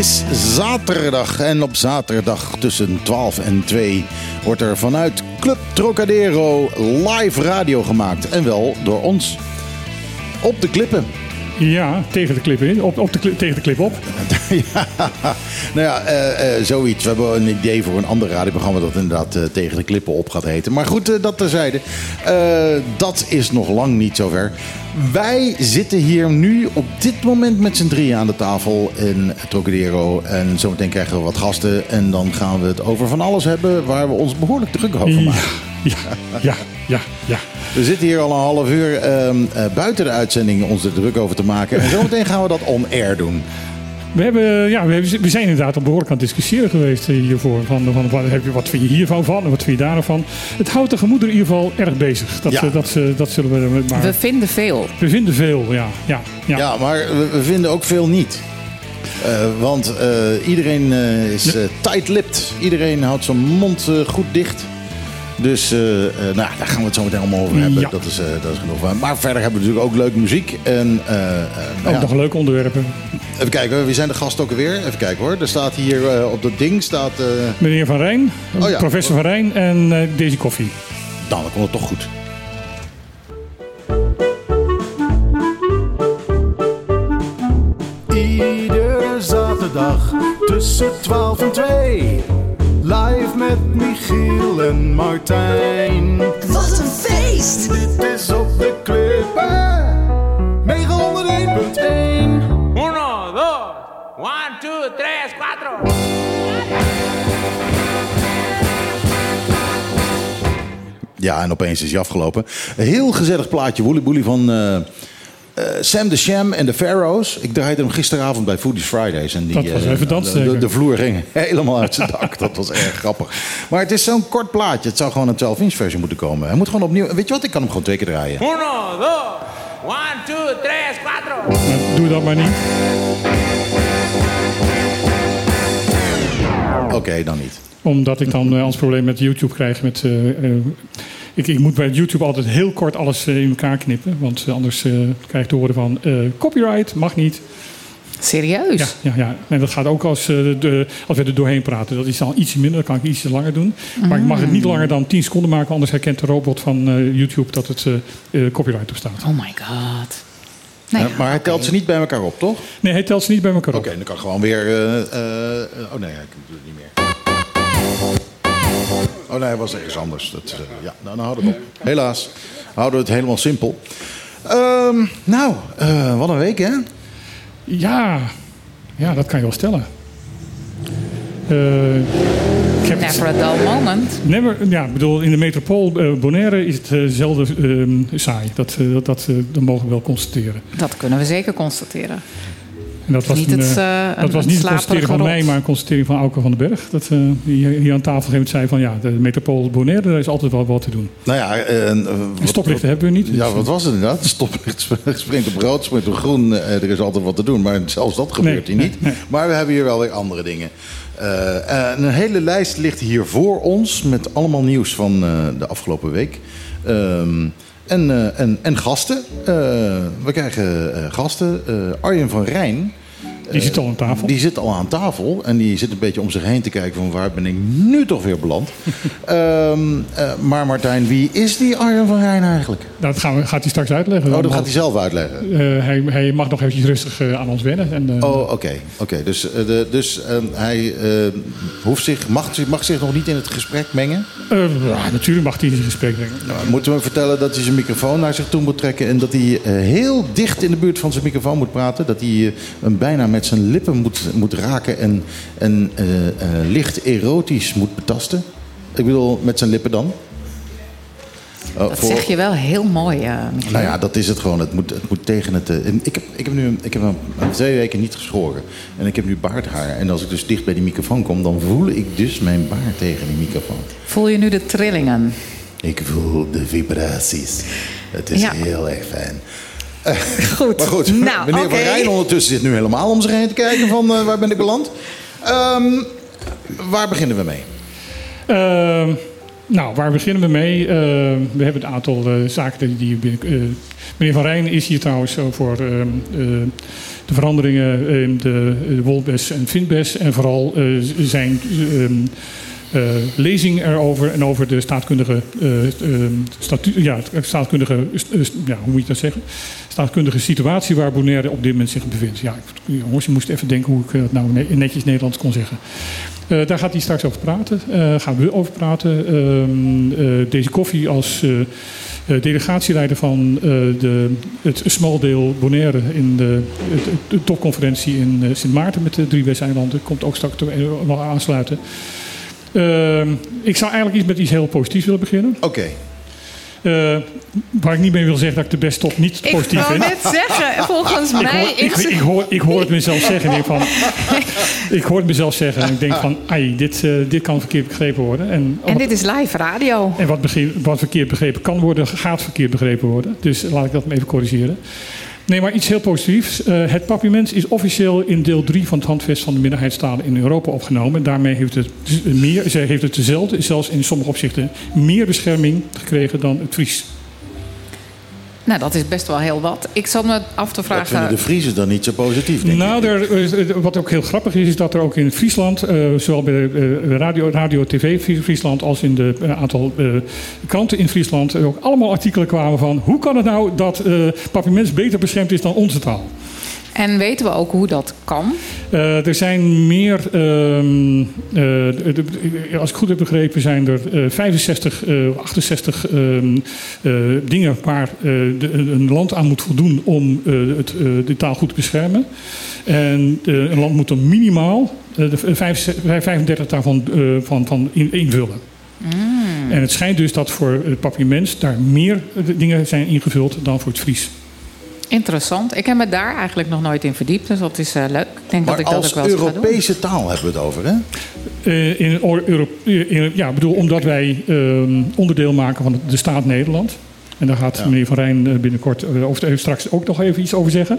Is zaterdag en op zaterdag tussen 12 en 2 wordt er vanuit Club Trocadero live radio gemaakt. En wel door ons. Op de klippen. Ja, tegen de clip in. Op, op de, tegen de clip op. ja, nou ja, eh, eh, zoiets. We hebben een idee voor een ander radioprogramma dat inderdaad eh, tegen de klippen op gaat heten. Maar goed, dat terzijde. Dat is nog lang niet zover. Wij zitten hier nu op dit moment met z'n drieën aan de tafel in Trocadero. En zometeen krijgen we wat gasten. En dan gaan we het over van alles hebben waar we ons behoorlijk druk over maken. ja, ja, ja, ja. We zitten hier al een half uur ehm, eh, buiten de uitzending ons er druk over te maken. En zometeen gaan we dat on-air doen. We, hebben, ja, we, hebben, we zijn inderdaad al behoorlijk aan het discussiëren geweest hiervoor. Van, van, wat, heb je, wat vind je hiervan van en wat vind je daarvan? Het houdt de gemoeder in ieder geval erg bezig. Dat, Ja. eh, dat, eh, dat zullen we maar... We vinden veel. We vinden veel, ja. ja, ja. Ja, maar we, we vinden ook veel niet. Eh, want eh, iedereen eh, is eh tight-lipped. Iedereen houdt zijn mond eh, goed dicht. Dus eh, eh, nou, daar gaan we het zo meteen allemaal over hebben. Ja. Dat, is, eh, dat is genoeg. Maar verder hebben we natuurlijk ook leuke muziek. En, eh, eh, nou Ook ja. nog leuke onderwerpen. Even kijken, wie zijn de gasten ook alweer? Even kijken hoor. Er staat hier eh, op dat ding staat. eh, Meneer Van Rijn, Oh ja. professor Van Rijn en eh Daisy Koffie. nou, dan komt het toch goed. Iedere zaterdag tussen 12 en 2. Live met Michiel en Martijn. Wat een feest! Dit is op de klippen. 901.1. Uno, dos, one, two, tres, cuatro. Ja, en opeens is hij afgelopen. Een heel gezellig plaatje, Woelie Boelie van eh, eh, Sam the Sham en de Pharaohs. Ik draaide hem gisteravond bij Foodies Fridays. En die, Dat was eh, even dansen, de, de, de vloer ging helemaal uit zijn dak. Dat was erg grappig. Maar het is zo'n kort plaatje. Het zou gewoon een 12-inch versie moeten komen. Hij moet gewoon opnieuw... Weet je wat? Ik kan hem gewoon twee keer draaien. Uno, dos, one, two, tres, cuatro. Maar doe dat maar niet. Oké, dan niet. Omdat ik dan uh, als probleem met YouTube krijg. Met, eh, eh, ik, ik moet bij YouTube altijd heel kort alles eh, in elkaar knippen. Want eh, anders eh, krijg ik te horen van eh, copyright, mag niet. Serieus? Ja, ja, ja. En dat gaat ook als, eh, de, als we er doorheen praten. Dat is dan iets minder, dan kan ik iets langer doen. Maar ik mag het niet langer dan 10 seconden maken. Anders herkent de robot van eh, YouTube dat het eh, eh, copyright op staat. Oh my god. Ja, ja, maar hij telt oké. ze niet bij elkaar op, toch? Nee, hij telt ze niet bij elkaar Oké, op. dan kan ik gewoon weer... eh, eh, oh nee, ik doe het niet meer. Oh nee, hij was ergens anders. Dat, eh, ja, nou, dan houden we het op. Helaas houden we het helemaal simpel. Ehm, nou, eh, wat een week hè? Ja, ja, dat kan je wel stellen. Eh, ik heb het- Never a dull moment. Never, ja, ik bedoel, in de metropool Bonaire is het zelden eh, saai. Dat, dat, dat, dat mogen we wel constateren. Dat kunnen we zeker constateren. En dat was, Niet een, het, eh, eh, dat een- was niet een constatering van mij, maar een constatering van Auke van den Berg. Dat eh, die hier aan tafel heeft zei van ja, de metropool Bonaire, daar is altijd wel wat te doen. Nou ja, wat- Stoplichten hebben we niet. Ja, dus, wat was het inderdaad? Stoplicht springt op rood, springt op groen. eh, er is altijd wat te doen. Maar zelfs dat gebeurt Nee, hier niet. nee, Maar we hebben hier wel weer andere dingen. Eh, eh, een hele lijst ligt hier voor ons met allemaal nieuws van eh, de afgelopen week. Ehm, en, eh, en, en gasten. Eh, we krijgen eh, gasten. Eh, Arjen van Rijn. Die zit al aan tafel. Die zit al aan tafel en die zit een beetje om zich heen te kijken van waar ben ik nu toch weer beland. Ehm, eh, maar Martijn, wie is die Arjen van Rijn eigenlijk? dat gaan we, gaat hij straks uitleggen. Oh, dat gaat hij zelf uitleggen. Eh, hij, hij mag nog eventjes rustig eh, aan ons wennen. En, Oh, oké. oké. Dus, de, dus eh, hij hoeft zich, mag, zich- mag zich nog niet in het gesprek mengen. ja, natuurlijk mag hij in gesprek brengen. Nou, moeten we hem vertellen dat hij zijn microfoon naar zich toe moet trekken... en dat hij heel dicht in de buurt van zijn microfoon moet praten. Dat hij hem bijna met zijn lippen moet, moet raken en, en eh, eh, licht erotisch moet betasten. Ik bedoel, met zijn lippen dan. Oh, Dat voor- zeg je wel heel mooi, eh. Nou ja, dat is het gewoon. Het moet, het moet tegen het. eh, en ik, heb, ik heb nu ik heb twee weken niet geschoren. En ik heb nu baardhaar. En als ik dus dicht bij die microfoon kom, dan voel ik dus mijn baard tegen die microfoon. Voel je nu de trillingen? Ik voel de vibraties. Het is Ja. heel erg fijn. Goed. Maar goed, nou, meneer. Van Rijn ondertussen zit nu helemaal om zich heen te kijken van eh, waar ben ik beland. Ehm, waar beginnen we mee? Ehm, Nou, waar beginnen we mee? Eh, we hebben een aantal eh, zaken die eh, meneer Van Rijn is hier trouwens eh, voor ehm, eh, de veranderingen in de, de wolbes en vindbes. En vooral eh, zijn ehm, eh, lezing erover en over de staatkundige, eh, ehm, ja, staatkundige eh, ja, hoe moet je dat zeggen? Staatkundige situatie waar Bonaire op dit moment zich bevindt. Ja, jongens, je moest even denken hoe ik dat nou ne- netjes Nederlands kon zeggen. Eh, daar gaat hij straks over praten. Eh, gaan we over praten. Ehm, eh, deze koffie als eh, eh, delegatieleider van eh, de, het small deel Bonaire in de, topconferentie in eh, Sint Maarten met de drie Westeilanden. Komt ook straks nog aansluiten. Ehm, ik zou eigenlijk iets met iets heel positiefs willen beginnen. Oké. Eh, waar ik niet mee wil zeggen dat ik de best top niet Ik positief wou vind. net zeggen, volgens Ik mij hoor, ik, is ik, hoor, ik hoor het mezelf zeggen. en Ik, van, ik hoor het mezelf zeggen. En ik denk van, ai, dit, eh, dit kan verkeerd begrepen worden. En, En dit is live radio. en wat, begreep- wat verkeerd begrepen kan worden, gaat verkeerd begrepen worden. Dus laat ik dat maar even corrigeren. Nee, maar iets heel positiefs. Eh, het papiermens is officieel in deel 3 van het handvest van de minderheidstalen in Europa opgenomen. En daarmee heeft het, meer, ze heeft het dezelfde, zelfs in sommige opzichten, meer bescherming gekregen dan het Fries. Nou, dat is best wel heel wat. Ik zat me af te Dat vinden vragen. de Friesen dan niet zo positief, denk Nou, er, wat ook heel grappig is, is dat er ook in Friesland, eh, zowel bij de eh, radio, radio TV Fries- Friesland als in de eh, aantal eh, kranten in Friesland, er ook allemaal artikelen kwamen van hoe kan het nou dat eh papiermens beter beschermd is dan onze taal? En weten we ook hoe dat kan? Eh, er zijn meer, ehm, eh, als ik goed heb begrepen, zijn er eh, 65, eh, 68 ehm, eh, dingen waar de- een land aan moet voldoen om het, de taal goed te beschermen. En een land moet er minimaal eh, de 65 35 daarvan van, van in- invullen. En het schijnt dus dat voor het papiermens daar meer dingen zijn ingevuld dan voor het Fries. Interessant. Ik heb me daar eigenlijk nog nooit in verdiept, dus dat is eh, leuk. Ik denk Maar dat ik dat als ook wel eens ga doen. Europese taal hebben we het over, hè? Eh, in, Euro- Euro- in- ja, ik bedoel, omdat wij ehm, onderdeel maken van de staat Nederland. En daar gaat Ja. meneer Van Rijn eh, binnenkort eh, of eh, straks ook nog even iets over zeggen.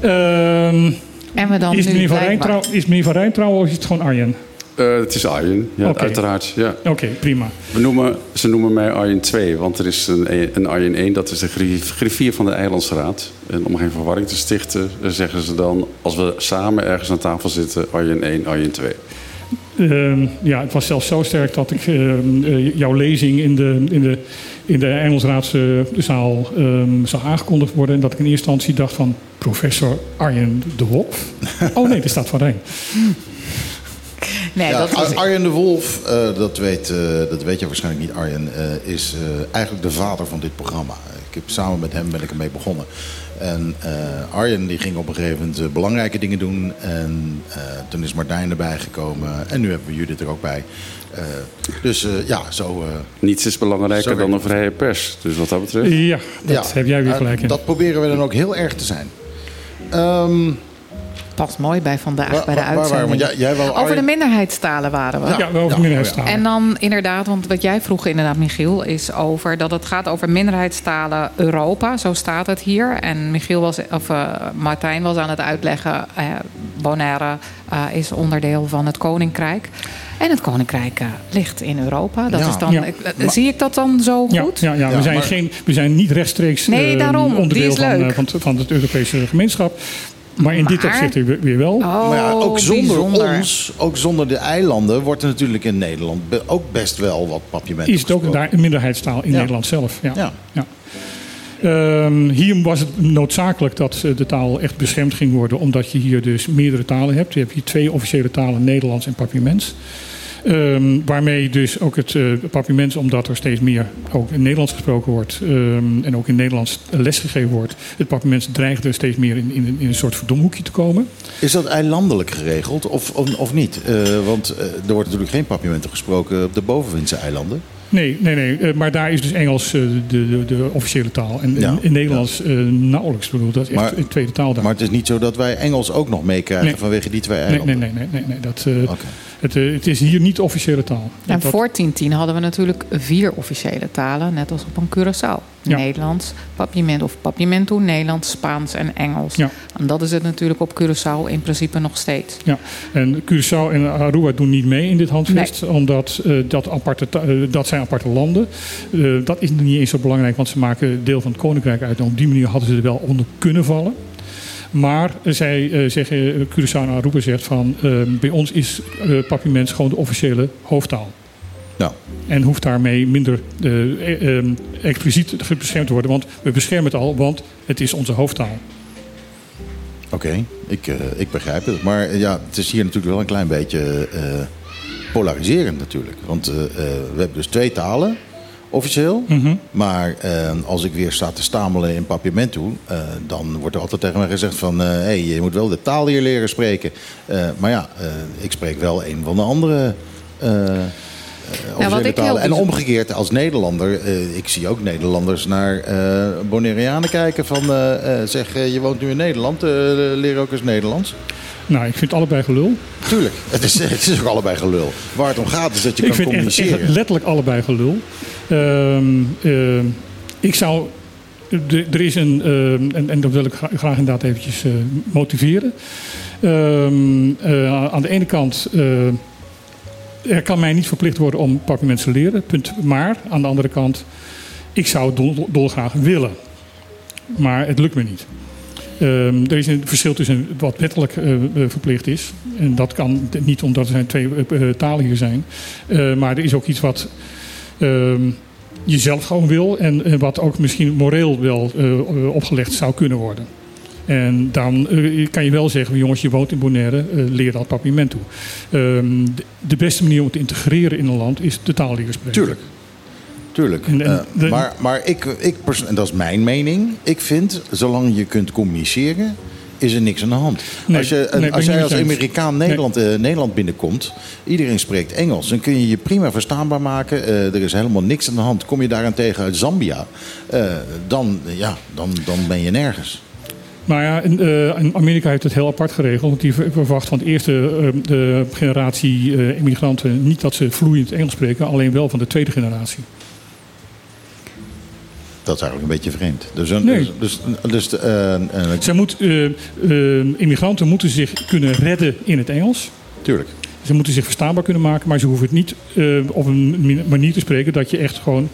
Ehm, En we dan is, meneer van Rijn trouw, is meneer Van Rijn trouw of is het gewoon Arjen? Eh, het is Arjen, ja, uiteraard. Ja. Oké, prima. We noemen, ze noemen mij Arjen 2, want er is een, een Arjen 1, dat is de griff- griffier van de Eilandsraad. En om geen verwarring te stichten, eh, zeggen ze dan, als we samen ergens aan tafel zitten, Arjen 1, Arjen 2. Ehm, ja, het was zelfs zo sterk dat ik ehm, eh, jouw lezing in de, in de, in de Engelsraadse zaal ehm, zag aangekondigd worden. En dat ik in eerste instantie dacht van professor Arjen de Wolf. Oh nee, er staat Van Rijn. Nee, Ja, dat was... Arjen de Wolf, eh, dat, weet, eh, dat weet je waarschijnlijk niet, Arjen, eh, is eh, eigenlijk de vader van dit programma. Ik heb, samen met hem ben ik ermee begonnen. En eh, Arjen die ging op een gegeven moment belangrijke dingen doen. En eh, toen is Martijn erbij gekomen. En nu hebben we Judith er ook bij. Eh, dus eh, ja, zo... eh, Niets is belangrijker dan een vrije pers. Dus wat dat betreft. Ja, dat ja, heb jij weer gelijk in. Dat proberen we dan ook heel erg te zijn. Ehm, past mooi bij vandaag, waar, bij de waar- uitzending. Jij, jij Over de minderheidstalen waren we. Ja. Ja, wel over Ja, minderheidstalen. En dan inderdaad, want wat jij vroeg inderdaad, Michiel, is over dat het gaat over minderheidstalen Europa. Zo staat het hier. En Michiel was, of eh, Martijn was aan het uitleggen, eh, Bonaire eh, is onderdeel van het Koninkrijk. En het Koninkrijk ligt in Europa. Dat Ja. is dan, Ja. ik- zie ik dat dan zo Ja, goed? ja, ja, Ja, we, zijn maar- geen, we zijn niet rechtstreeks Nee, daarom. Onderdeel van, van, het- van het Europese gemeenschap. Maar in dit opzicht weer, weer wel. Oh, Maar ja, ook zonder bijzonder. ons, ook zonder de eilanden, wordt er natuurlijk in Nederland ook best wel wat papiermenten is het ook daar een minderheidstaal in Ja. Nederland zelf. Ja. Ja. Ja. Ehm, hier was het noodzakelijk dat eh, de taal echt beschermd ging worden, omdat je hier dus meerdere talen hebt. Je hebt hier twee officiële talen, Nederlands en Papiaments. Ehm, waarmee dus ook het uh, Papiaments, omdat er steeds meer ook in Nederlands gesproken wordt ehm, en ook in Nederlands lesgegeven wordt, het Papiaments dreigt er steeds meer in, in, in een soort verdomhoekje te komen. Is dat eilandelijk geregeld of, of, of niet? Eh, want eh, er wordt natuurlijk geen papiermenten gesproken op de bovenwindse eilanden. Nee, nee, nee. maar daar is dus Engels de, de, de officiële taal. En Ja. in, Nederlands nauwelijks. Ik bedoel, dat is echt een tweede taal daar. Maar het is niet zo dat wij Engels ook nog meekrijgen Nee. vanwege die twee eilanden. nee, nee, nee, nee, nee. Dat. Het, eh, het is hier niet officiële taal. En Dat- voor 1010 hadden we natuurlijk vier officiële talen, net als op een Curaçao. Ja. Nederlands, Papiamento of Papiamento, Nederlands, Spaans en Engels. Ja. En dat is het natuurlijk op Curaçao in principe nog steeds. Ja, en Curaçao en Aruba doen niet mee in dit handvest, omdat eh, dat, aparte, eh, dat zijn aparte landen. Dat is niet eens zo belangrijk, want ze maken deel van het koninkrijk uit. En op die manier hadden ze er wel onder kunnen vallen. Maar zij eh, zeggen, eh, Curaçao en Aruba zegt van, eh, bij ons is Papiaments gewoon de officiële hoofdtaal. Nou, En hoeft daarmee minder eh, eh, eh, expliciet beschermd te worden. Want we beschermen het al, want het is onze hoofdtaal. oké, ik, ik begrijp het. Maar ja, het is hier natuurlijk wel een klein beetje polariserend natuurlijk. Want we hebben dus twee talen, officieel. Mhm. Maar eh, als ik weer sta te stamelen in Papiamento, eh dan wordt er altijd tegen mij gezegd van... hé, hey, je moet wel de taal hier leren spreken. Eh, maar ja, eh, ik spreek wel een van de andere... eh officiële wat ik heel. En omgekeerd, als Nederlander, eh, ik zie ook Nederlanders naar eh Bonaireanen kijken van... eh, eh, zeg, je woont nu in Nederland, eh, leer ook eens Nederlands. Nou, ik vind allebei gelul. Tuurlijk, het is, het is ook allebei gelul. Waar het om gaat is dat je ik kan vind communiceren. echt letterlijk allebei gelul. Ehm, ehm, ik zou. Er is een. ehm, en, en dat wil ik gra- graag inderdaad eventjes eh, motiveren. Ehm, eh, aan de ene kant. Er kan mij niet verplicht worden om papiermens te leren. Punt. Maar aan de andere kant. Ik zou het dol, dolgraag willen. Maar het lukt me niet. Ehm, er is een verschil tussen wat wettelijk eh, eh, verplicht is. En dat kan niet omdat er twee eh, talen hier zijn. Maar er is ook iets wat ehm, je zelf gewoon wil. En wat ook misschien moreel wel opgelegd zou kunnen worden. En dan eh, kan je wel zeggen, jongens, je woont in Bonaire, eh, leer dat papierment toe. Ehm, de, beste manier om te integreren in een land is de taal leren spreken. Tuurlijk. Tuurlijk. En- en Eh, maar maar ik, ik en dat is mijn mening. Ik vind, zolang je kunt communiceren, is er niks aan de hand. Nee, als je, nee, als jij als. Amerikaan Nederland, Nederland binnenkomt, iedereen spreekt Engels, dan kun je je prima verstaanbaar maken. Er is helemaal niks aan de hand. Kom je daarentegen uit Zambia, dan, ja, dan, dan ben je nergens. Maar ja, in, eh, in Amerika heeft het heel apart geregeld. Want die ver- verwacht van de eerste eh, de generatie eh, immigranten niet dat ze vloeiend Engels spreken, alleen wel van de tweede generatie. Dat is eigenlijk een beetje vreemd. Dus, een, Nee. dus, dus, dus Zij moet, immigranten moeten zich kunnen redden in het Engels. tuurlijk. Ze moeten zich verstaanbaar kunnen maken, maar ze hoeven het niet op een manier te spreken dat je echt gewoon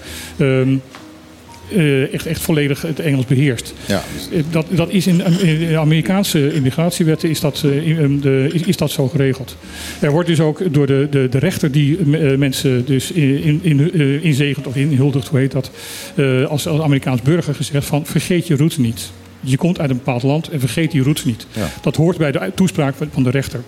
ehm, eh, echt, echt volledig het Engels beheerst. Ja, Eh, Dat, dat is in, in de Amerikaanse immigratiewetten is dat, eh, in- in de, is, is dat zo geregeld. Er wordt dus ook door de, de, de rechter die eh, mensen dus in, in, in, eh, inzegent of inhuldigt, hoe heet dat, eh, als, als Amerikaans burger gezegd van vergeet je roots niet. Je komt uit een bepaald land en vergeet die roots niet. Ja. Dat hoort bij de toespraak van de rechter.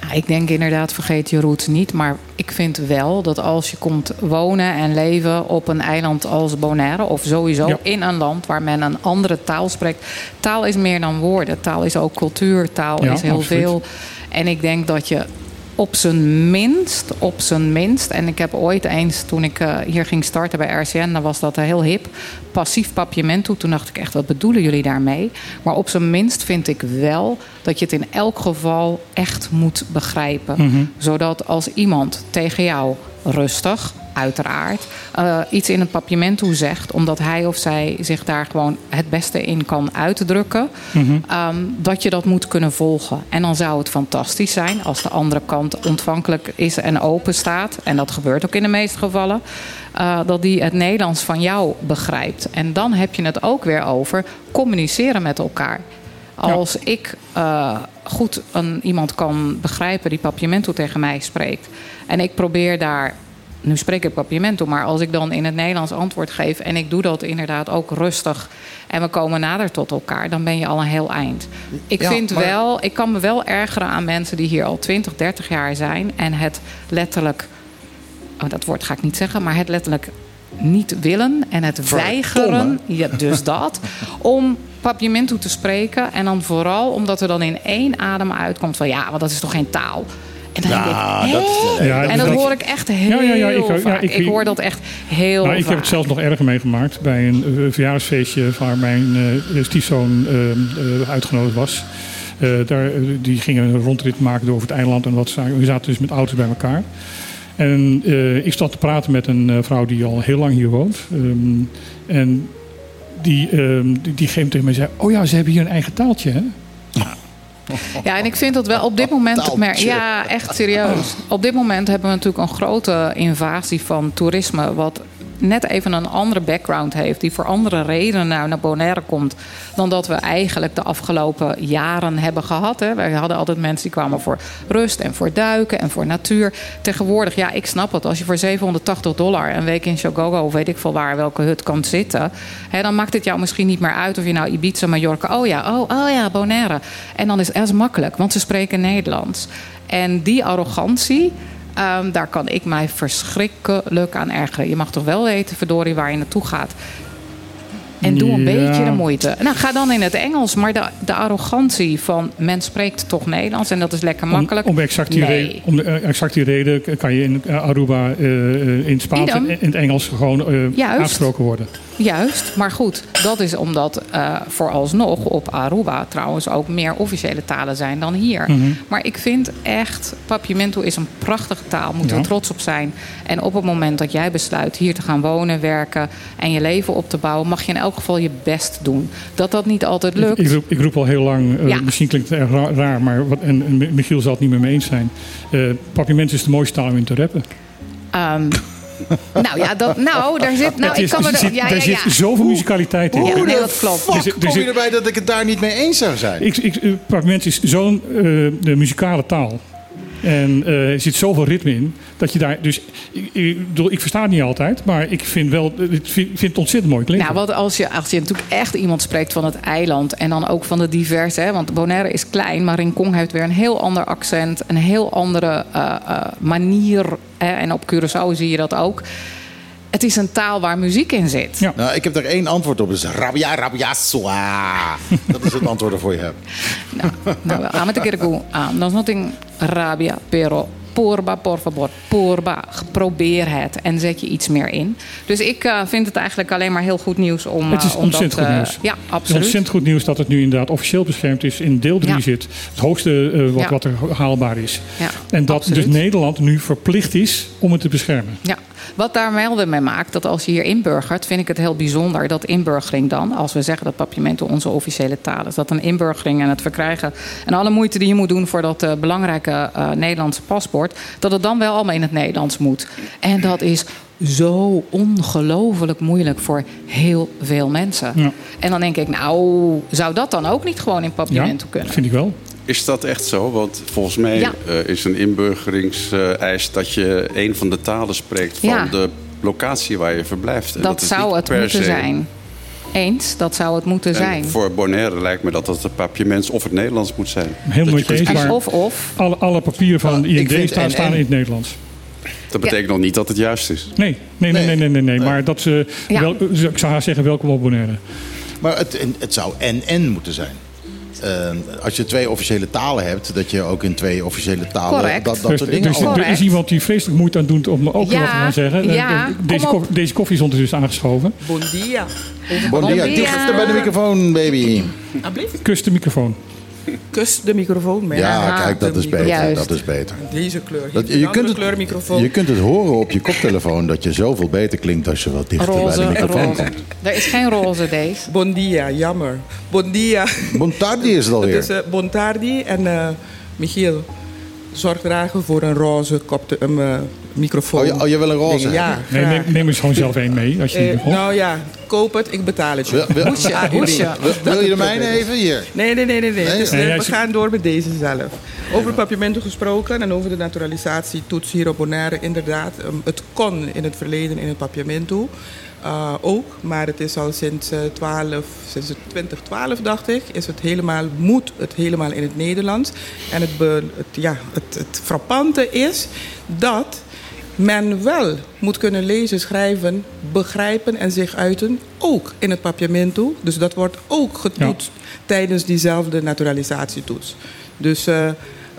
Ja, ik denk inderdaad, vergeet je roots niet. Maar ik vind wel dat als je komt wonen en leven op een eiland als Bonaire... of sowieso Ja. in een land waar men een andere taal spreekt... taal is meer dan woorden. Taal is ook cultuur. Taal Ja, is heel absoluut. veel. En ik denk dat je op zijn minst, op zijn minst... en ik heb ooit eens, toen ik eh, hier ging starten bij RCN... dan was dat heel hip, passief papiamento. Toen dacht ik echt, wat bedoelen jullie daarmee? Maar op zijn minst vind ik wel dat je het in elk geval echt moet begrijpen. Zodat als iemand tegen jou rustig, uiteraard, eh, iets in het papiamento zegt... omdat hij of zij zich daar gewoon het beste in kan uitdrukken... ehm, dat je dat moet kunnen volgen. En dan zou het fantastisch zijn als de andere kant ontvankelijk is en open staat... en dat gebeurt ook in de meeste gevallen... eh, dat die het Nederlands van jou begrijpt. En dan heb je het ook weer over communiceren met elkaar. Als ik eh, goed een, iemand kan begrijpen die papiamento tegen mij spreekt... en ik probeer daar nu spreek ik papiamento, maar als ik dan in het Nederlands antwoord geef en ik doe dat inderdaad ook rustig en we komen nader tot elkaar, dan ben je al een heel eind. Ik Ja, vind maar- wel, ik kan me wel ergeren aan mensen die hier al 20, 30 jaar zijn en het letterlijk, oh, dat woord ga ik niet zeggen, maar het letterlijk niet willen en het weigeren, ja, dus dat, om papiamento te spreken en dan vooral omdat er dan in één adem uitkomt van ja, want dat is toch geen taal. En dan Ja, denk ik, dat-? Ja, En dat dat- hoor ik echt heel Ja, ja, ja, ik- ja, vaak. ik- Ik, hoor dat echt heel Nou, ik heb het zelfs nog erger meegemaakt bij een eh, verjaardagsfeestje waar mijn eh, stiefzoon eh, eh, uitgenodigd was. Eh, daar, eh, die gingen een rondrit maken over het eiland en wat zaken. We zaten dus met auto's bij elkaar. En eh, ik stond te praten met een eh, vrouw die al heel lang hier woont. Ehm, en die, ehm, die, die geeft tegen mij zei: Oh ja, ze hebben hier een eigen taaltje. Hè? Ja, en ik vind dat wel op dit moment. Mer- Ja, echt serieus. Op dit moment hebben we natuurlijk een grote invasie van toerisme. Wat net even een andere background heeft. Die voor andere redenen nou naar Bonaire komt. dan dat we eigenlijk de afgelopen jaren hebben gehad. Hè. Wij hadden altijd mensen die kwamen voor rust en voor duiken en voor natuur. Tegenwoordig, ja, ik snap het. Als je voor 780 dollar een week in Shogogo of weet ik veel waar welke hut kan zitten. Hè, dan maakt het jou misschien niet meer uit of je nou Ibiza, Mallorca. Oh ja, oh, oh ja, Bonaire. En dan is het makkelijk, want ze spreken Nederlands. En die arrogantie. Ehm, daar kan ik mij verschrikkelijk aan ergeren. Je mag toch wel weten, verdorie, waar je naartoe gaat. En doe een Ja. beetje de moeite. Nou, ga dan in het Engels. Maar de, de arrogantie van men spreekt toch Nederlands en dat is lekker makkelijk. Om, om, exact die Nee. reden, om de, eh, exact die reden kan je in eh, Aruba eh, in Spaans en in het Engels gewoon Juist. aangesproken worden. Juist, maar goed, dat is omdat vooralsnog op Aruba trouwens ook meer officiële talen zijn dan hier. Mhm. Maar ik vind echt, Papiamento is een prachtige taal, moeten Ja. we trots op zijn. En op het moment dat jij besluit hier te gaan wonen, werken en je leven op te bouwen, mag je in elk geval je best doen. Dat dat niet altijd lukt. Ik roep, ik roep al heel lang, eh, Ja. misschien klinkt het erg ra- raar, maar wat, en, en Michiel zal het niet meer mee eens zijn. Eh Papiermens is de mooiste taal om in te rappen. Ehm, nou ja, dat, nou, daar zit. Nou, ik kan me er zit, Ja, er ja, zit zoveel musicaliteit in. Ja, Hoe nee, dat klopt. fuck Er zit- er kom je erbij dat ik het daar niet mee eens zou zijn? Ik, ik, eh, is zo'n eh, de muzikale taal. En eh, er zit zoveel ritme in. Dat je daar. Dus ik, ik, ik versta het niet altijd. Maar ik vind wel. Vind, ik vind het ontzettend mooi. Nou, wat als je, als je natuurlijk echt iemand spreekt van het eiland en dan ook van de diverse, hè, want Bonaire is klein, maar Rincon heeft weer een heel ander accent, een heel andere eh, eh, manier. Hè, en op Curaçao zie je dat ook. Het is een taal waar muziek in zit. Ja. Nou, ik heb daar één antwoord op. Is rabia, rabia, soa. Dat is het antwoord dat voor je hebt. Nou, gaan we een keer aan. Dat is nothing rabia, pero porba, por favor, porba. Probeer het en zet je iets meer in. Dus ik eh, vind het eigenlijk alleen maar heel goed nieuws om, Het is eh, om ontzettend dat, goed eh, nieuws. Ja, Het is absoluut. ontzettend goed nieuws dat het nu inderdaad officieel beschermd is. In deel 3 Ja. zit. Het hoogste wat, Ja. wat er haalbaar is. Ja, En dat absoluut. dus Nederland nu verplicht is om het te beschermen. Ja, wat daar melden mee maakt, dat als je hier inburgert, vind ik het heel bijzonder dat inburgering dan, als we zeggen dat Papiamento onze officiële taal is, dat een inburgering en het verkrijgen en alle moeite die je moet doen voor dat eh, belangrijke eh, Nederlandse paspoort, dat het dan wel allemaal in het Nederlands moet. En dat is zo ongelooflijk moeilijk voor heel veel mensen. Ja. En dan denk ik, nou, zou dat dan ook niet gewoon in Ja, Papiamento kunnen? vind ik wel. Is dat echt zo? Want volgens mij Ja. eh, is een inburgeringseis dat je een van de talen spreekt van Ja. de locatie waar je verblijft. En Dat, is zou het per moeten se- zijn. Eens, dat zou het moeten En zijn. voor Bonaire lijkt me dat het een papiaments of het Nederlands moet zijn. Heel Dat kunt eens, maar Of of. alle, alle papieren van de IND vind staan, en- staan en- in het Nederlands. Dat betekent nog niet dat het juist is. Nee, nee, nee, nee, nee, nee, nee. maar dat ze, Ja. wel, ik zou haar zeggen, welkom op Bonaire. Maar het, het zou en-en moeten zijn. Eh, als je twee officiële talen hebt, dat je ook in twee officiële talen Correct. dat, dat Dus soort er, dingen dus, er is iemand die vreselijk moeite aan doet om ook Ja, wat te gaan zeggen. Eh, ja, deze, koffie, deze koffie is ondertussen aangeschoven. Bon dia. Bon dia, dia. dichter bij de microfoon, baby. Kus de microfoon. Kus de microfoon mee. Ja, kijk, dat is beter. Juist. Dat is beter. Deze kleur. Dat, je, kunt het, kleurmicrofoon. je kunt het horen op je koptelefoon dat je zoveel beter klinkt als je wat dichter bij de microfoon roze. komt. Er is geen roze deze. Bon dia, jammer. Bon dia. Montardi is het Het alweer. is eh, Bontardi en eh, Michiel. Zorg dragen voor een roze kopte, um, eh, microfoon. Oh, je, oh, je wil een roze Ja, Nee, neem, neem eens gewoon zelf één mee. Als je Eh, nou ja, koop het, ik betaal het je. Wil, wil, Hoesje, Ah, hoesje. wil, wil je de mijne even? Hier. Nee, nee, nee, nee. nee. Nee? Dus, Nee, eh, we gaan door met deze zelf. Over papiamento gesproken en over de naturalisatietoets hier op Bonaire. Inderdaad, ehm, het kon in het verleden in het papiamento eh, ook. Maar het is al sinds, eh 12, sinds 2012, dacht ik, is het helemaal, moet het helemaal in het Nederlands. En het, be- het, ja, het, het frappante is dat men wel moet kunnen lezen, schrijven, begrijpen en zich uiten, ook in het papiamento. Dus dat wordt ook getoetst tijdens diezelfde naturalisatietoets. Dus eh,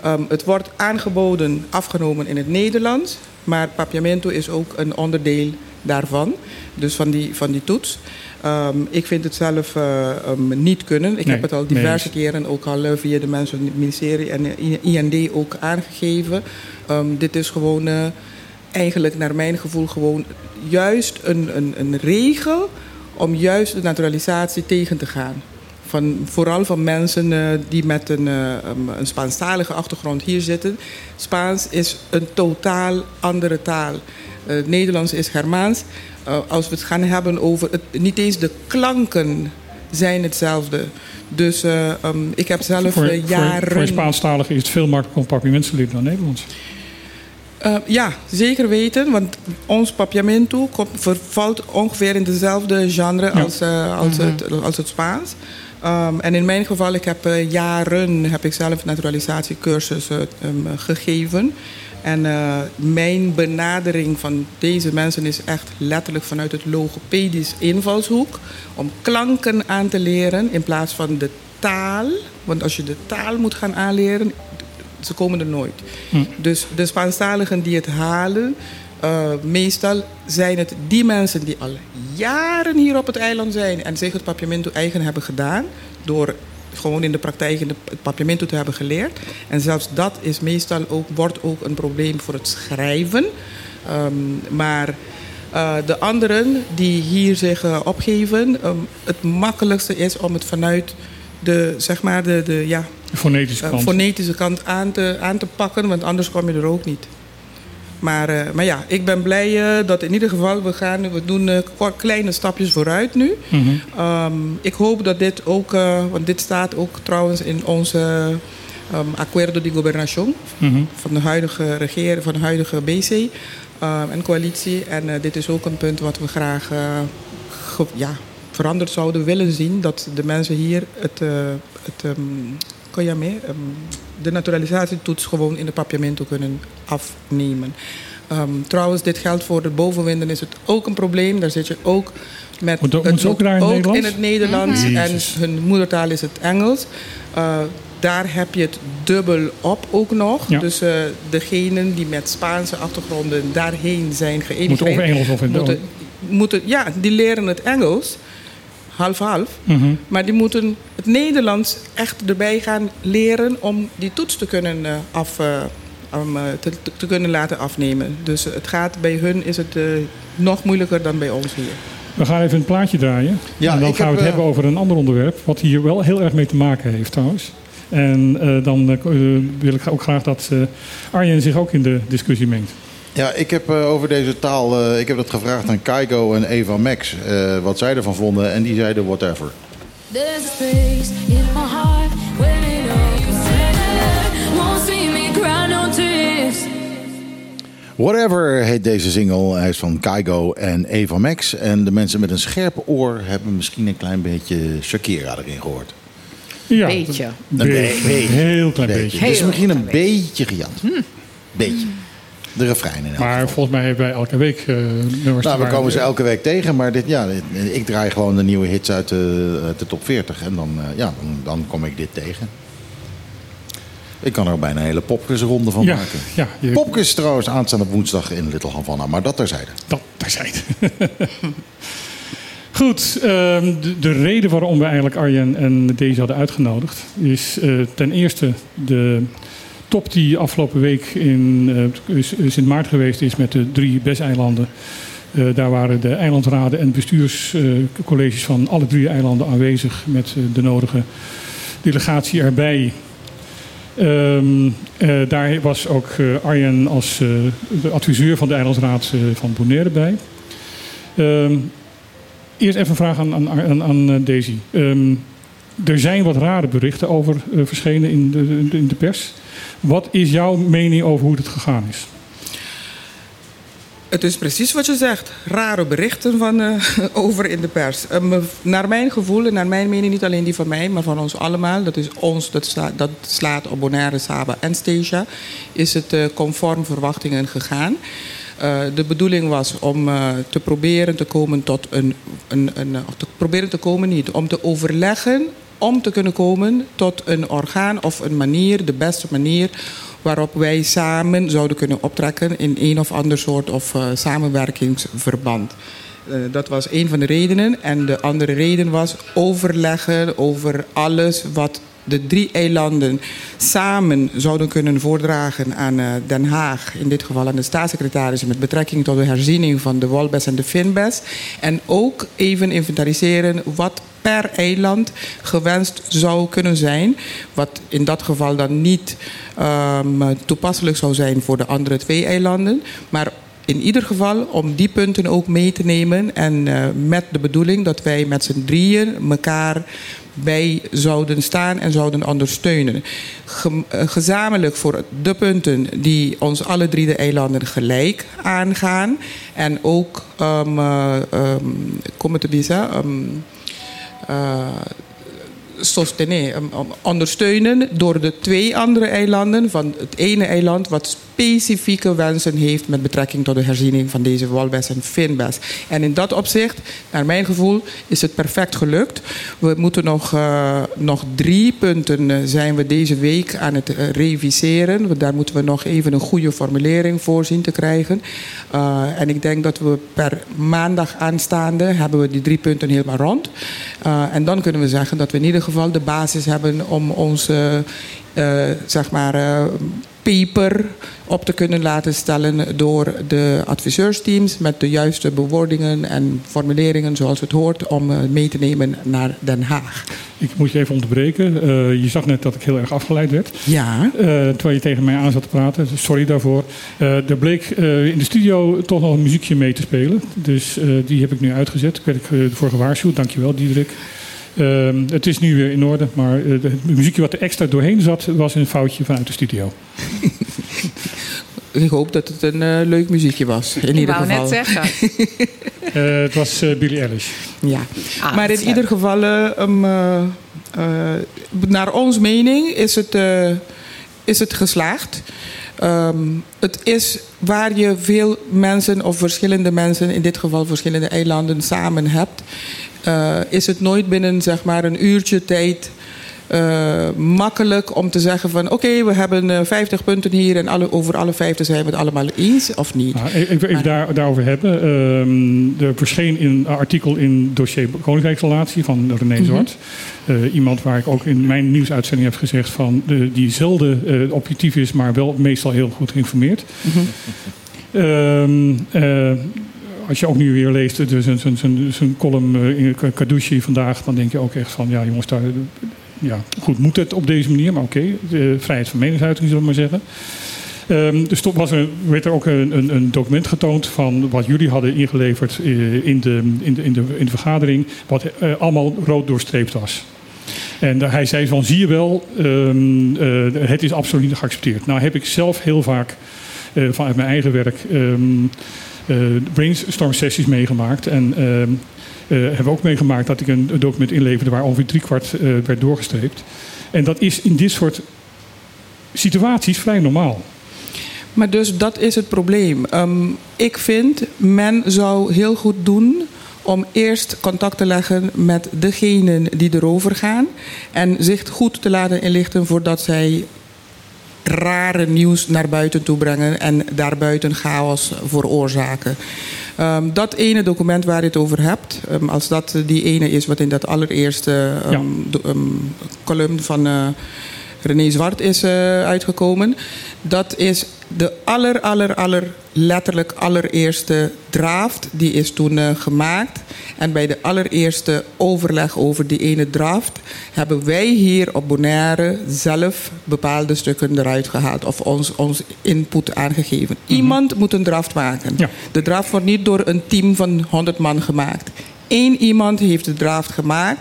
ehm, het wordt aangeboden, afgenomen in het Nederlands, maar papiamento is ook een onderdeel daarvan. Dus van die, van die toets. Ehm, ik vind het zelf eh, ehm, niet kunnen. Ik Nee, heb het al diverse keren ook al eh, via de mensen van het ministerie en de IND ook aangegeven. Ehm, dit is gewoon eh, eigenlijk naar mijn gevoel gewoon juist een, een, een regel om juist de naturalisatie tegen te gaan. Van, vooral van mensen eh, die met een, eh, um, een Spaanstalige achtergrond hier zitten. Spaans is een totaal andere taal. Eh, Nederlands is Germaans. Eh, als we het gaan hebben over... Het, niet eens de klanken zijn hetzelfde. Dus eh, um, ik heb zelf Voor, eh, voor, jaren... voor Spaanstaligen is het veel makkelijker om leren dan Nederlands. Uh, ja, zeker weten. Want ons papiamento komt, vervalt ongeveer in dezelfde genre Ja. als, uh, als, het, als het Spaans. Um, en in mijn geval, ik heb uh, jaren heb ik zelf naturalisatiecursussen um, gegeven. En uh, mijn benadering van deze mensen is echt letterlijk vanuit het logopedisch invalshoek. Om klanken aan te leren in plaats van de taal. Want als je de taal moet gaan aanleren, ze komen er nooit. Hm. Dus de Spaanstaligen die het halen, uh, meestal zijn het die mensen die al jaren hier op het eiland zijn en zich het papiamento eigen hebben gedaan door gewoon in de praktijk in de, het papiamento te hebben geleerd. En zelfs dat is meestal ook, wordt ook een probleem voor het schrijven. Um, maar uh, de anderen die hier zich uh, opgeven, um, het makkelijkste is om het vanuit de, zeg maar de, de ja, fonetische kant. uh, fonetische kant aan te, aan te pakken, want anders kom je er ook niet. Maar, uh, maar ja, ik ben blij uh, dat in ieder geval we gaan, we doen uh, kleine stapjes vooruit nu. Mhm. Mm -hmm. um, ik hoop dat dit ook, want dit staat ook trouwens in onze um, Acuerdo de Gobernación Mhm. mm -hmm. van de huidige regering, van de huidige BC um, en coalitie. En dit is ook een punt wat we graag ja, veranderd zouden willen zien. Dat de mensen hier het, het um, kan je mee, de naturalisatietoets gewoon in de papiamento kunnen afnemen. Um, trouwens, dit geldt voor de bovenwinden is het ook een probleem. Daar zit je ook met Moet, moet ook, daar in, ook in het Nederlands Mm -hmm. en hun moedertaal is het Engels. Uh, daar heb je het dubbel op ook nog. Ja. Dus uh, degenen die met Spaanse achtergronden daarheen zijn geëmigreerd... Moeten of Engels of in moeten, moeten, Ja, die leren het Engels half-half. Mm -hmm. Maar die moeten het Nederlands echt erbij gaan leren om die toets te kunnen, uh, af, uh, um, te, te, kunnen laten afnemen. Dus het gaat bij hun is het uh, nog moeilijker dan bij ons hier. We gaan even een plaatje draaien. Ja, en dan gaan we het hebben over een ander onderwerp. Wat hier wel heel erg mee te maken heeft trouwens. En dan wil ik ook graag dat Arjen zich ook in de discussie mengt. Ja, ik heb uh, over deze taal, uh, ik heb dat gevraagd aan Kaigo en Eva Max, uh, wat zij ervan vonden. En die zeiden whatever. There's a space in my heart when it all won't see me cry no tears. Whatever heet deze single. Hij is van Kaigo en Eva Max. En de mensen met een scherp oor hebben misschien een klein beetje Shakira erin gehoord. Ja, Beetje. Een beetje. beetje. Heel klein beetje. Het is misschien een beetje gejat. Beetje. De refrein in elk Maar geval. volgens mij hebben wij elke week uh, nummers. Nou, we komen ze elke week tegen, maar dit, ja, dit- ik draai gewoon de nieuwe hits uit de, uit de top 40. En dan, eh, ja, dan, dan kom ik dit tegen. Ik kan er ook bijna een hele popquizronde van Ja, maken. ja, je- Popquiz trouwens aanstaande woensdag in Little Havana, maar dat terzijde. Dat terzijde. Goed, ehm, de, de reden waarom we eigenlijk Arjen en deze hadden uitgenodigd... is eh, ten eerste de top die afgelopen week in eh, Sint Maarten geweest is... met de drie BES-eilanden. Eh, daar waren de eilandraden en bestuurscolleges van alle drie eilanden aanwezig... met eh, de nodige delegatie erbij... Ehm, eh, daar was ook Arjen als de adviseur van de Eilandsraad eh, van Bonaire bij. Ehm, eerst even een vraag aan, aan, Daisy. Ehm, er zijn wat rare berichten over verschenen in de, in de pers. Wat is jouw mening over hoe het gegaan is? Het is precies wat je zegt. Rare berichten van, uh, over in de pers. Uh, naar mijn gevoel en naar mijn mening, niet alleen die van mij, maar van ons allemaal. Dat is ons, dat, dat slaat op Bonaire, Saba en Stasia. Is het uh, conform verwachtingen gegaan. de bedoeling was om te proberen te komen tot een, een, een. Te proberen te komen niet, om te overleggen om te kunnen komen tot een orgaan of een manier, de beste manier waarop wij samen zouden kunnen optrekken in een of ander soort of eh, samenwerkingsverband. Eh, dat was een van de redenen. En de andere reden was overleggen over alles wat de drie eilanden samen zouden kunnen voordragen aan eh, Den Haag, in dit geval aan de staatssecretaris, met betrekking tot de herziening van de Walbes en de Finbes. En ook even inventariseren wat per eiland gewenst zou kunnen zijn. Wat in dat geval dan niet ehm, toepasselijk zou zijn voor de andere twee eilanden. Maar in ieder geval om die punten ook mee te nemen. En eh, met de bedoeling dat wij met z'n drieën elkaar bij zouden staan en zouden ondersteunen. Eh, gezamenlijk voor de punten die ons alle drie de eilanden gelijk aangaan. En ook, um, uh, um, kom te bieden, um, uh, ondersteunen door de twee andere eilanden. Van het ene eiland wat specifieke wensen heeft met betrekking tot de herziening van deze walbes en finbes. En in dat opzicht, naar mijn gevoel, is het perfect gelukt. We moeten nog, uh, nog drie punten uh, zijn we deze week aan het uh, reviseren. Daar moeten we nog even een goede formulering voor zien te krijgen. En ik denk dat we per maandag aanstaande hebben we die drie punten helemaal rond. En dan kunnen we zeggen dat we in ieder geval de basis hebben om onze zeg maar, paper op te kunnen laten stellen door de adviseursteams met de juiste bewoordingen en formuleringen zoals het hoort om uh, mee te nemen naar Den Haag. Ik moet je even onderbreken. Uh, je zag net dat ik heel erg afgeleid werd. Ja. Uh, terwijl je tegen mij aan zat te praten. Sorry daarvoor. Uh, er bleek in de studio toch nog een muziekje mee te spelen. Dus die heb ik nu uitgezet. Ik werd ervoor gewaarschuwd. Dankjewel, Diederik. Uh, het is nu weer in orde, maar uh, het muziekje wat er extra doorheen zat, was een foutje vanuit de studio. Ik hoop dat het een uh, leuk muziekje was. In ik ieder wou geval. net zeggen. Uh, het was uh, Billie Eilish. Ja, Ah, maar in ieder geval, um, naar ons mening, is het, is het geslaagd. Um, het is waar je veel mensen of verschillende mensen, in dit geval verschillende eilanden, samen hebt. Uh, is het nooit binnen zeg maar een uurtje tijd uh, makkelijk om te zeggen van oké, okay, we hebben uh, 50 punten hier en alle, over alle 50 zijn we het allemaal eens of niet. Nou, ik wil even daar, daarover hebben. Um, er verscheen een artikel in dossier Koninkrijksrelatie van René -hmm. Zwart. Uh, iemand waar ik ook in mijn nieuwsuitzending heb gezegd van die zelden objectief is, maar wel meestal heel goed geïnformeerd. -hmm. um, als je ook nu weer leest, dus zijn column in Kadouchi vandaag, dan denk je ook echt van, ja jongens, daar, ja, goed, moet het op deze manier, maar oké, okay, vrijheid van meningsuiting zullen we maar zeggen. Um, dus toen was er, werd er ook een, een, document getoond van wat jullie hadden ingeleverd uh, in, de, in, de, in, de, in de vergadering, wat uh, allemaal rood doorstreept was. En hij zei van, zie je wel, um, het is absoluut niet geaccepteerd. Nou heb ik zelf heel vaak vanuit mijn eigen werk um, brainstorm sessies meegemaakt en... Uh, hebben ook meegemaakt dat ik een document inleverde waar ongeveer driekwart uh, werd doorgestreept. En dat is in dit soort situaties vrij normaal. Maar dus dat is het probleem. Um, ik vind, men zou heel goed doen om eerst contact te leggen met degenen die erover gaan. En zich goed te laten inlichten voordat zij rare nieuws naar buiten toe brengen en daarbuiten chaos veroorzaken. Um, dat ene document waar je het over hebt, um, als dat die ene is wat in dat allereerste um, ja. column van uh, René Zwart is uh, uitgekomen, dat is de aller, aller, aller, letterlijk allereerste draft. Die is toen uh, gemaakt. En bij de allereerste overleg over die ene draft hebben wij hier op Bonaire zelf bepaalde stukken eruit gehaald of ons, ons input aangegeven. Mm -hmm. Iemand moet een draft maken. Ja. De draft wordt niet door een team van 100 man gemaakt. Eén iemand heeft de draft gemaakt.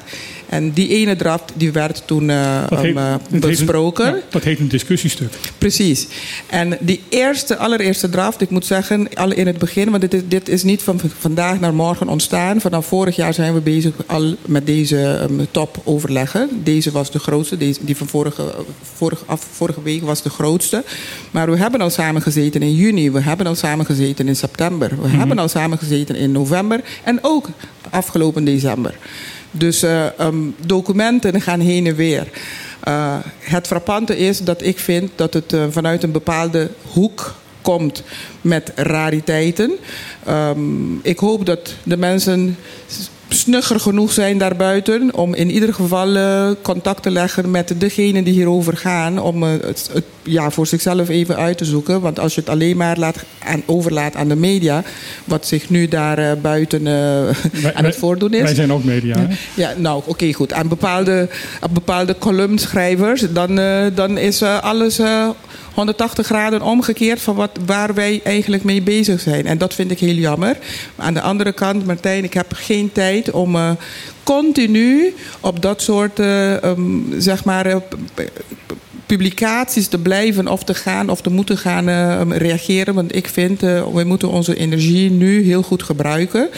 En die ene draft die werd toen uh, dat heet, um, besproken. Heet een, ja, dat heet een discussiestuk. Precies. En die eerste, allereerste draft, ik moet zeggen, al in het begin, want dit is, dit is niet van vandaag naar morgen ontstaan. Vanaf vorig jaar zijn we bezig al met deze um, top overleggen. Deze was de grootste, deze, die van vorige, vorige, af, vorige week was de grootste. Maar we hebben al samen gezeten in juni, we hebben al samen gezeten in september, we mm -hmm. hebben al samen gezeten in november en ook afgelopen december. Dus eh, ehm, documenten gaan heen en weer. Uh, het frappante is dat ik vind dat het uh, vanuit een bepaalde hoek komt met rariteiten. Um, ik hoop dat de mensen snugger genoeg zijn daarbuiten om in ieder geval contact te leggen met degenen die hierover gaan. Om het, ja, voor zichzelf even uit te zoeken. Want als je het alleen maar laat aan, overlaat aan de media, wat zich nu daar uh, buiten wij, aan het voordoen is. Wij zijn ook media. Ja, ja nou oké okay, goed. Aan bepaalde, aan bepaalde columnschrijvers, dan, dan is alles 180 graden omgekeerd van wat, waar wij eigenlijk mee bezig zijn. En dat vind ik heel jammer. Aan de andere kant, Martijn, ik heb geen tijd om uh, continu op dat soort, uh, um, zeg maar. Uh, publicaties te blijven of te gaan of te moeten gaan uh, reageren. Want ik vind, uh, we moeten onze energie nu heel goed gebruiken.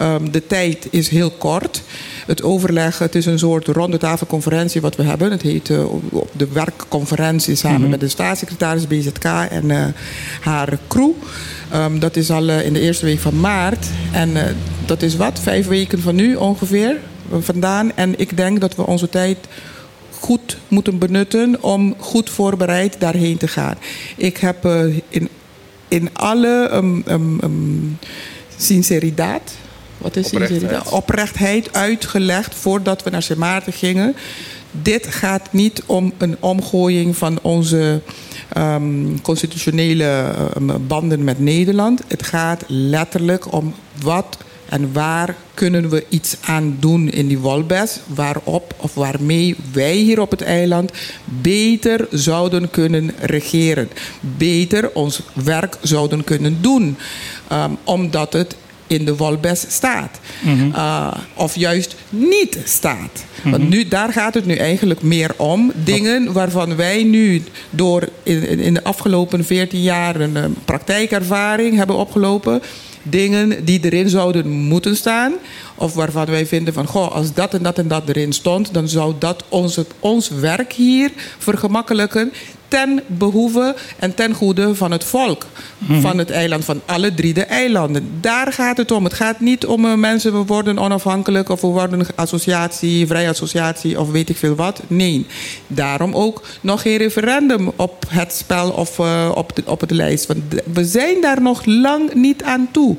Um, de tijd is heel kort. Het overleg, het is een soort ronde tafelconferentie wat we hebben. Het heet uh, op de werkconferentie samen mm -hmm. met de staatssecretaris BZK en haar crew. Um, dat is al in de eerste week van maart. En dat is wat, vijf weken van nu ongeveer vandaan. En ik denk dat we onze tijd goed moeten benutten om goed voorbereid daarheen te gaan. Ik heb uh, in, in alle um, um, um, sinceriteit, wat is Oprechtheid. sinceriteit? Oprechtheid uitgelegd voordat we naar Sint Maarten gingen. Dit gaat niet om een omgooiing van onze um, constitutionele um, banden met Nederland. Het gaat letterlijk om wat en waar kunnen we iets aan doen in die Wolbes? Waarop of waarmee wij hier op het eiland beter zouden kunnen regeren. Beter ons werk zouden kunnen doen. Um, omdat het in de Wolbes staat. Mm -hmm. uh, of juist niet staat. Want nu, daar gaat het nu eigenlijk meer om. Dingen waarvan wij nu door in, in de afgelopen 14 jaar een, een praktijkervaring hebben opgelopen dingen die erin zouden moeten staan. Of waarvan wij vinden van, goh, als dat en dat en dat erin stond, dan zou dat ons, ons werk hier vergemakkelijken ten behoeve en ten goede van het volk. Mm -hmm. Van het eiland, van alle drie de eilanden. Daar gaat het om. Het gaat niet om uh, mensen, we worden onafhankelijk of we worden associatie, vrije associatie of weet ik veel wat. Nee. Daarom ook nog geen referendum op het spel of uh, op, de, op het lijst. Want we zijn daar nog lang niet aan toe.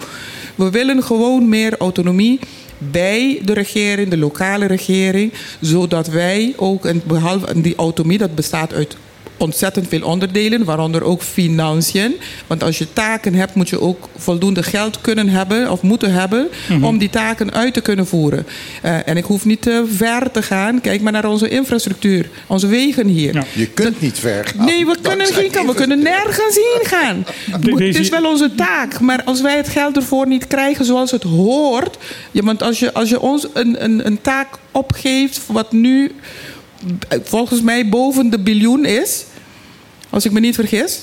We willen gewoon meer autonomie bij de regering, de lokale regering, zodat wij ook, en behalve die autonomie, dat bestaat uit ontzettend veel onderdelen, waaronder ook financiën. Want als je taken hebt, moet je ook voldoende geld kunnen hebben of moeten hebben mm -hmm. om die taken uit te kunnen voeren. Uh, en ik hoef niet te ver te gaan. Kijk maar naar onze infrastructuur, onze wegen hier. Ja. Je kunt Dat, niet ver gaan. Nee, we kunnen geen gaan. We kunnen nergens heen gaan. Het is wel onze taak, maar als wij het geld ervoor niet krijgen zoals het hoort. Ja, want als je, als je ons een, een, een taak opgeeft, wat nu volgens mij boven de biljoen is, als ik me niet vergis.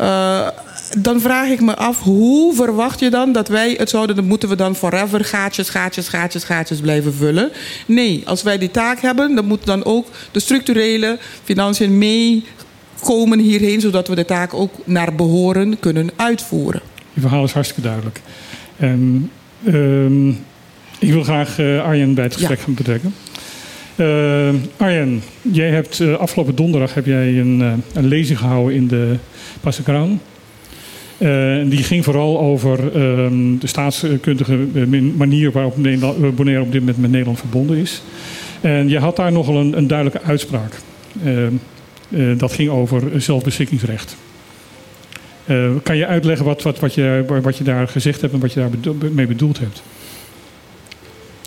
Uh, dan vraag ik me af, hoe verwacht je dan dat wij het zouden... dan moeten we dan forever gaatjes, gaatjes, gaatjes, gaatjes blijven vullen? Nee, als wij die taak hebben, dan moeten dan ook de structurele financiën meekomen hierheen... zodat we de taak ook naar behoren kunnen uitvoeren. Je verhaal is hartstikke duidelijk. En, um, ik wil graag uh, Arjen bij het gesprek ja. gaan betrekken. Uh, Arjen, jij hebt uh, afgelopen donderdag heb jij een, uh, een lezing gehouden in de Passekraan. die ging vooral over de staatskundige manier waarop Nederland, Bonaire op dit moment met Nederland verbonden is. En je had daar nogal een, een duidelijke uitspraak. dat ging over zelfbeschikkingsrecht. kan je uitleggen wat, wat, wat, je, wat je daar gezegd hebt en wat je daarmee bedoeld hebt?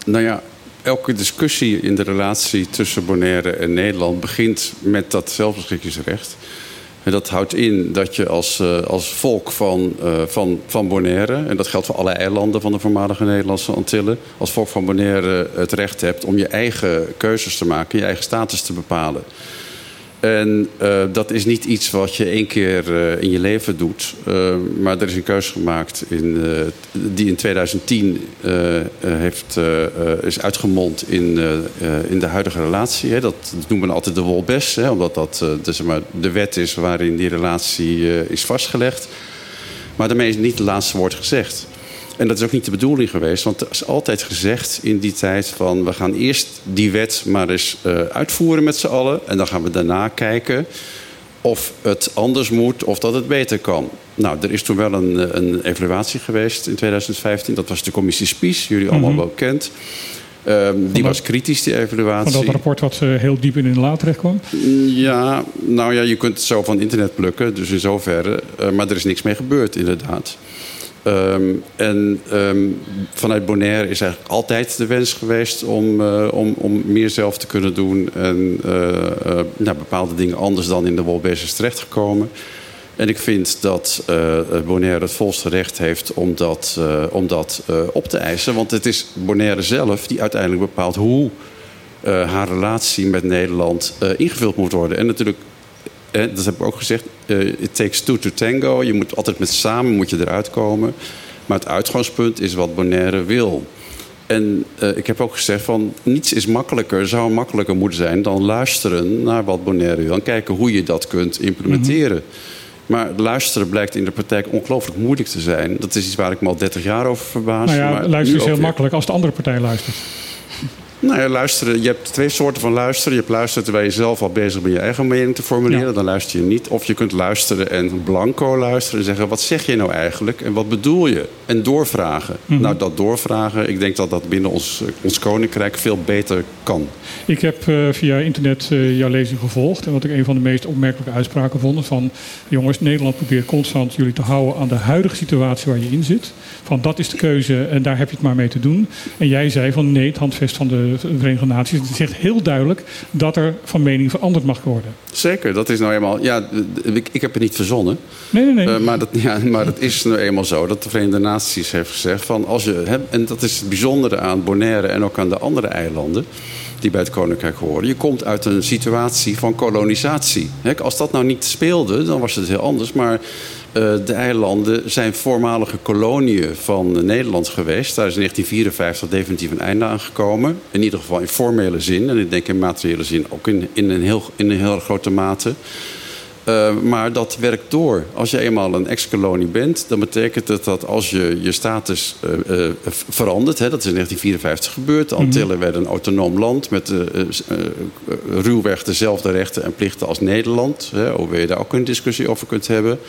Nou ja, elke discussie in de relatie tussen Bonaire en Nederland begint met dat zelfbeschikkingsrecht. En dat houdt in dat je als, uh, als volk van, uh, van, van Bonaire, en dat geldt voor alle eilanden van de voormalige Nederlandse Antillen, als volk van Bonaire het recht hebt om je eigen keuzes te maken, je eigen status te bepalen. En uh, dat is niet iets wat je één keer uh, in je leven doet. Uh, maar er is een keuze gemaakt in, die in 2010 heeft, is uitgemond in, in de huidige relatie. Hè. Dat, noemen we altijd de Wolbes, omdat dat de, zeg maar, de wet is waarin die relatie is vastgelegd. Maar daarmee is niet het laatste woord gezegd. En dat is ook niet de bedoeling geweest, want er is altijd gezegd in die tijd van we gaan eerst die wet maar eens eh, uitvoeren met z'n allen en dan gaan we daarna kijken of het anders moet of dat het beter kan. Nou, er is toen wel een, eh, een evaluatie geweest in 2015. Dat was de commissie Spies, jullie allemaal Mhm. wel bekend. Ehm, die dat- was kritisch, die evaluatie. Van dat rapport wat eh, heel diep in de la terecht kwam. Ja, nou ja, je kunt het zo van internet plukken, dus in zoverre. Maar er is niks mee gebeurd, inderdaad. Ehm, en ehm, vanuit Bonaire is eigenlijk altijd de wens geweest om, eh, om, om meer zelf te kunnen doen. En nou, bepaalde dingen anders dan in de Wolbers is terechtgekomen. En ik vind dat Bonaire het volste recht heeft om dat, om dat op te eisen. Want het is Bonaire zelf die uiteindelijk bepaalt hoe haar relatie met Nederland ingevuld moet worden. En natuurlijk, eh, dat heb ik ook gezegd, eh, it takes two to tango. Je moet altijd met samen moet je eruit komen. Maar het uitgangspunt is wat Bonaire wil. En eh, ik heb ook gezegd van niets is makkelijker, zou makkelijker moeten zijn dan luisteren naar wat Bonaire wil. En kijken hoe je dat kunt implementeren. Maar luisteren blijkt in de praktijk ongelooflijk moeilijk te zijn. Dat is iets waar ik me al 30 jaar over verbaas. Nou ja, maar luisteren is ook heel weer. makkelijk als de andere partij luistert. Nou ja, luisteren. Je hebt twee soorten van luisteren. Je hebt luisteren terwijl je zelf al bezig bent je eigen mening te formuleren. Ja. Dan luister je niet. Of je kunt luisteren en blanco luisteren en zeggen: wat zeg je nou eigenlijk en wat bedoel je? En doorvragen. Mhm. Nou, dat doorvragen, ik denk dat dat binnen ons, ons koninkrijk veel beter kan. Ik heb eh, via internet eh, jouw lezing gevolgd. En wat ik een van de meest opmerkelijke uitspraken vond. Van jongens, Nederland probeert constant jullie te houden aan de huidige situatie waar je in zit. Van dat is de keuze en daar heb je het maar mee te doen. En jij zei van nee, het handvest van de Verenigde Naties. Het zegt heel duidelijk dat er van mening veranderd mag worden. Zeker, dat is nou eenmaal. Ja, ik, ik heb het niet verzonnen. Nee, nee, nee. Eh, maar, dat, ja, maar het is nu eenmaal zo dat de Verenigde Naties heeft gezegd van als je hebt, en dat is het bijzondere aan Bonaire en ook aan de andere eilanden die bij het Koninkrijk horen. Je komt uit een situatie van kolonisatie. Hè, als dat nou niet speelde, dan was het heel anders. Maar eh, de eilanden zijn voormalige koloniën van Nederland geweest. Daar is in 1954 definitief een einde aan gekomen. In ieder geval in formele zin. En ik denk in materiële zin ook in, in, een, heel, in een heel grote mate. Uh, maar dat werkt door. Als je eenmaal een ex-kolonie bent, dan betekent het dat als je je status uh, uh, verandert, hè, dat is in 1954 gebeurd. De Antillen mm -hmm. werden een autonoom land met ruwweg dezelfde rechten en plichten als Nederland. Hè, hoewel je daar ook een discussie over kunt hebben.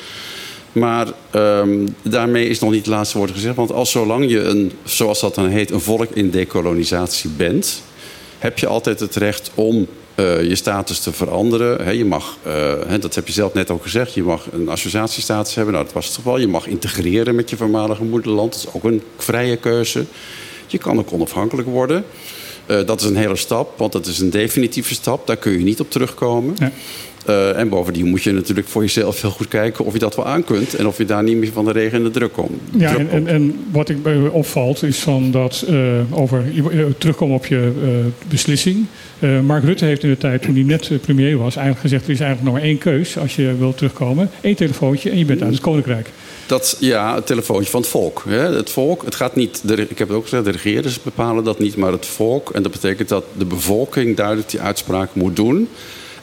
Maar um, daarmee is nog niet het laatste woord gezegd. Want als zolang je een, zoals dat dan heet, een volk in dekolonisatie bent, heb je altijd het recht om uh, je status te veranderen. He, je mag, he, dat heb je zelf net ook gezegd, je mag een associatiestatus hebben. Nou, dat was het geval. Je mag integreren met je voormalige moederland. Dat is ook een vrije keuze. Je kan ook onafhankelijk worden. Uh, dat is een hele stap, want dat is een definitieve stap. Daar kun je niet op terugkomen. Ja. Uh, en bovendien moet je natuurlijk voor jezelf heel goed kijken of je dat wel aan kunt. En of je daar niet meer van de regen in de druk komt. Ja, en, en, en, wat ik opvalt is van dat uh, over terugkomen op je beslissing. Mark Rutte heeft in de tijd toen hij net premier was eigenlijk gezegd: er is eigenlijk nog maar één keus als je wilt terugkomen. Eén telefoontje en je bent uit het koninkrijk. Dat, ja, het telefoontje van het volk. Hè. Het volk, het gaat niet, de, ik heb het ook gezegd, de regeerders bepalen dat niet, maar het volk. En dat betekent dat de bevolking duidelijk die uitspraak moet doen.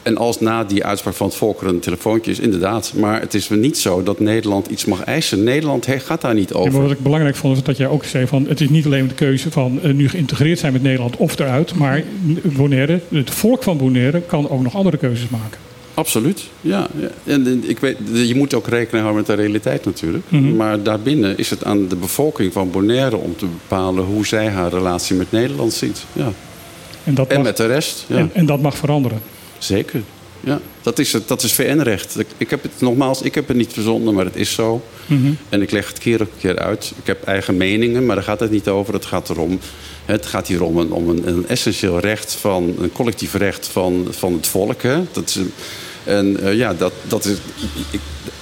En als na die uitspraak van het volk er een telefoontje is, inderdaad. Maar het is niet zo dat Nederland iets mag eisen. Nederland gaat daar niet over. Ja, maar wat ik belangrijk vond, is dat jij ook zei van... het is niet alleen de keuze van uh, nu geïntegreerd zijn met Nederland of eruit... maar Bonaire, het volk van Bonaire kan ook nog andere keuzes maken. Absoluut, ja. ja. En ik weet, je moet ook rekening houden met de realiteit natuurlijk. Mm -hmm. Maar daarbinnen is het aan de bevolking van Bonaire om te bepalen hoe zij haar relatie met Nederland ziet. Ja. En, dat en met de rest. Ja. En, en dat mag veranderen. Zeker. Ja, dat is, het, dat is VN-recht. Ik, heb het nogmaals, ik heb het niet verzonnen, maar het is zo. Mm -hmm. En ik leg het keer op keer uit. Ik heb eigen meningen, maar daar gaat het niet over. Het gaat erom. Het gaat hier om een, om een, een essentieel recht van een collectief recht van, van het volk. Hè? Dat is een, en uh, ja, dat, dat is. Ik,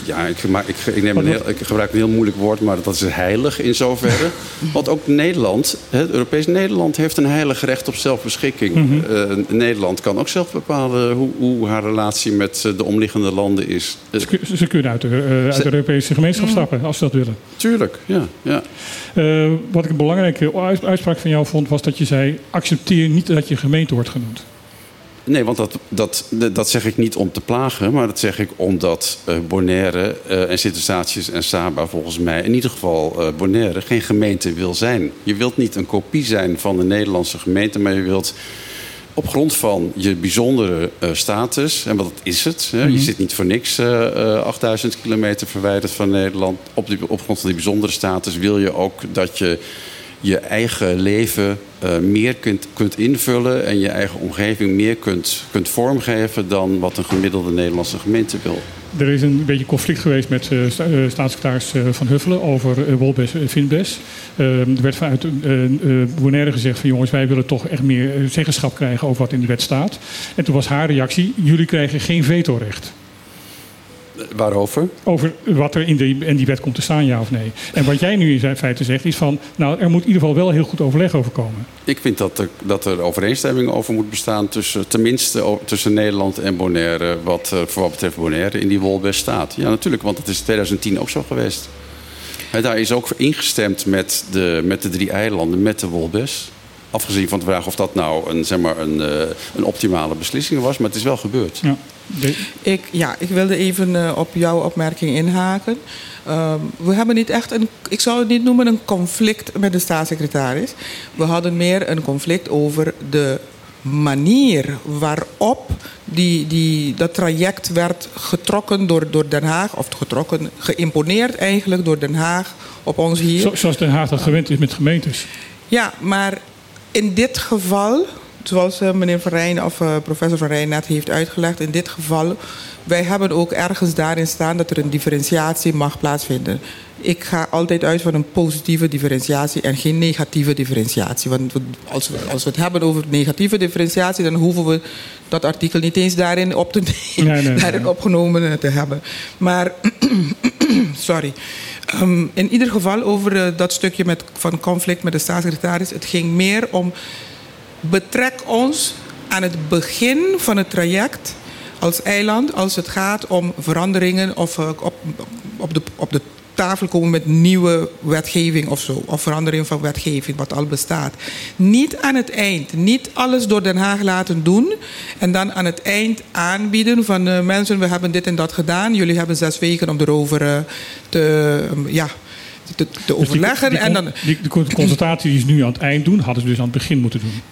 ja, ik, ik, ik, neem een heel, ik gebruik een heel moeilijk woord, maar dat is heilig in zoverre. Want ook Nederland, het Europees Nederland, heeft een heilig recht op zelfbeschikking. Mm -hmm. uh, Nederland kan ook zelf bepalen hoe, hoe haar relatie met de omliggende landen is. Ze, ze kunnen uit de, uh, uit de Europese gemeenschap stappen, als ze dat willen. Tuurlijk, ja. ja. Uh, wat ik een belangrijke uitspraak van jou vond, was dat je zei: accepteer niet dat je gemeente wordt genoemd. Nee, want dat, dat, dat zeg ik niet om te plagen, maar dat zeg ik omdat eh, Bonaire eh, en Sint-Eustatius en Saba volgens mij, in ieder geval eh, Bonaire, geen gemeente wil zijn. Je wilt niet een kopie zijn van de Nederlandse gemeente, maar je wilt op grond van je bijzondere status, en wat is het? Hè? Mhm. Je zit niet voor niks eh, eh, 8000 kilometer verwijderd van Nederland. Op, die, op grond van die bijzondere status wil je ook dat je je eigen leven eh, meer kunt, kunt invullen en je eigen omgeving meer kunt, kunt vormgeven dan wat een gemiddelde Nederlandse gemeente wil. Er is een beetje conflict geweest met eh, staatssecretaris Van Huffelen over uh, Wolbes en Finbes. Eh, er werd vanuit Bonaire gezegd van jongens, wij willen toch echt meer zeggenschap krijgen over wat in de wet staat. En toen was haar reactie, jullie krijgen geen vetorecht. Waarover? Over wat er in, de, in die wet komt te staan, ja of nee. En wat jij nu in feite zegt is van, nou er moet in ieder geval wel heel goed overleg over komen. Ik vind dat er, dat er overeenstemming over moet bestaan tussen, tenminste tussen Nederland en Bonaire, wat eh, voor wat betreft Bonaire in die Wolbest staat. Ja, natuurlijk, want dat is in 2010 ook zo geweest. Hè, daar is ook ingestemd met de, met de drie eilanden, met de Wolbest. Afgezien van de vraag of dat nou een, zeg maar een, eh, een optimale beslissing was, maar het is wel gebeurd. Ja. De- Ik, ja, ik wilde even eh, op jouw opmerking inhaken. Ehm, we hebben niet echt een, ik zou het niet noemen een conflict met de staatssecretaris. We hadden meer een conflict over de manier waarop die, die, dat traject werd getrokken door, door Den Haag, of getrokken, geïmponeerd eigenlijk door Den Haag op ons hier. zo- zoals Den Haag dat gewend is met gemeentes. Ja, maar in dit geval, zoals eh, meneer Van Rijn of eh, professor Van Rijn net heeft uitgelegd, in dit geval, wij hebben ook ergens daarin staan dat er een differentiatie mag plaatsvinden. Ik ga altijd uit van een positieve differentiatie en geen negatieve differentiatie. Want als we, als we het hebben over negatieve differentiatie, dan hoeven we dat artikel niet eens daarin, op te, Nee, nee, nee. daarin opgenomen te hebben. Maar, sorry. Ehm, in ieder geval over eh, dat stukje met, van conflict met de staatssecretaris. Het ging meer om betrek ons aan het begin van het traject als eiland als het gaat om veranderingen of eh, op, op, de, op de tafel komen met nieuwe wetgeving of zo. Of verandering van wetgeving wat al bestaat. Niet aan het eind. Niet alles door Den Haag laten doen. En dan aan het eind aanbieden van eh, mensen, we hebben dit en dat gedaan. Jullie hebben zes weken om erover eh, te, eh, ja, te, te Dus die- overleggen. die, en dan, die, de consultatie die ze nu aan het eind doen, hadden ze dus aan het begin moeten doen.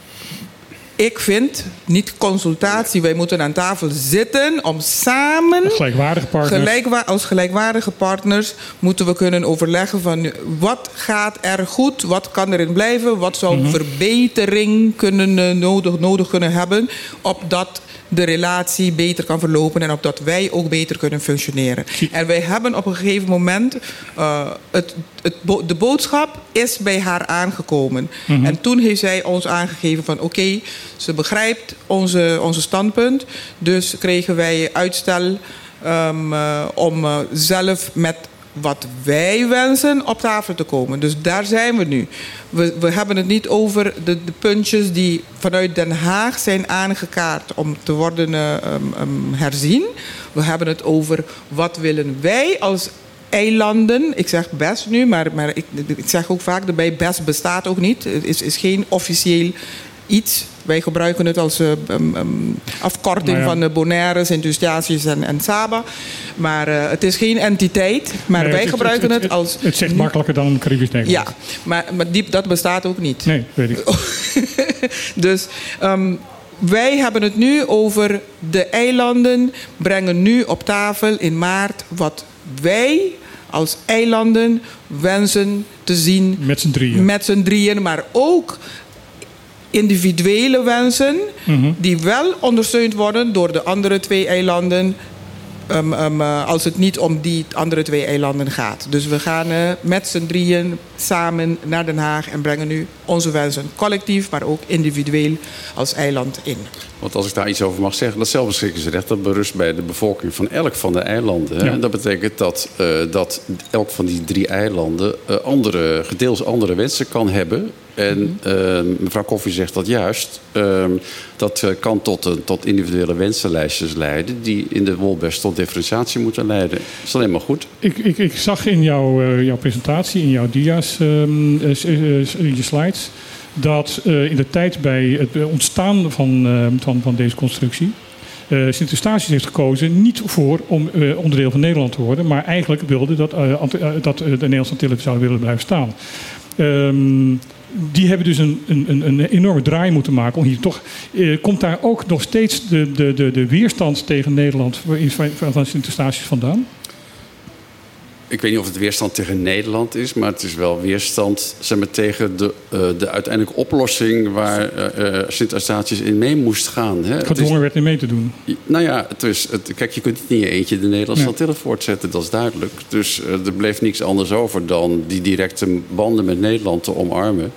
Ik vind niet consultatie. Wij moeten aan tafel zitten om samen. Gelijkwaardige partners. Gelijkwa- als gelijkwaardige partners moeten we kunnen overleggen van wat gaat er goed, wat kan erin blijven, wat zou Mhm. verbetering kunnen, eh, nodig, nodig kunnen hebben, opdat de relatie beter kan verlopen en opdat wij ook beter kunnen functioneren. En wij hebben op een gegeven moment, eh, het, het, bo- de boodschap is bij haar aangekomen. Mhm. En toen heeft zij ons aangegeven van oké, ze begrijpt onze, onze standpunt. Dus kregen wij uitstel ehm, eh, om eh, zelf met wat wij wensen op tafel te komen. Dus daar zijn we nu. We, we hebben het niet over de, de puntjes die vanuit Den Haag zijn aangekaart om te worden eh, ehm, ehm, herzien. We hebben het over wat willen wij als eilanden. Ik zeg best nu, maar, maar ik, ik zeg ook vaak erbij, best bestaat ook niet. Het is, is geen officieel iets. Wij gebruiken het als eh, um, um, afkorting Nou ja. van de Bonaire, Sint-Eustatius en, en Saba. Maar eh, het is geen entiteit, maar Nee, wij het- gebruiken het, als... Het zegt makkelijker dan Caribisch Nederland. Ja, maar, maar die, dat bestaat ook niet. Nee, weet ik. Dus ehm, wij hebben het nu over de eilanden brengen nu op tafel in maart wat wij als eilanden wensen te zien Met z'n drieën. met z'n drieën, maar ook individuele wensen Mhm. die wel ondersteund worden door de andere twee eilanden. ehm, ehm, eh, als het niet om die andere twee eilanden gaat. Dus we gaan eh, met z'n drieën samen naar Den Haag en brengen nu onze wensen collectief, maar ook individueel als eiland in. Want als ik daar iets over mag zeggen, dat zelfbeschikkingsrecht dat berust bij de bevolking van elk van de eilanden. hè. Ja. En dat betekent dat, eh, dat elk van die drie eilanden eh, andere, gedeels andere wensen kan hebben. En eh, mevrouw Koffie zegt dat juist. Ehm, dat eh, kan tot, tot individuele wensenlijstjes leiden... die in de wolbest tot differentiatie moeten leiden. Dat is alleen maar goed. Ik, ik, ik zag in jouw, eh, jouw presentatie, in jouw dia's, ehm, eh, je slides, dat in de tijd bij het ontstaan van, ehm, van, deze constructie. eh Sint Eustatius heeft gekozen niet voor om onderdeel van Nederland te worden, maar eigenlijk wilde dat, dat de Nederlandse Antillen zouden willen blijven staan. Ehm, die hebben dus een, een, een- enorme draai moeten maken. Om hier toch, eh, komt daar ook nog steeds de, de, de, de weerstand tegen Nederland van, van, van vandaan? Ik weet niet of het weerstand tegen Nederland is... maar het is wel weerstand zeg maar, tegen de, eh, de uiteindelijke oplossing... waar eh, eh, Sint Eustatius in mee moest gaan. Hè. Het is- Gedwongen werd niet mee te doen. Nou ja, het is, het, kijk, je kunt niet in je eentje de Nederlandse Nee. Antillen voortzetten, dat is duidelijk. Dus er bleef niks anders over dan die directe banden met Nederland te omarmen.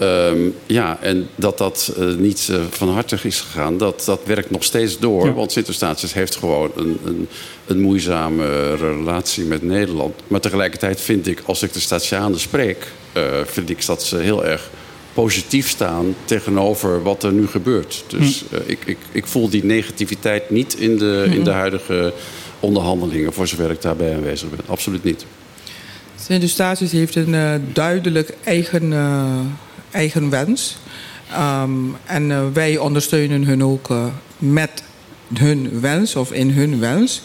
Ehm, ja, en dat dat eh, niet eh, van harte is gegaan, dat, dat werkt nog steeds door. Ja. Want Sint-Eustatius heeft gewoon een, een, een moeizame relatie met Nederland. Maar tegelijkertijd vind ik, als ik de Statianen spreek... eh, vind ik dat ze heel erg positief staan tegenover wat er nu gebeurt. Dus eh, ik, ik, ik voel die negativiteit niet in de, in de huidige onderhandelingen... voor zover ik daarbij aanwezig ben. Absoluut niet. Sint Eustatius heeft een duidelijk eigen, eigen wens. Ehm, en eh, wij ondersteunen hun ook eh, met hun wens of in hun wens.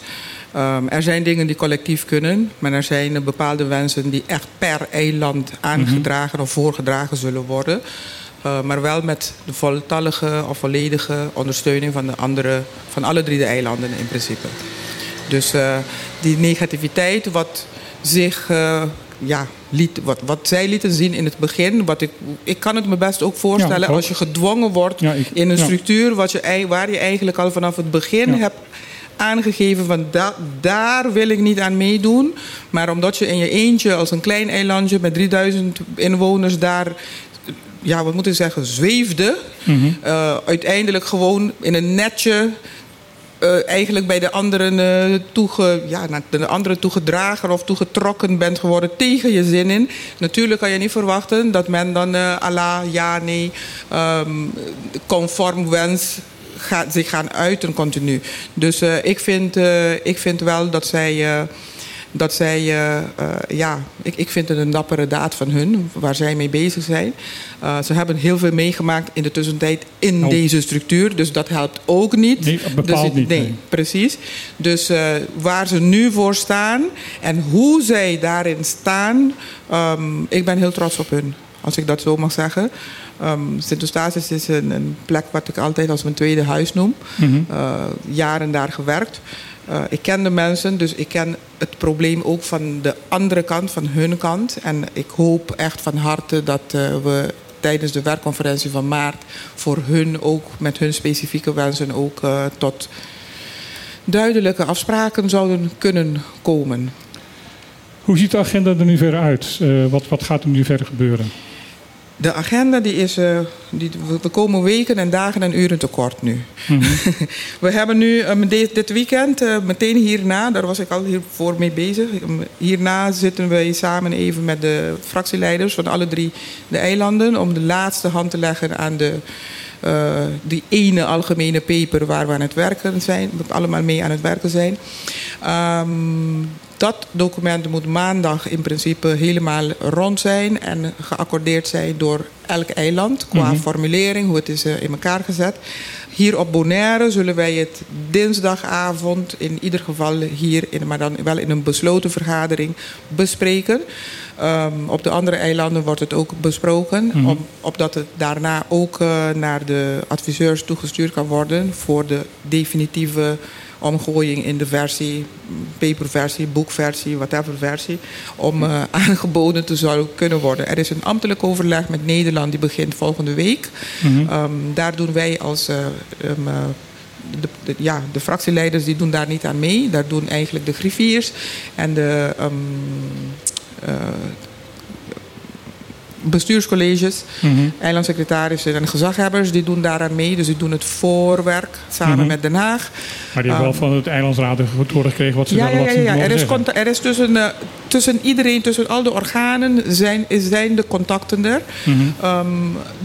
Ehm, er zijn dingen die collectief kunnen, maar er zijn eh, bepaalde wensen die echt per eiland aangedragen of voorgedragen zullen worden. Maar wel met de voltallige of volledige ondersteuning van, de andere, van alle drie de eilanden in principe. Dus die negativiteit, wat zich. Ja, liet, wat, wat zij lieten zien in het begin. Wat ik, ik kan het me best ook voorstellen als je gedwongen wordt Ja, ik- in een ja. structuur wat je, waar je eigenlijk al vanaf het begin hebt aangegeven van da, daar wil ik niet aan meedoen. Maar omdat je in je eentje als een klein eilandje met 3000 inwoners daar, ja, wat moet ik zeggen, zweefde. eh, uiteindelijk gewoon in een netje eh, eigenlijk bij de anderen, eh, toege, ja, de anderen toegedragen of toegetrokken bent geworden tegen je zin in. Natuurlijk kan je niet verwachten dat men dan eh Allah, ja, nee, ehm, conform wens gaat, zich gaan uiten continu. Dus ik, vind, ik vind wel dat zij. Dat zij, eh, eh, ja, ik, ik vind het een dappere daad van hun, waar zij mee bezig zijn. Eh, ze hebben heel veel meegemaakt in de tussentijd in Oh. deze structuur, dus dat helpt ook niet. Nee, bepaald Dus, niet, Nee, nee. precies. Dus waar ze nu voor staan en hoe zij daarin staan, ehm, ik ben heel trots op hun, als ik dat zo mag zeggen. Ehm Sint Eustatius is een, een plek wat ik altijd als mijn tweede huis noem. Mhm. Jaren daar gewerkt. Eh, ik ken de mensen, dus ik ken het probleem ook van de andere kant, van hun kant. En ik hoop echt van harte dat eh, we tijdens de werkconferentie van maart voor hun ook met hun specifieke wensen ook eh, tot duidelijke afspraken zouden kunnen komen. Hoe ziet de agenda er nu verder uit? Wat, wat gaat er nu verder gebeuren? De agenda die is, eh, die, we- komen weken en dagen en uren tekort nu. we hebben nu eh, dit, dit weekend, eh, meteen hierna, daar was ik al hiervoor mee bezig. Hierna zitten wij samen even met de fractieleiders van alle drie de eilanden om de laatste hand te leggen aan de, eh, die ene algemene paper waar we aan het werken zijn, we allemaal mee aan het werken zijn. Ehm, dat document moet maandag in principe helemaal rond zijn en geaccordeerd zijn door elk eiland qua formulering, hoe het is eh, in elkaar gezet. Hier op Bonaire zullen wij het dinsdagavond in ieder geval hier, in, maar dan wel in een besloten vergadering, bespreken. Ehm, op de andere eilanden wordt het ook besproken, om, opdat het daarna ook eh, naar de adviseurs toegestuurd kan worden voor de definitieve omgooiing in de versie, paperversie, boekversie, whatever versie, om eh, aangeboden te zou kunnen worden. Er is een ambtelijk overleg met Nederland die begint volgende week. Ehm, daar doen wij als eh, ehm, eh, de, de- ja, de fractieleiders die doen daar niet aan mee. Daar doen eigenlijk de griffiers en de ehm, eh, bestuurscolleges, Mhm. eilandsecretarissen en gezaghebbers, die doen daaraan mee. Dus die doen het voorwerk samen Mhm. met Den Haag. Maar die hebben wel van het eilandsraad doorgekregen wat ze Ja, ja, wat ja, ze ja. Er, is er is tussen, eh, tussen iedereen, tussen al de organen, zijn, zijn de contacten er. Mhm. Ehm,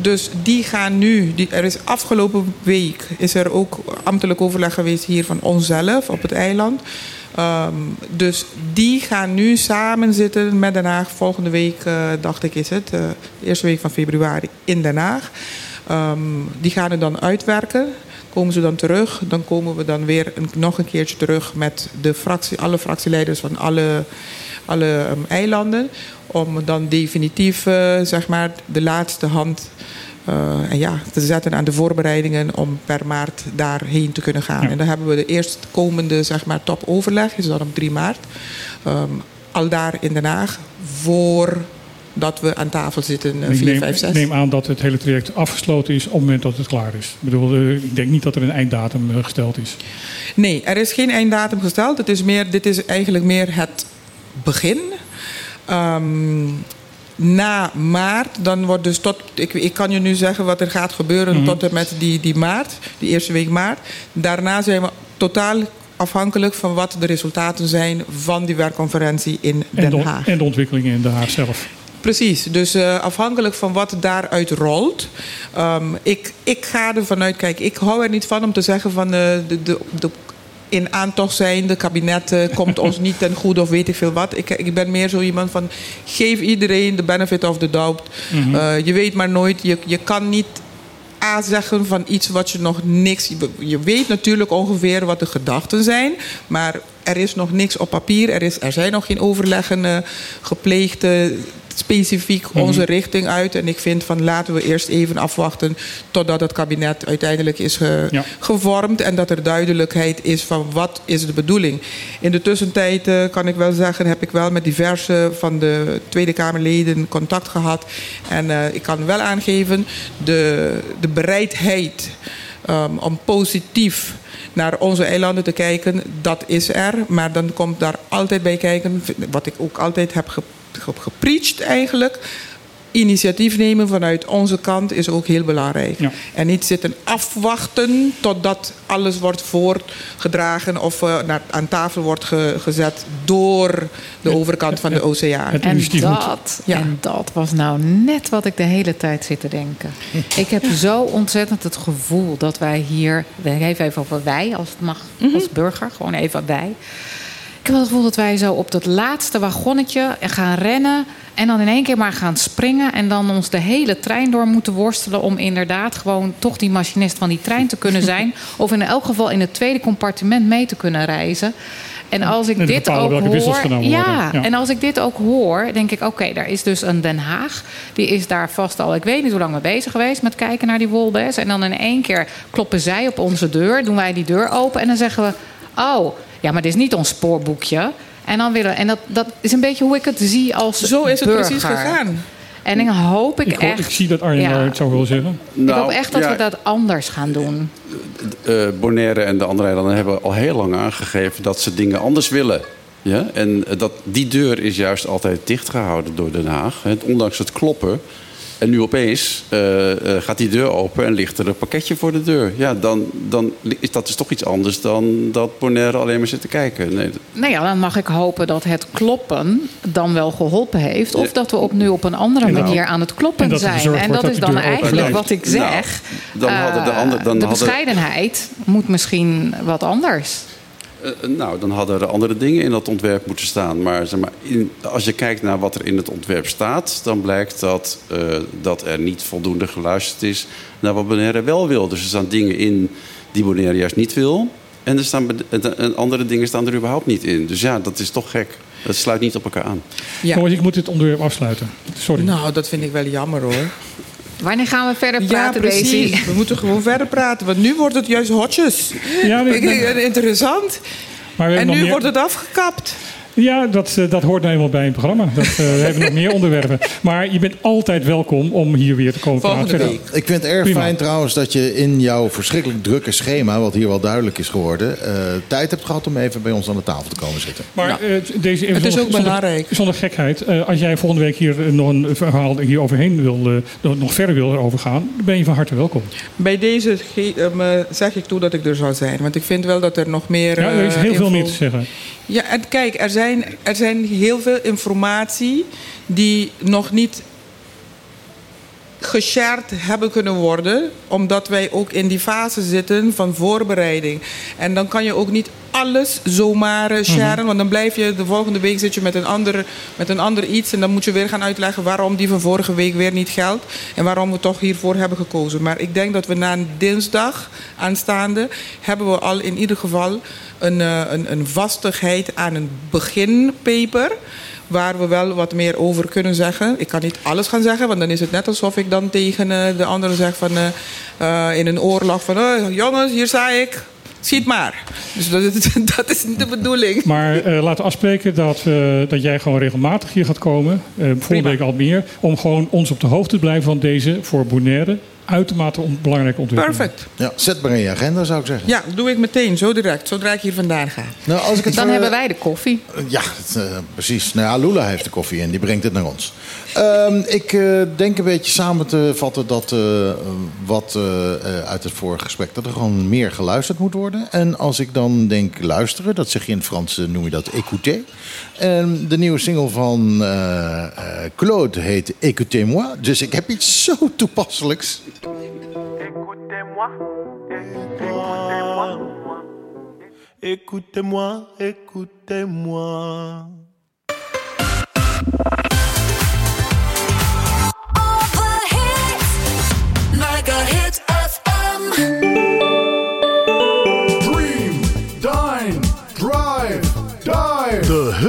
dus die gaan nu, die, er is afgelopen week is er ook ambtelijk overleg geweest hier van onszelf op het eiland. Ehm, dus die gaan nu samen zitten met Den Haag. Volgende week, eh, dacht ik, is het. eh, de eerste week van februari in Den Haag. Ehm, die gaan het dan uitwerken. Komen ze dan terug, dan komen we dan weer nog een keertje terug met de fractie, alle fractieleiders van alle, alle ehm, eilanden. Om dan definitief eh, zeg maar, de laatste hand eh, en ja, te zetten aan de voorbereidingen om per maart daarheen te kunnen gaan. Ja. En dan hebben we de eerstkomende zeg maar, topoverleg, is dan op 3 maart. Ehm, al daar in Den Haag, voordat we aan tafel zitten, Ik 4, neem, 5, 6. ik neem aan dat het hele traject afgesloten is op het moment dat het klaar is. Ik bedoel, eh, ik denk niet dat er een einddatum eh, gesteld is. Nee, er is geen einddatum gesteld. Het is meer, dit is eigenlijk meer het begin. Ehm, na maart, dan wordt dus tot. Ik, ik kan je nu zeggen wat er gaat gebeuren Mhm. tot en met die, die maart, die eerste week maart. Daarna zijn we totaal afhankelijk van wat de resultaten zijn van die werkconferentie in En Den de, Haag. en de ontwikkelingen in Den Haag zelf. Precies, dus eh, afhankelijk van wat daaruit rolt. Ehm, ik, ik ga ervan uit, kijk, ik hou er niet van om te zeggen van eh, de, de, de in aantocht zijnde kabinet eh, komt ons niet ten goede of weet ik veel wat. Ik, ik ben meer zo iemand van geef iedereen de benefit of the doubt. Mhm. Eh, je weet maar nooit, je, je kan niet A zeggen van iets wat je nog niks. je- Je weet natuurlijk ongeveer wat de gedachten zijn, maar er is nog niks op papier. Er, is, er zijn nog geen overleggen gepleegd. Specifiek Mhm. onze richting uit. En ik vind van laten we eerst even afwachten totdat het kabinet uiteindelijk is ge- Ja. gevormd en dat er duidelijkheid is van wat is de bedoeling. In de tussentijd eh, kan ik wel zeggen, heb ik wel met diverse van de Tweede Kamerleden contact gehad. En eh, ik kan wel aangeven, de, de bereidheid ehm, om positief naar onze eilanden te kijken, dat is er. Maar dan komt daar altijd bij kijken, wat ik ook altijd heb ge, ge- gepreacht eigenlijk. Initiatief nemen vanuit onze kant is ook heel belangrijk. Ja. En niet zitten afwachten totdat alles wordt voorgedragen of eh, naar, aan tafel wordt ge- gezet door de overkant van de oceaan. En dat, Ja. en dat was nou net wat ik de hele tijd zit te denken. Ik heb zo ontzettend het gevoel dat wij hier... Even over wij, als het mag, als burger. Gewoon even wij. Ik heb het gevoel dat wij zo op dat laatste wagonnetje gaan rennen... en dan in één keer maar gaan springen... en dan ons de hele trein door moeten worstelen... om inderdaad gewoon toch die machinist van die trein te kunnen zijn... of in elk geval in het tweede compartiment mee te kunnen reizen... En als ik En dit ook hoor, ja. Ja. en als ik dit ook hoor, denk ik: oké, daar is dus een Den Haag. Die is daar vast al, ik weet niet hoe lang mee bezig geweest met kijken naar die wolbes. En dan in één keer kloppen zij op onze deur, doen wij die deur open en dan zeggen we: oh, ja, maar dit is niet ons spoorboekje. En dan willen, en dat, dat is een beetje hoe ik het zie als Zo is het burger. precies gegaan. En dan hoop ik, echt. ik zie dat Arjen Ja. daar het zou willen zeggen. ik hoop Nou, echt dat ja, we dat anders gaan doen. eh, Bonaire en de andere eilanden hebben al heel lang aangegeven dat ze dingen anders willen. Ja? En dat, die deur is juist altijd dichtgehouden door Den Haag. hè, Ondanks het kloppen. En nu opeens eh, eh, gaat die deur open en ligt er een pakketje voor de deur. Ja, dan, dan is dat is toch iets anders dan dat Bonaire alleen maar zit te kijken. Nee, Nou ja, dan mag ik hopen dat het kloppen dan wel geholpen heeft. Of dat we op nu op een andere dat- manier aan het kloppen en zijn. En dat dat is dan open eigenlijk wat ik Nou, zeg. dan hadden de Eh, ander- dan de hadden- bescheidenheid moet misschien wat anders. Eh, nou, dan hadden er andere dingen in dat ontwerp moeten staan. Maar, zeg maar in, als je kijkt naar wat er in het ontwerp staat... dan blijkt dat, eh, dat er niet voldoende geluisterd is naar wat Bonaire wel wil. Dus er staan dingen in die Bonaire juist niet wil. En, er staan, en- andere dingen staan er überhaupt niet in. Dus ja, dat is toch gek. Dat sluit niet op elkaar aan. Ja. Jongens, ik moet dit onderwerp afsluiten. Sorry. Nou, dat vind ik wel jammer hoor. Wanneer gaan we verder Ja, praten, Daisy? precies. We moeten gewoon verder praten, want nu wordt het juist hotjes. Ja, Ik- Interessant. maar we En nu meer- wordt het afgekapt. Ja, dat, eh, dat hoort nou eenmaal bij een programma. Dat, eh, we hebben nog meer onderwerpen. Maar je bent altijd welkom om hier weer te komen Volgende praten. week. Ik vind het erg Prima. fijn trouwens dat je in jouw verschrikkelijk drukke schema, wat hier wel duidelijk is geworden, eh, tijd hebt gehad om even bij ons aan de tafel te komen zitten. Maar Ja. eh, deze even Het is zonder- ook belangrijk. Zonder, zonder gekheid. eh, als jij volgende week hier nog een verhaal hier overheen wil, eh, nog- verder wil erover gaan, dan ben je van harte welkom. Bij deze ge- zeg ik toe dat ik er zou zijn. Want ik vind wel dat er nog meer. Ja, er is heel veel info- meer te zeggen. Ja, en kijk, er zijn, er zijn heel veel informatie die nog niet geshared hebben kunnen worden, omdat wij ook in die fase zitten van voorbereiding. En dan kan je ook niet alles zomaar eh, sharen, want dan blijf je de volgende week zit je met een, ander, met een ander iets en dan moet je weer gaan uitleggen waarom die van vorige week weer niet geldt en waarom we toch hiervoor hebben gekozen. Maar ik denk dat we na een dinsdag aanstaande hebben we al in ieder geval een, eh, een, een vastigheid aan een beginpaper waar we wel wat meer over kunnen zeggen. Ik kan niet alles gaan zeggen, want dan is het net alsof ik dan tegen eh, de anderen zeg van eh, eh, in een oorlog van eh, jongens, hier sta ik. Ziet maar. Dus dat, is- dat is niet de bedoeling. Maar laten we afspreken dat, dat jij gewoon regelmatig hier gaat komen. eh volgende week al meer. Om gewoon ons op de hoogte te blijven van deze voor Bonaire uitermate on- belangrijke ontwikkeling. Perfect. Ja, zet maar in je agenda, zou ik zeggen. Ja, doe ik meteen, zo direct, zodra ik hier vandaan ga. Nou, als ik het Dan ver- hebben wij de koffie. Ja, het, eh, precies. Nou ja, Lula heeft de koffie en die brengt het naar ons. Ehm, ik eh, denk een beetje samen te vatten dat eh, wat eh, eh, uit het vorige gesprek... dat er gewoon meer geluisterd moet worden. En als ik dan denk luisteren, dat zeg je in het Frans, eh, noem je dat écouter. En de nieuwe single van eh, eh, Claude heet Écoutez-moi. Dus ik heb iets zo toepasselijks. Écoutez-moi, écoutez-moi, écoutez-moi, écoutez-moi.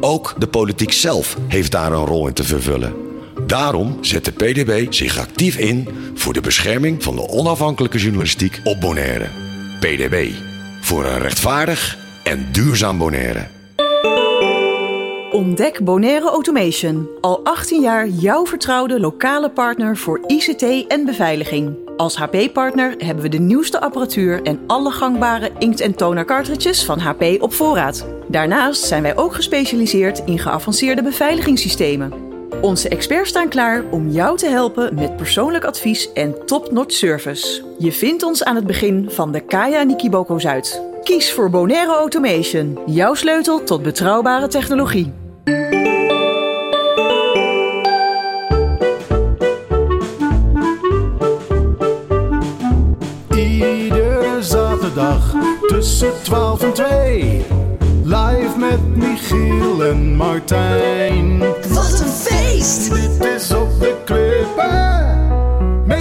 Ook de politiek zelf heeft daar een rol in te vervullen. Daarom zet de PDB zich actief in voor de bescherming van de onafhankelijke journalistiek op Bonaire. PDB. Voor een rechtvaardig en duurzaam Bonaire. Ontdek Bonaire Automation. Al 18 jaar jouw vertrouwde lokale partner voor ICT en beveiliging. Als HP-partner hebben we de nieuwste apparatuur en alle gangbare inkt- en toner cartridges van HP op voorraad. Daarnaast zijn wij ook gespecialiseerd in geavanceerde beveiligingssystemen. Onze experts staan klaar om jou te helpen met persoonlijk advies en top-notch service. Je vindt ons aan het begin van de Kaya Nikiboko Zuid. Kies voor Bonaire Automation, jouw sleutel tot betrouwbare technologie. Zaterdag tussen 12 en 2. Live met Michiel en Martijn. Wat een feest! Dit is op de klippen. 901.1.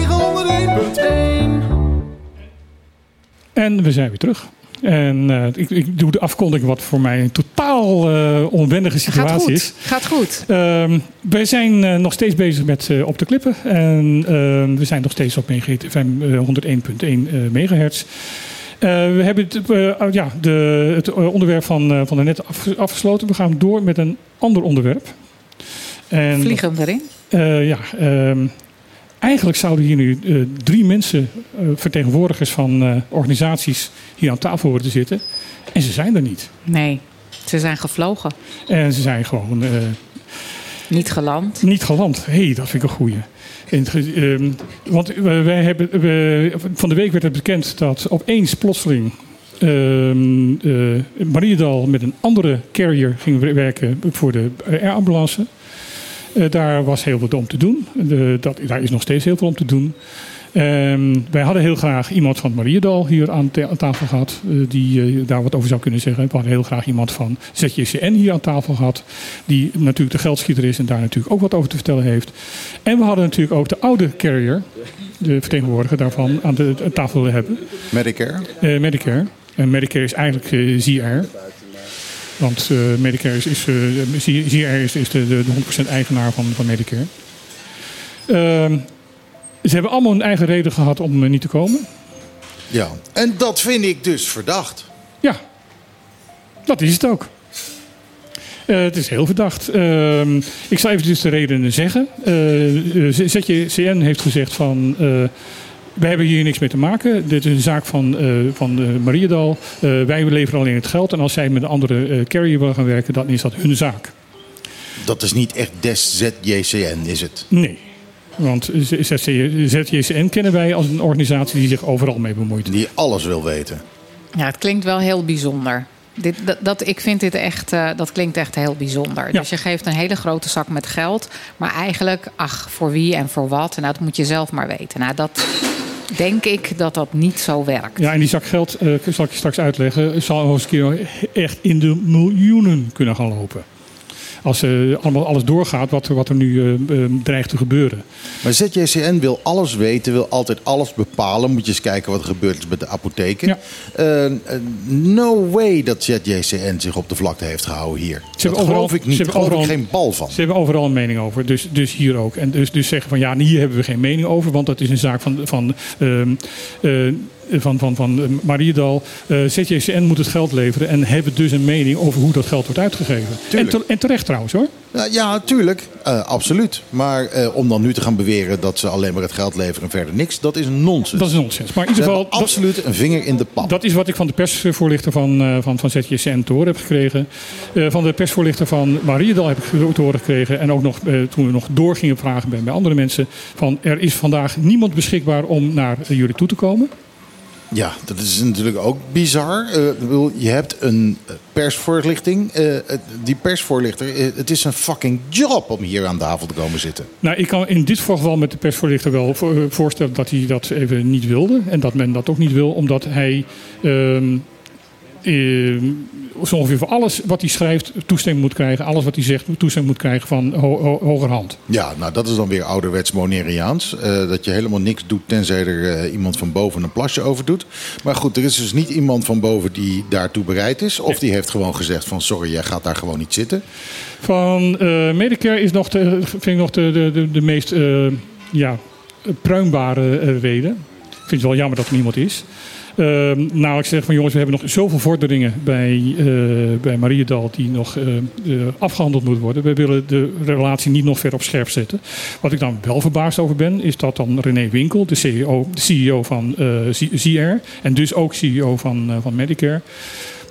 En we zijn weer terug. En eh, ik, ik doe de afkondiging wat voor mij een totaal eh, onwendige Gaat situatie goed. is. Gaat goed. Ehm, wij zijn eh, nog steeds bezig met Op de Klippen. En ehm, we zijn nog steeds op Megahit FM eh, 101.1 eh, megahertz. Eh, we hebben het, eh, ja, de, het eh, onderwerp van, van daarnet af, afgesloten. We gaan door met een ander onderwerp. En, Vliegen erin. ja, ehm, eigenlijk zouden hier nu drie mensen, vertegenwoordigers van organisaties, hier aan tafel worden zitten. En ze zijn er niet. Nee, ze zijn gevlogen. En ze zijn gewoon. Niet geland. Niet geland. Hé, hey, dat vind ik een goeie. Ehm, want wij hebben, we, van de week werd het bekend dat opeens plotseling ehm eh, Mariedal met een andere carrier ging wer- werken voor de airambulance. Eh, daar was heel veel om te doen. De, dat, daar is nog steeds heel veel om te doen. Ehm, wij hadden heel graag iemand van Mariedal hier aan, ta- aan tafel gehad. eh, die eh, daar wat over zou kunnen zeggen. We hadden heel graag iemand van ZJCN hier aan tafel gehad. Die natuurlijk de geldschieter is en daar natuurlijk ook wat over te vertellen heeft. En we hadden natuurlijk ook de oude carrier. De vertegenwoordiger daarvan aan de aan tafel willen hebben. Medicare? Eh, Medicare. En Medicare is eigenlijk eh ZR. Want eh, Medicare is, is, ZR is, is de, de, de 100% eigenaar van, van Medicare. Ze hebben allemaal een eigen reden gehad om eh, niet te komen. Ja. En dat vind ik dus verdacht. Ja, dat is het ook. Eh, het is heel verdacht. Ehm, ik zal even dus de redenen zeggen. Eh, eh, ZJCN heeft gezegd van... wij hebben hier niks mee te maken. Dit is een zaak van, van Mariedal. Wij leveren alleen het geld. En als zij met een andere carrier willen gaan werken, dan is dat hun zaak. Dat is niet echt des ZJCN, is het? Nee. Want ZJCN kennen wij als een organisatie die zich overal mee bemoeit. Die alles wil weten. Ja, het klinkt wel heel bijzonder. Dit, dat, dat, ik vind dit echt, eh, dat klinkt echt heel bijzonder. Ja. Dus je geeft een hele grote zak met geld. Maar eigenlijk, ach, voor wie en voor wat? Nou, dat moet je zelf maar weten. Nou, dat denk ik dat dat niet zo werkt. Ja, en die zak geld, eh, zal ik je straks uitleggen, zal eens een keer echt in de miljoenen kunnen gaan lopen. Als eh, allemaal alles doorgaat wat, er- wat er nu eh, eh, dreigt te gebeuren. Maar ZJCN wil alles weten, wil altijd alles bepalen. Moet je eens kijken wat er gebeurd is met de apotheken. No way dat ZJCN zich op de vlakte heeft gehouden hier. dat geloof ik niet. Daar geloof ik geen bal van. Ze hebben overal een mening over, dus, dus hier ook. En dus, dus zeggen van ja, hier hebben we geen mening over, want dat is een zaak van, van, ehm, eh, van, van, van eh, Mariedal. Eh, ZJCN moet het geld leveren en hebben dus een mening over hoe dat geld wordt uitgegeven. En, te- en terecht trouwens hoor. Ja, ja, tuurlijk. Eh, absoluut. Maar eh, om dan nu te gaan beweren dat ze alleen maar het geld leveren en verder niks, dat is nonsens. Dat is nonsens. Maar in ieder geval, absoluut een vinger in de pap. Dat is wat ik van de persvoorlichter van, eh, van, van ZJCN te horen heb gekregen. Eh, van de persvoorlichter van Mariedal heb ik te horen gekregen. En ook nog eh, toen we nog door gingen vragen bij, bij andere mensen. Van er is vandaag niemand beschikbaar om naar eh, jullie toe te komen. Ja, dat is natuurlijk ook bizar. Eh, je hebt een eh, persvoorlichting. Eh, die persvoorlichter, het is een fucking job om hier aan tafel te komen zitten. Nou, ik kan in dit geval met de persvoorlichter wel voor- voorstellen dat hij dat even niet wilde. En dat men dat ook niet wil, omdat hij ehm, zo ongeveer voor alles wat hij schrijft toestemming moet krijgen. Alles wat hij zegt toestemming moet krijgen van ho- ho- hogerhand. Ja, nou dat is dan weer ouderwets Moneriaans. Eh, dat je helemaal niks doet tenzij er eh, iemand van boven een plasje over doet. Maar goed, er is dus niet iemand van boven die daartoe bereid is. Of die heeft gewoon gezegd van sorry, jij gaat daar gewoon niet zitten. Van eh, Medicare is nog de, vind ik nog de, de, de, de meest eh, ja, pruimbare eh, reden. Ik vind het wel jammer dat er niemand is. Ehm, nou, ik zeg van jongens, we hebben nog zoveel vorderingen bij, eh bij Mariedal die nog eh, eh, afgehandeld moeten worden. We willen de relatie niet nog verder op scherp zetten. Wat ik dan wel verbaasd over ben, is dat dan René Winkel, de CEO, de CEO van ZR en dus ook CEO van, van Medicare,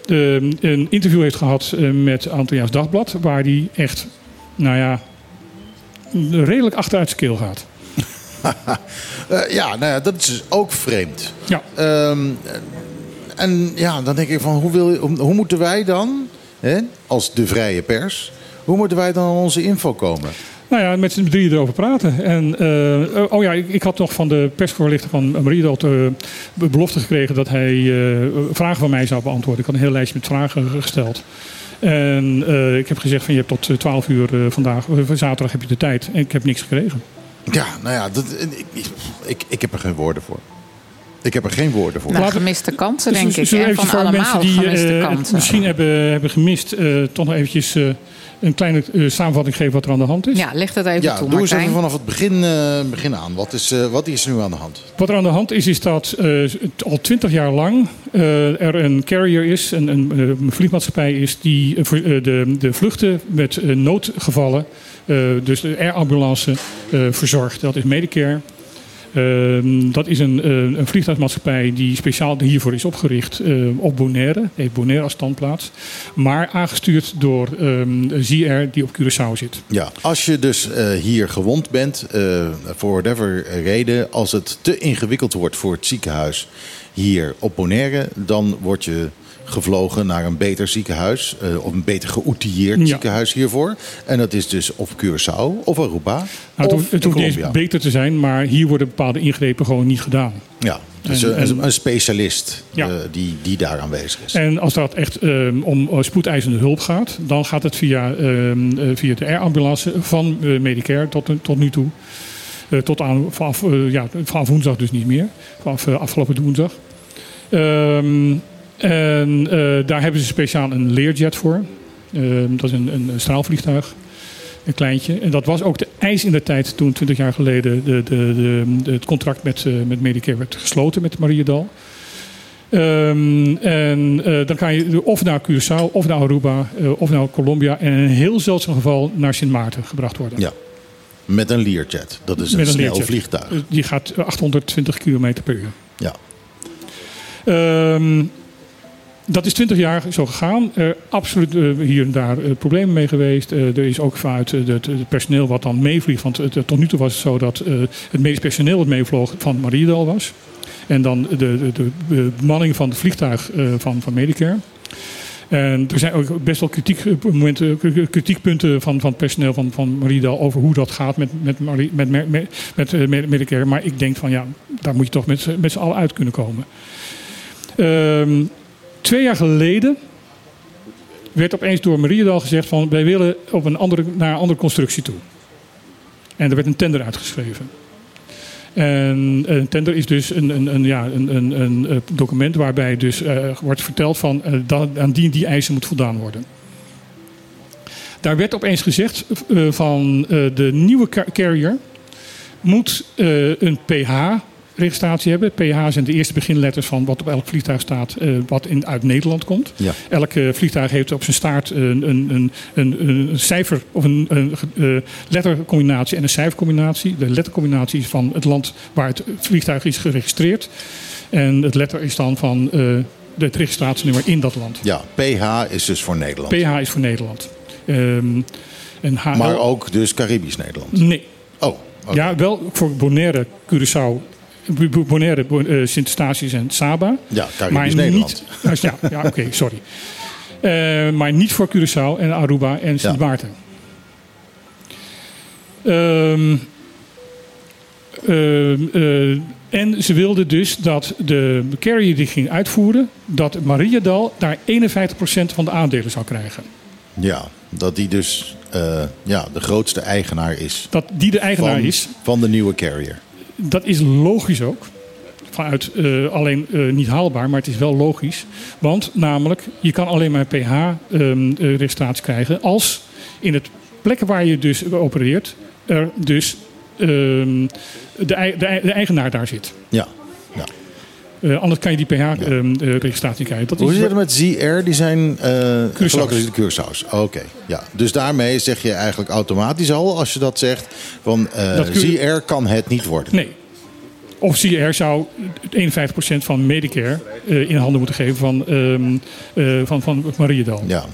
eh, een interview heeft gehad eh, met Antilliaans Dagblad, waar die echt, nou ja, redelijk achteruit zijn keel gaat. Eh, ja, nou ja, dat is dus ook vreemd. Ja. Ehm, en ja, dan denk ik van hoe, wil, je- hoe, hoe moeten wij dan, hè, als de vrije pers, hoe moeten wij dan aan onze info komen? Nou ja, met z'n drieën erover praten. En, eh, oh ja, ik, ik had nog van de persvoorlichter van Mariedal de belofte gekregen dat hij eh, vragen van mij zou beantwoorden. Ik had een heel lijstje met vragen gesteld. En ik heb gezegd van je hebt tot eh, 12 uur vandaag, zaterdag heb je de tijd. En ik heb niks gekregen. Ja, nou ja, dat, ik, ik, ik heb er geen woorden voor. Ik heb er geen woorden voor. Nou, gemiste kansen, denk Dus- ik. hè, Van allemaal mensen die gemiste eh, het kansen. misschien hebben, hebben gemist, eh, toch nog eventjes eh, een kleine eh, samenvatting geven wat er aan de hand is. Ja, licht het even Ja, toe, doe eens even vanaf het begin, eh, begin aan. Wat is, eh, wat is er nu aan de hand? Wat er aan de hand is, is dat eh, al twintig jaar lang eh, er een carrier is, een, een, eh, een vliegmaatschappij is, die de, de vluchten met noodgevallen, dus de airambulance, eh, verzorgt. Dat is Medicare. Ehm, dat is een, eh, een vliegtuigmaatschappij die speciaal hiervoor is opgericht eh, op Bonaire. Heeft Bonaire als standplaats. Maar aangestuurd door ZR die op Curaçao zit. Ja, als je dus eh, hier gewond bent, eh, voor whatever reden, als het te ingewikkeld wordt voor het ziekenhuis hier op Bonaire, dan word je gevlogen naar een beter ziekenhuis, eh, of een beter geoutilleerd Ja. ziekenhuis hiervoor. En dat is dus op Curaçao of Aruba. Nou, het of hoeft, het hoeft niet eens Colombia. beter te zijn, maar hier worden bepaalde ingrepen gewoon niet gedaan. Ja, dus En- een, en- een specialist Ja. eh, die, die daar aanwezig is. En als dat echt ehm, om eh, spoedeisende hulp gaat, dan gaat het via, eh, via de airambulance van Medicare tot, tot nu toe. Tot aan, vanaf, ja, vanaf woensdag dus niet meer. Vanaf afgelopen woensdag. Ehm, en eh, daar hebben ze speciaal een Learjet voor. Ehm, dat is een, een, straalvliegtuig. Een kleintje. En dat was ook de eis in de tijd toen 20 jaar geleden de, de, de, het contract met, eh, met Medicare werd gesloten met Mariedal. Ehm, en eh, dan kan je of naar Curaçao, of naar Aruba, of naar Colombia. En in een heel zeldzaam geval naar Sint Maarten gebracht worden. Ja, met een Learjet. Dat is een Met een snel Learjet. vliegtuig. Die gaat 820 km per uur. Ja. Ehm, dat is 20 jaar zo gegaan. Er absoluut eh, hier en daar eh, problemen mee geweest. Er is ook vanuit het, personeel wat dan meevliegt. Want tot nu toe was het zo dat het medisch personeel wat meevloog van Mariedal was. En dan de, de, bemanning van het vliegtuig van, van Medicare. En er zijn ook best wel kritiek, momenten, kritiekpunten van, van het personeel van, van Mariedal over hoe dat gaat met, met, met, met, met, met Med- Medicare. Maar ik denk van ja, daar moet je toch met, met z'n allen uit kunnen komen. Ehm, twee jaar geleden werd opeens door Mariedal gezegd van wij willen op een andere, naar een andere constructie toe. En er werd een tender uitgeschreven. En een tender is dus een, een, een, ja, een, een, eh, document waarbij dus eh, wordt verteld van eh, dat aan die die eisen moet voldaan worden. Daar werd opeens gezegd eh, van eh, de nieuwe ca- carrier moet eh, een PH-registratie hebben. PH zijn de eerste beginletters van wat op elk vliegtuig staat, eh, wat in, uit Nederland komt. Ja. Elk eh, vliegtuig heeft op zijn staart een, een, een, een, een cijfer of een, een eh, lettercombinatie en een cijfercombinatie. De lettercombinatie is van het land waar het vliegtuig is geregistreerd. En het letter is dan van het registratienummer in dat land. Ja, PH is dus voor Nederland. PH is voor Nederland. Ehm, en HL Maar ook dus Caribisch Nederland. Nee. Oh. Ja, wel voor Bonaire, Curaçao, Bonaire, Bo- eh, Sint Eustatius en Saba. Ja, Caribisch maar Nederland. Niet, ja, ja oké, sorry. Eh, maar niet voor Curaçao en Aruba en Sint Ja. Maarten. Ehm, ehm, eh, en ze wilden dus dat de carrier die ging uitvoeren, dat Mariadal daar 51% van de aandelen zou krijgen. Ja, dat die dus ja, de grootste eigenaar is. Dat die de eigenaar van, is. Van de nieuwe carrier. Dat is logisch ook. Vanuit eh, alleen eh, niet haalbaar, maar het is wel logisch. Want namelijk, je kan alleen maar PH-registratie krijgen als in het plekken waar je dus opereert, er dus ehm, de, de, de eigenaar daar zit. Ja. Ja. Eh, anders kan je die PH-registratie krijgen. Dat Hoe is zit het met ZR? Die zijn eh Curaçao's. gelokaliseerd in Curaçao's. Oké, ja. Dus daarmee zeg je eigenlijk automatisch al, als je dat zegt, van eh Dat ZR kan het niet worden. Nee. Of CR zou 51% van Medicare eh, in handen moeten geven van, ehm eh van, van Mariedal. Ja.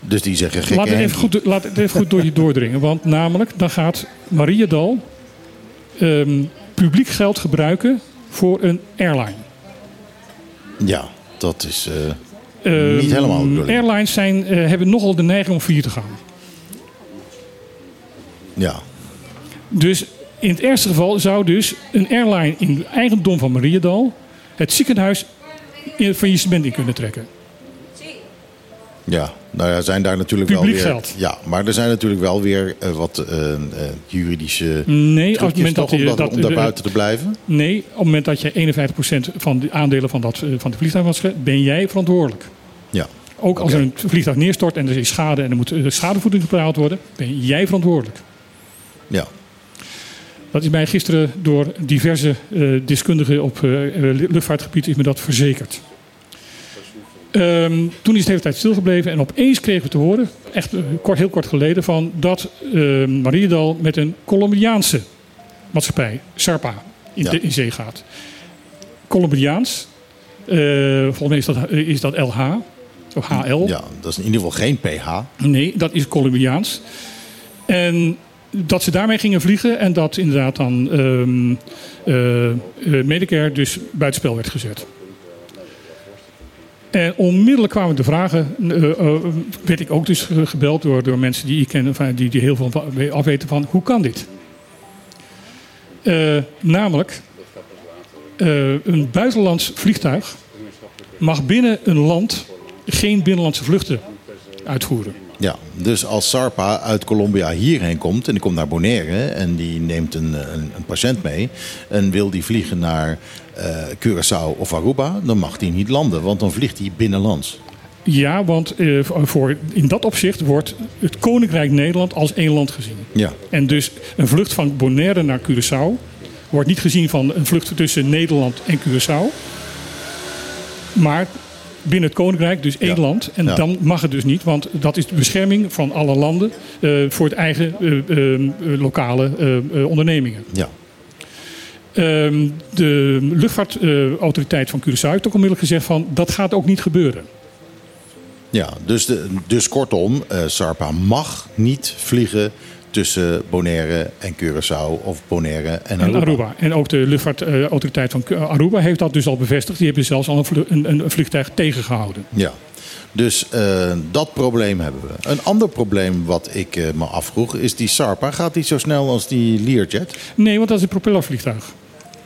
Dus die zeggen gekke Laat het, even goed, laat het even goed door je doordringen. Want namelijk, dan gaat Mariedal ehm publiek geld gebruiken voor een airline. Ja, dat is eh, Ehm, niet helemaal de. Airlines zijn, eh, hebben nogal de neiging om failliet te gaan. Ja, Dus in het ergste geval zou dus een airline in eigendom van Mariedal het ziekenhuis in het faillissement in kunnen trekken. Ja. Nou ja, zijn daar natuurlijk Publiek wel weer... geld. Ja, maar er zijn natuurlijk wel weer eh, wat eh, eh, juridische Nee, op het moment dat om, dat, dat- om daar buiten te blijven. Nee, op het moment dat je 51% van de aandelen van, dat, van de vliegtuigmaatschappij, ben jij verantwoordelijk. Ja. Ook als er een vliegtuig neerstort en er is schade en er moet schadevoeding betaald worden, ben jij verantwoordelijk. Ja. Dat is mij gisteren door diverse deskundigen op luchtvaartgebied is me dat verzekerd. Ehm, toen is het de hele tijd stilgebleven en opeens kregen we te horen, echt eh, kort, heel kort geleden, van dat eh Mariedal met een Colombiaanse maatschappij, SARPA, in, Ja. de- in zee gaat. Colombiaans, eh, volgens mij is dat, is dat LH, of HL. Ja, dat is in ieder geval geen PH. Nee, dat is Colombiaans. En dat ze daarmee gingen vliegen en dat inderdaad dan eh, eh, Medicare dus buitenspel werd gezet. En onmiddellijk kwamen de vragen, eh, werd ik ook dus ge- gebeld door, door mensen die ik ken, die, die heel veel afweten van hoe kan dit? Eh, namelijk, een buitenlands vliegtuig mag binnen een land geen binnenlandse vluchten uitvoeren. Ja, dus als Sarpa uit Colombia hierheen komt en die komt naar Bonaire en die neemt een, een, een patiënt mee en wil die vliegen naar eh, Curaçao of Aruba, dan mag die niet landen, want dan vliegt hij binnenlands. Ja, want eh, voor, in dat opzicht wordt het Koninkrijk Nederland als één land gezien. Ja, En dus een vlucht van Bonaire naar Curaçao wordt niet gezien van een vlucht tussen Nederland en Curaçao. Maar binnen het Koninkrijk dus één Ja. land. En Ja. dan mag het dus niet, want dat is de bescherming van alle landen eh, voor het eigen lokale ondernemingen. ja. Ehm, de luchtvaartautoriteit van Curaçao heeft ook onmiddellijk gezegd van dat gaat ook niet gebeuren. ja dus, de, dus kortom, eh, Sarpa mag niet vliegen tussen Bonaire en Curaçao of Bonaire en En Aruba. Aruba. En ook de luchtvaartautoriteit van Aruba heeft dat dus al bevestigd. Die hebben zelfs al een, een vliegtuig tegengehouden. Ja, dus eh, dat probleem hebben we. Een ander probleem wat ik eh, me afvroeg is die Sarpa. Gaat die zo snel als die Learjet? Nee, want dat is een propellervliegtuig.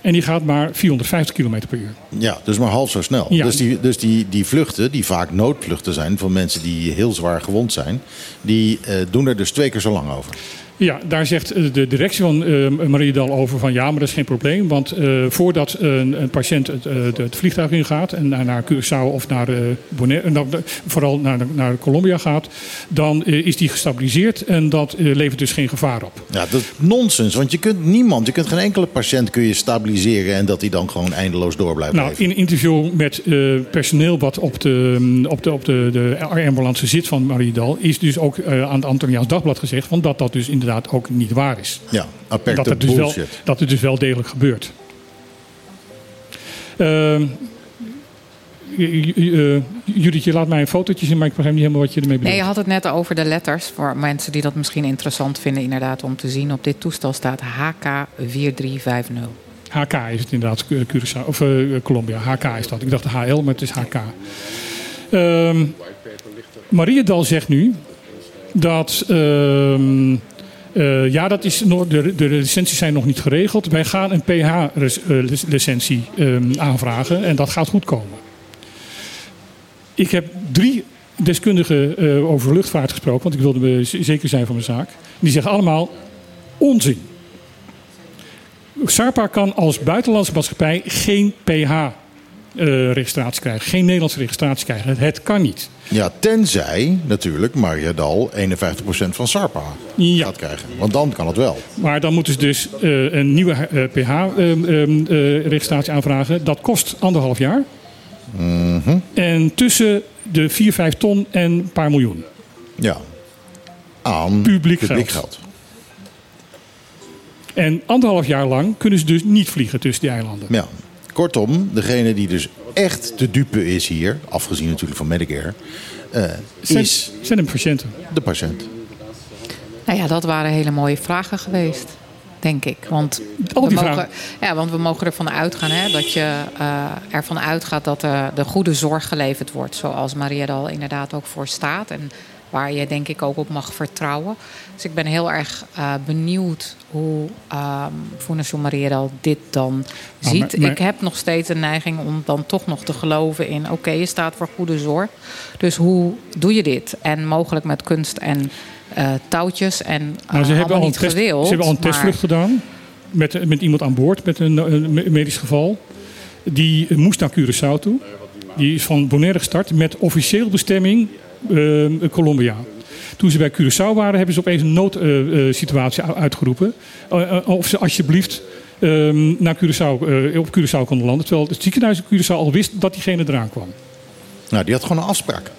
En die gaat maar 450 km per uur. Ja, dus maar half zo snel. Ja. Dus, die, dus die, die vluchten, die vaak noodvluchten zijn van mensen die heel zwaar gewond zijn, die eh, doen er dus twee keer zo lang over. Ja, daar zegt eh, de directie van eh Mariedal over van ja, maar dat is geen probleem. Want eh, voordat een, een patiënt het, eh, het vliegtuig ingaat en naar, naar Curaçao of naar Bonaire, de- vooral naar, naar Colombia gaat, dan is die gestabiliseerd en dat levert dus geen gevaar op. Ja, dat is nonsens, want je kunt niemand, je kunt geen enkele patiënt kun je stabiliseren en dat hij dan gewoon eindeloos door blijft Nou, leven. in een interview met personeel wat op de, op de, op de, de ambulance zit van Mariedal, is dus ook aan het Antoniaans Dagblad gezegd van dat dat dus inderdaad ook niet waar is. Ja, aperte dat het, dus wel, dat het dus wel degelijk gebeurt. Ehm, eh, Judith, je laat mij een fotootje zien, maar ik begrijp niet helemaal wat je ermee bedoelt. Nee, je had het net over de letters. Voor mensen die dat misschien interessant vinden, inderdaad, om te zien. Op dit toestel staat HK4350. HK is het inderdaad, Curaçao, of eh, Colombia. HK is dat. Ik dacht HL, maar het is HK. Ehm Mariedal zegt nu dat. ehm, eh, ja, dat is nog, de, de licenties zijn nog niet geregeld. Wij gaan een PH-licentie ehm, aanvragen en dat gaat goed komen. Ik heb drie deskundigen eh, over luchtvaart gesproken, want ik wilde zeker zijn van mijn zaak. Die zeggen allemaal onzin. SARPA kan als buitenlandse maatschappij geen PH-registratie krijgen. Geen Nederlandse registratie krijgen. Het, het kan niet. Ja, tenzij natuurlijk Mariadal 51% van Sarpa gaat krijgen. Want dan kan het wel. Maar dan moeten ze dus eh, een nieuwe PH-registratie aanvragen. Dat kost anderhalf jaar. Mhm. En tussen de 4, 5 ton en een paar miljoen. Ja. Aan Publiek publiek geld. geld. En anderhalf jaar lang kunnen ze dus niet vliegen tussen die eilanden. Ja. Kortom, degene die dus echt te dupe is hier, afgezien natuurlijk van Medicare, eh, Zijn, is zijn de patiënten. de patiënt. Nou ja, dat waren hele mooie vragen geweest, denk ik. Want, we mogen, ja, want we mogen ervan uitgaan hè, dat je eh, ervan uitgaat dat eh, de goede zorg geleverd wordt. Zoals Maria er al inderdaad ook voor staat. En waar je denk ik ook op mag vertrouwen. Dus ik ben heel erg eh, benieuwd hoe um, Mariedal dit dan Maar- ziet. maar- Ik heb nog steeds een neiging om dan toch nog te geloven in... oké, je staat voor goede zorg. Dus hoe doe je dit? En mogelijk met kunst en eh, touwtjes en Nou, ze hebben, allemaal al een niet test, gewild. ze hebben al een maar- testvlucht gedaan. Met, met iemand aan boord, met een, een me- medisch geval. Die moest naar Curaçao toe. Die is van Bonaire gestart met officieel bestemming eh, Colombia. Toen ze bij Curaçao waren, hebben ze opeens een noodsituatie uitgeroepen. Eh, eh, of ze alsjeblieft ehm, naar Curaçao, eh, op Curaçao konden landen. Terwijl het ziekenhuis in Curaçao al wist dat diegene eraan kwam. Nou, die had gewoon een afspraak.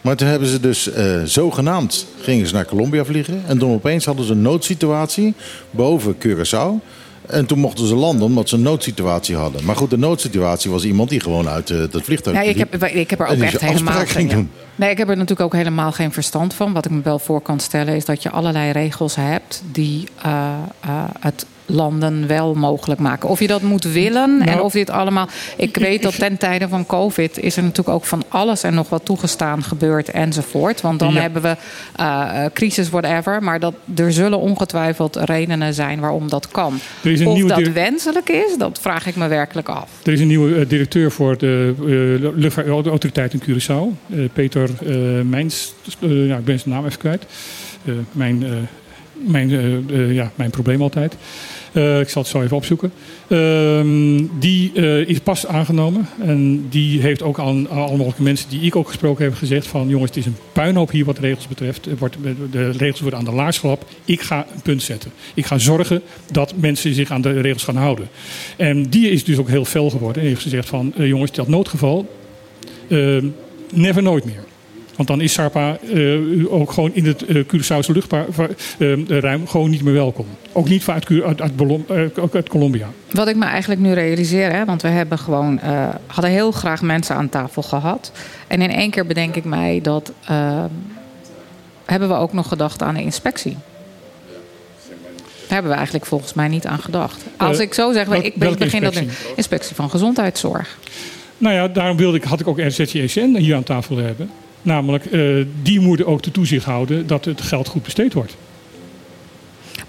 Maar toen hebben ze dus eh, zogenaamd gingen ze naar Colombia vliegen. En toen opeens hadden ze een noodsituatie boven Curaçao. En toen mochten ze landen omdat ze een noodsituatie hadden. Maar goed, de noodsituatie was iemand die gewoon uit eh, dat vliegtuig Nee, ik heb, ik heb er ook echt helemaal geen. doen. Nee, ik heb er natuurlijk ook helemaal geen verstand van. Wat ik me wel voor kan stellen is dat je allerlei regels hebt die eh, eh, het landen wel mogelijk maken. Of je dat moet willen en Nou, of dit allemaal. Ik weet dat ten tijde van COVID is er natuurlijk ook van alles en nog wat toegestaan gebeurd enzovoort. Want dan Ja. hebben we eh, crisis, whatever. Maar dat, er zullen ongetwijfeld redenen zijn waarom dat kan. Er is een of dat wenselijk is, dat vraag ik me werkelijk af. Er is een nieuwe eh, directeur voor de uh, luchtvaartautoriteit in Curaçao. Peter eh Mijns. eh, ja, ik ben zijn naam even kwijt. Mijn, mijn, ja, mijn probleem altijd. Eh, ik zal het zo even opzoeken. Ehm, die eh, is pas aangenomen. En die heeft ook aan aan alle mogelijke mensen die ik ook gesproken heb gezegd: van jongens, het is een puinhoop hier wat regels betreft. Wordt, de regels worden aan de laars gelapt. Ik ga een punt zetten. Ik ga zorgen dat mensen zich aan de regels gaan houden. En die is dus ook heel fel geworden. En heeft gezegd van eh, jongens, dat noodgeval, ehm, never nooit meer. Want dan is Sarpa eh, ook gewoon in het uh, Curaçaose luchtruim gewoon niet meer welkom. Ook niet vanuit, uit, uit, eh, Colombia. Wat ik me eigenlijk nu realiseer, hè, want we hebben gewoon, eh, hadden heel graag mensen aan tafel gehad. En in één keer bedenk ik mij dat eh, hebben we ook nog gedacht aan de inspectie. Daar hebben we eigenlijk volgens mij niet aan gedacht. Als Eh, ik zo zeg, ik begin dat inspectie van gezondheidszorg. Nou ja, daarom wilde ik, had ik ook RZCSN hier aan tafel hebben. Namelijk, eh, die moeten ook de toezicht houden dat het geld goed besteed wordt.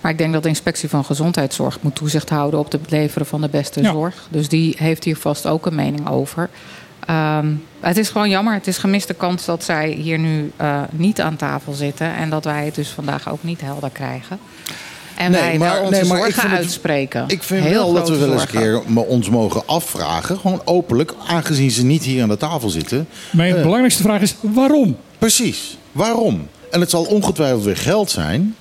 Maar ik denk dat de inspectie van gezondheidszorg moet toezicht houden op het leveren van de beste Ja. zorg. Dus die heeft hier vast ook een mening over. Ehm, het is gewoon jammer. Het is gemiste kans dat zij hier nu eh, niet aan tafel zitten. En dat wij het dus vandaag ook niet helder krijgen. En Nee, wij maar- wel onze nee, maar ik zorgen het- uitspreken. Ik vind Heel wel dat we wel eens een keer me- ons mogen afvragen. Gewoon openlijk, aangezien ze niet hier aan de tafel zitten. Mijn Eh, belangrijkste vraag is, waarom? Precies, waarom? En het zal ongetwijfeld weer geld zijn.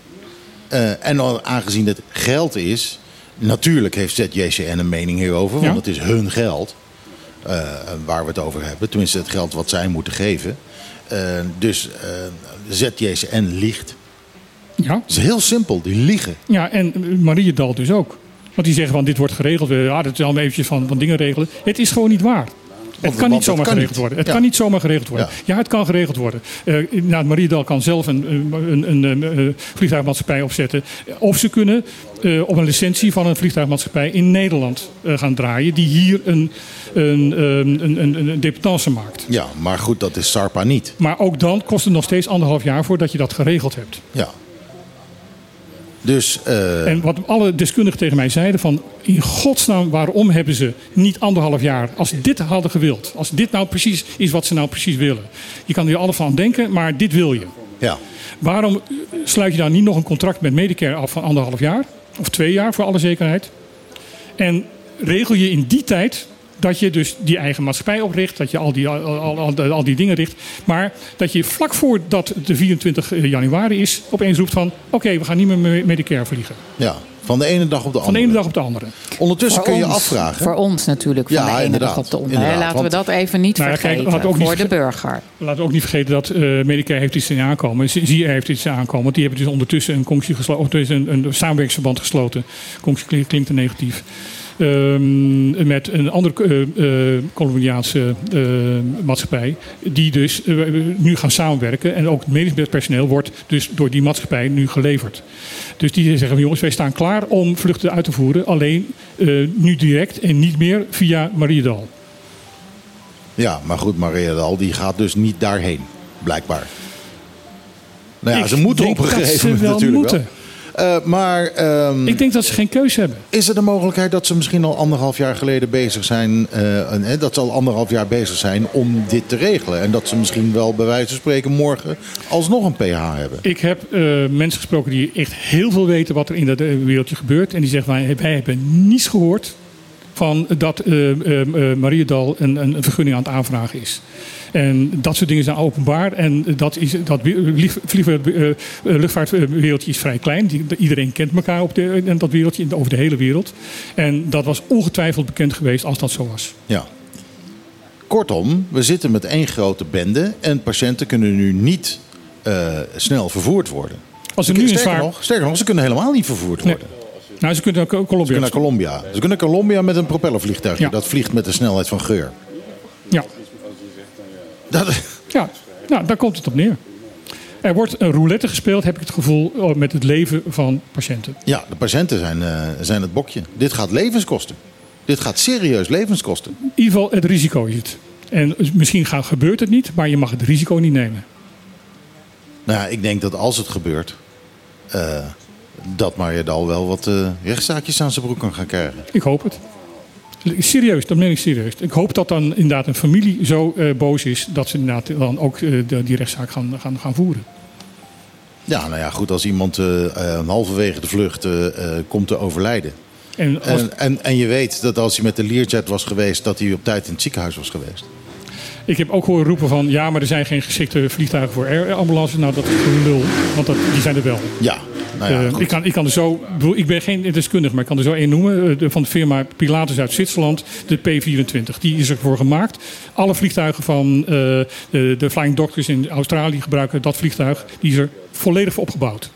Eh, en aangezien het geld is... Natuurlijk heeft ZJCN een mening hierover. Want Ja. het is hun geld. eh, waar we het over hebben. Tenminste, het geld wat zij moeten geven. Dus eh ZJCN liegt. Ja. Het is heel simpel, die liegen. Ja, en Mariedal dus ook. Want die zeggen van dit wordt geregeld. Ja, dat is allemaal eventjes van, van dingen regelen. Het is gewoon niet waar. Het kan niet zomaar kan geregeld niet. worden. Het Ja. kan niet zomaar geregeld worden. Ja. Ja, het kan geregeld worden. Eh nou, Mariedal kan zelf een, een, een, een, eh, vliegtuigmaatschappij opzetten. Of ze kunnen eh, op een licentie van een vliegtuigmaatschappij in Nederland gaan draaien. Die hier een, een, eh, een, een, een dependance maakt. Ja, maar goed, dat is Sarpa niet. Maar ook dan kost het nog steeds anderhalf jaar voordat je dat geregeld hebt. Ja. Dus... eh, En wat alle deskundigen tegen mij zeiden van... in godsnaam, waarom hebben ze niet anderhalf jaar... als dit hadden gewild. Als dit nou precies is wat ze nou precies willen. Je kan er alles van denken, maar dit wil je. ja. Waarom sluit je dan niet nog een contract met Medicare af van anderhalf jaar? Of twee jaar, voor alle zekerheid. En regel je in die tijd dat je dus die eigen maatschappij opricht. Dat je al die, al, al, al, die dingen richt. Maar dat je vlak voordat de 24 januari is... opeens roept van... oké, we gaan niet meer met Medicare vliegen. ja, van de ene dag op de Van de andere. ene dag op de andere. Ondertussen Voor kun je ons, afvragen. Voor ons natuurlijk, van Ja, de ene inderdaad, dag op de andere. Laten we dat even niet Nou kijk, vergeten. ook niet voor de burger. Laten we ook niet vergeten dat eh Medicare heeft iets in aankomen. ZIE heeft iets in aankomen. Want die hebben dus ondertussen een, conctie gesloten, of is een, een samenwerkingsverband gesloten. Conctie klinkt, klinkt te negatief. Ehm, met een andere eh, eh, Colombiaanse eh, maatschappij. Die dus eh, nu gaan samenwerken. En ook het medisch personeel wordt dus door die maatschappij nu geleverd. Dus die zeggen: jongens, wij staan klaar om vluchten uit te voeren. Alleen eh, nu direct en niet meer via Mariedal. Ja, maar goed, Maria Dal die gaat dus niet daarheen, blijkbaar. Nou ja, Ik ze moeten denk op een dat gegeven ze moment wel natuurlijk moeten. wel. Eh, maar ehm, Ik denk dat ze geen keuze hebben. is er de mogelijkheid dat ze misschien al anderhalf jaar geleden bezig zijn... eh, en, dat ze al anderhalf jaar bezig zijn om dit te regelen? En dat ze misschien wel bij wijze van spreken morgen alsnog een PH hebben? Ik heb eh, mensen gesproken die echt heel veel weten wat er in dat wereldje gebeurt. En die zeggen, wij, wij hebben niets gehoord van dat Mariedal een, een vergunning aan het aanvragen is. En dat soort dingen zijn openbaar. En dat, is, dat eh, eh, luchtvaartwereldje is vrij klein. Iedereen kent elkaar op de, in dat wereldje, over de hele wereld. En dat was ongetwijfeld bekend geweest als dat zo was. Ja. Kortom, we zitten met één grote bende en patiënten kunnen nu niet eh, snel vervoerd worden. Als er nu sterker, nog, sterker nog, ze kunnen helemaal niet vervoerd Nee. worden. Nou, ze kunnen Ze Colombia. kunnen naar Colombia. Ze kunnen naar Colombia met een propellervliegtuigje. Ja. Dat vliegt met de snelheid van geur. Ja. Dat, Ja, nou, daar komt het op neer. Er wordt een roulette gespeeld, heb ik het gevoel, oh, met het leven van patiënten. ja, de patiënten zijn, eh, zijn het bokje. Dit gaat levens kosten. Dit gaat serieus levens kosten. In ieder geval, het risico is het. En misschien gaat, gebeurt het niet, maar je mag het risico niet nemen. Nou ja, ik denk dat als het gebeurt, eh, dat Marjadal wel wat eh, rechtszaakjes aan zijn broek kan gaan krijgen. Ik hoop het. Serieus, dat meen ik serieus. Ik hoop dat dan inderdaad een familie zo eh, boos is dat ze inderdaad dan ook eh, de- die rechtszaak gaan, gaan, gaan voeren. Ja, nou ja, goed, als iemand eh, halverwege de vlucht komt te overlijden. En als, En, en, en je weet dat als hij met de Learjet was geweest, dat hij op tijd in het ziekenhuis was geweest. ik heb ook horen roepen van ja, maar er zijn geen geschikte vliegtuigen voor air ambulance. Nou, dat is gelul, want dat, die zijn er wel. Ja, nou ja, Eh, ik, kan, ik kan er zo, ik ben geen deskundige, maar ik kan er zo één noemen. Eh, de- van de firma Pilatus uit Zwitserland, de P24. Die is ervoor gemaakt. Alle vliegtuigen van eh, de, de Flying Doctors in Australië gebruiken dat vliegtuig. Die is er volledig voor opgebouwd.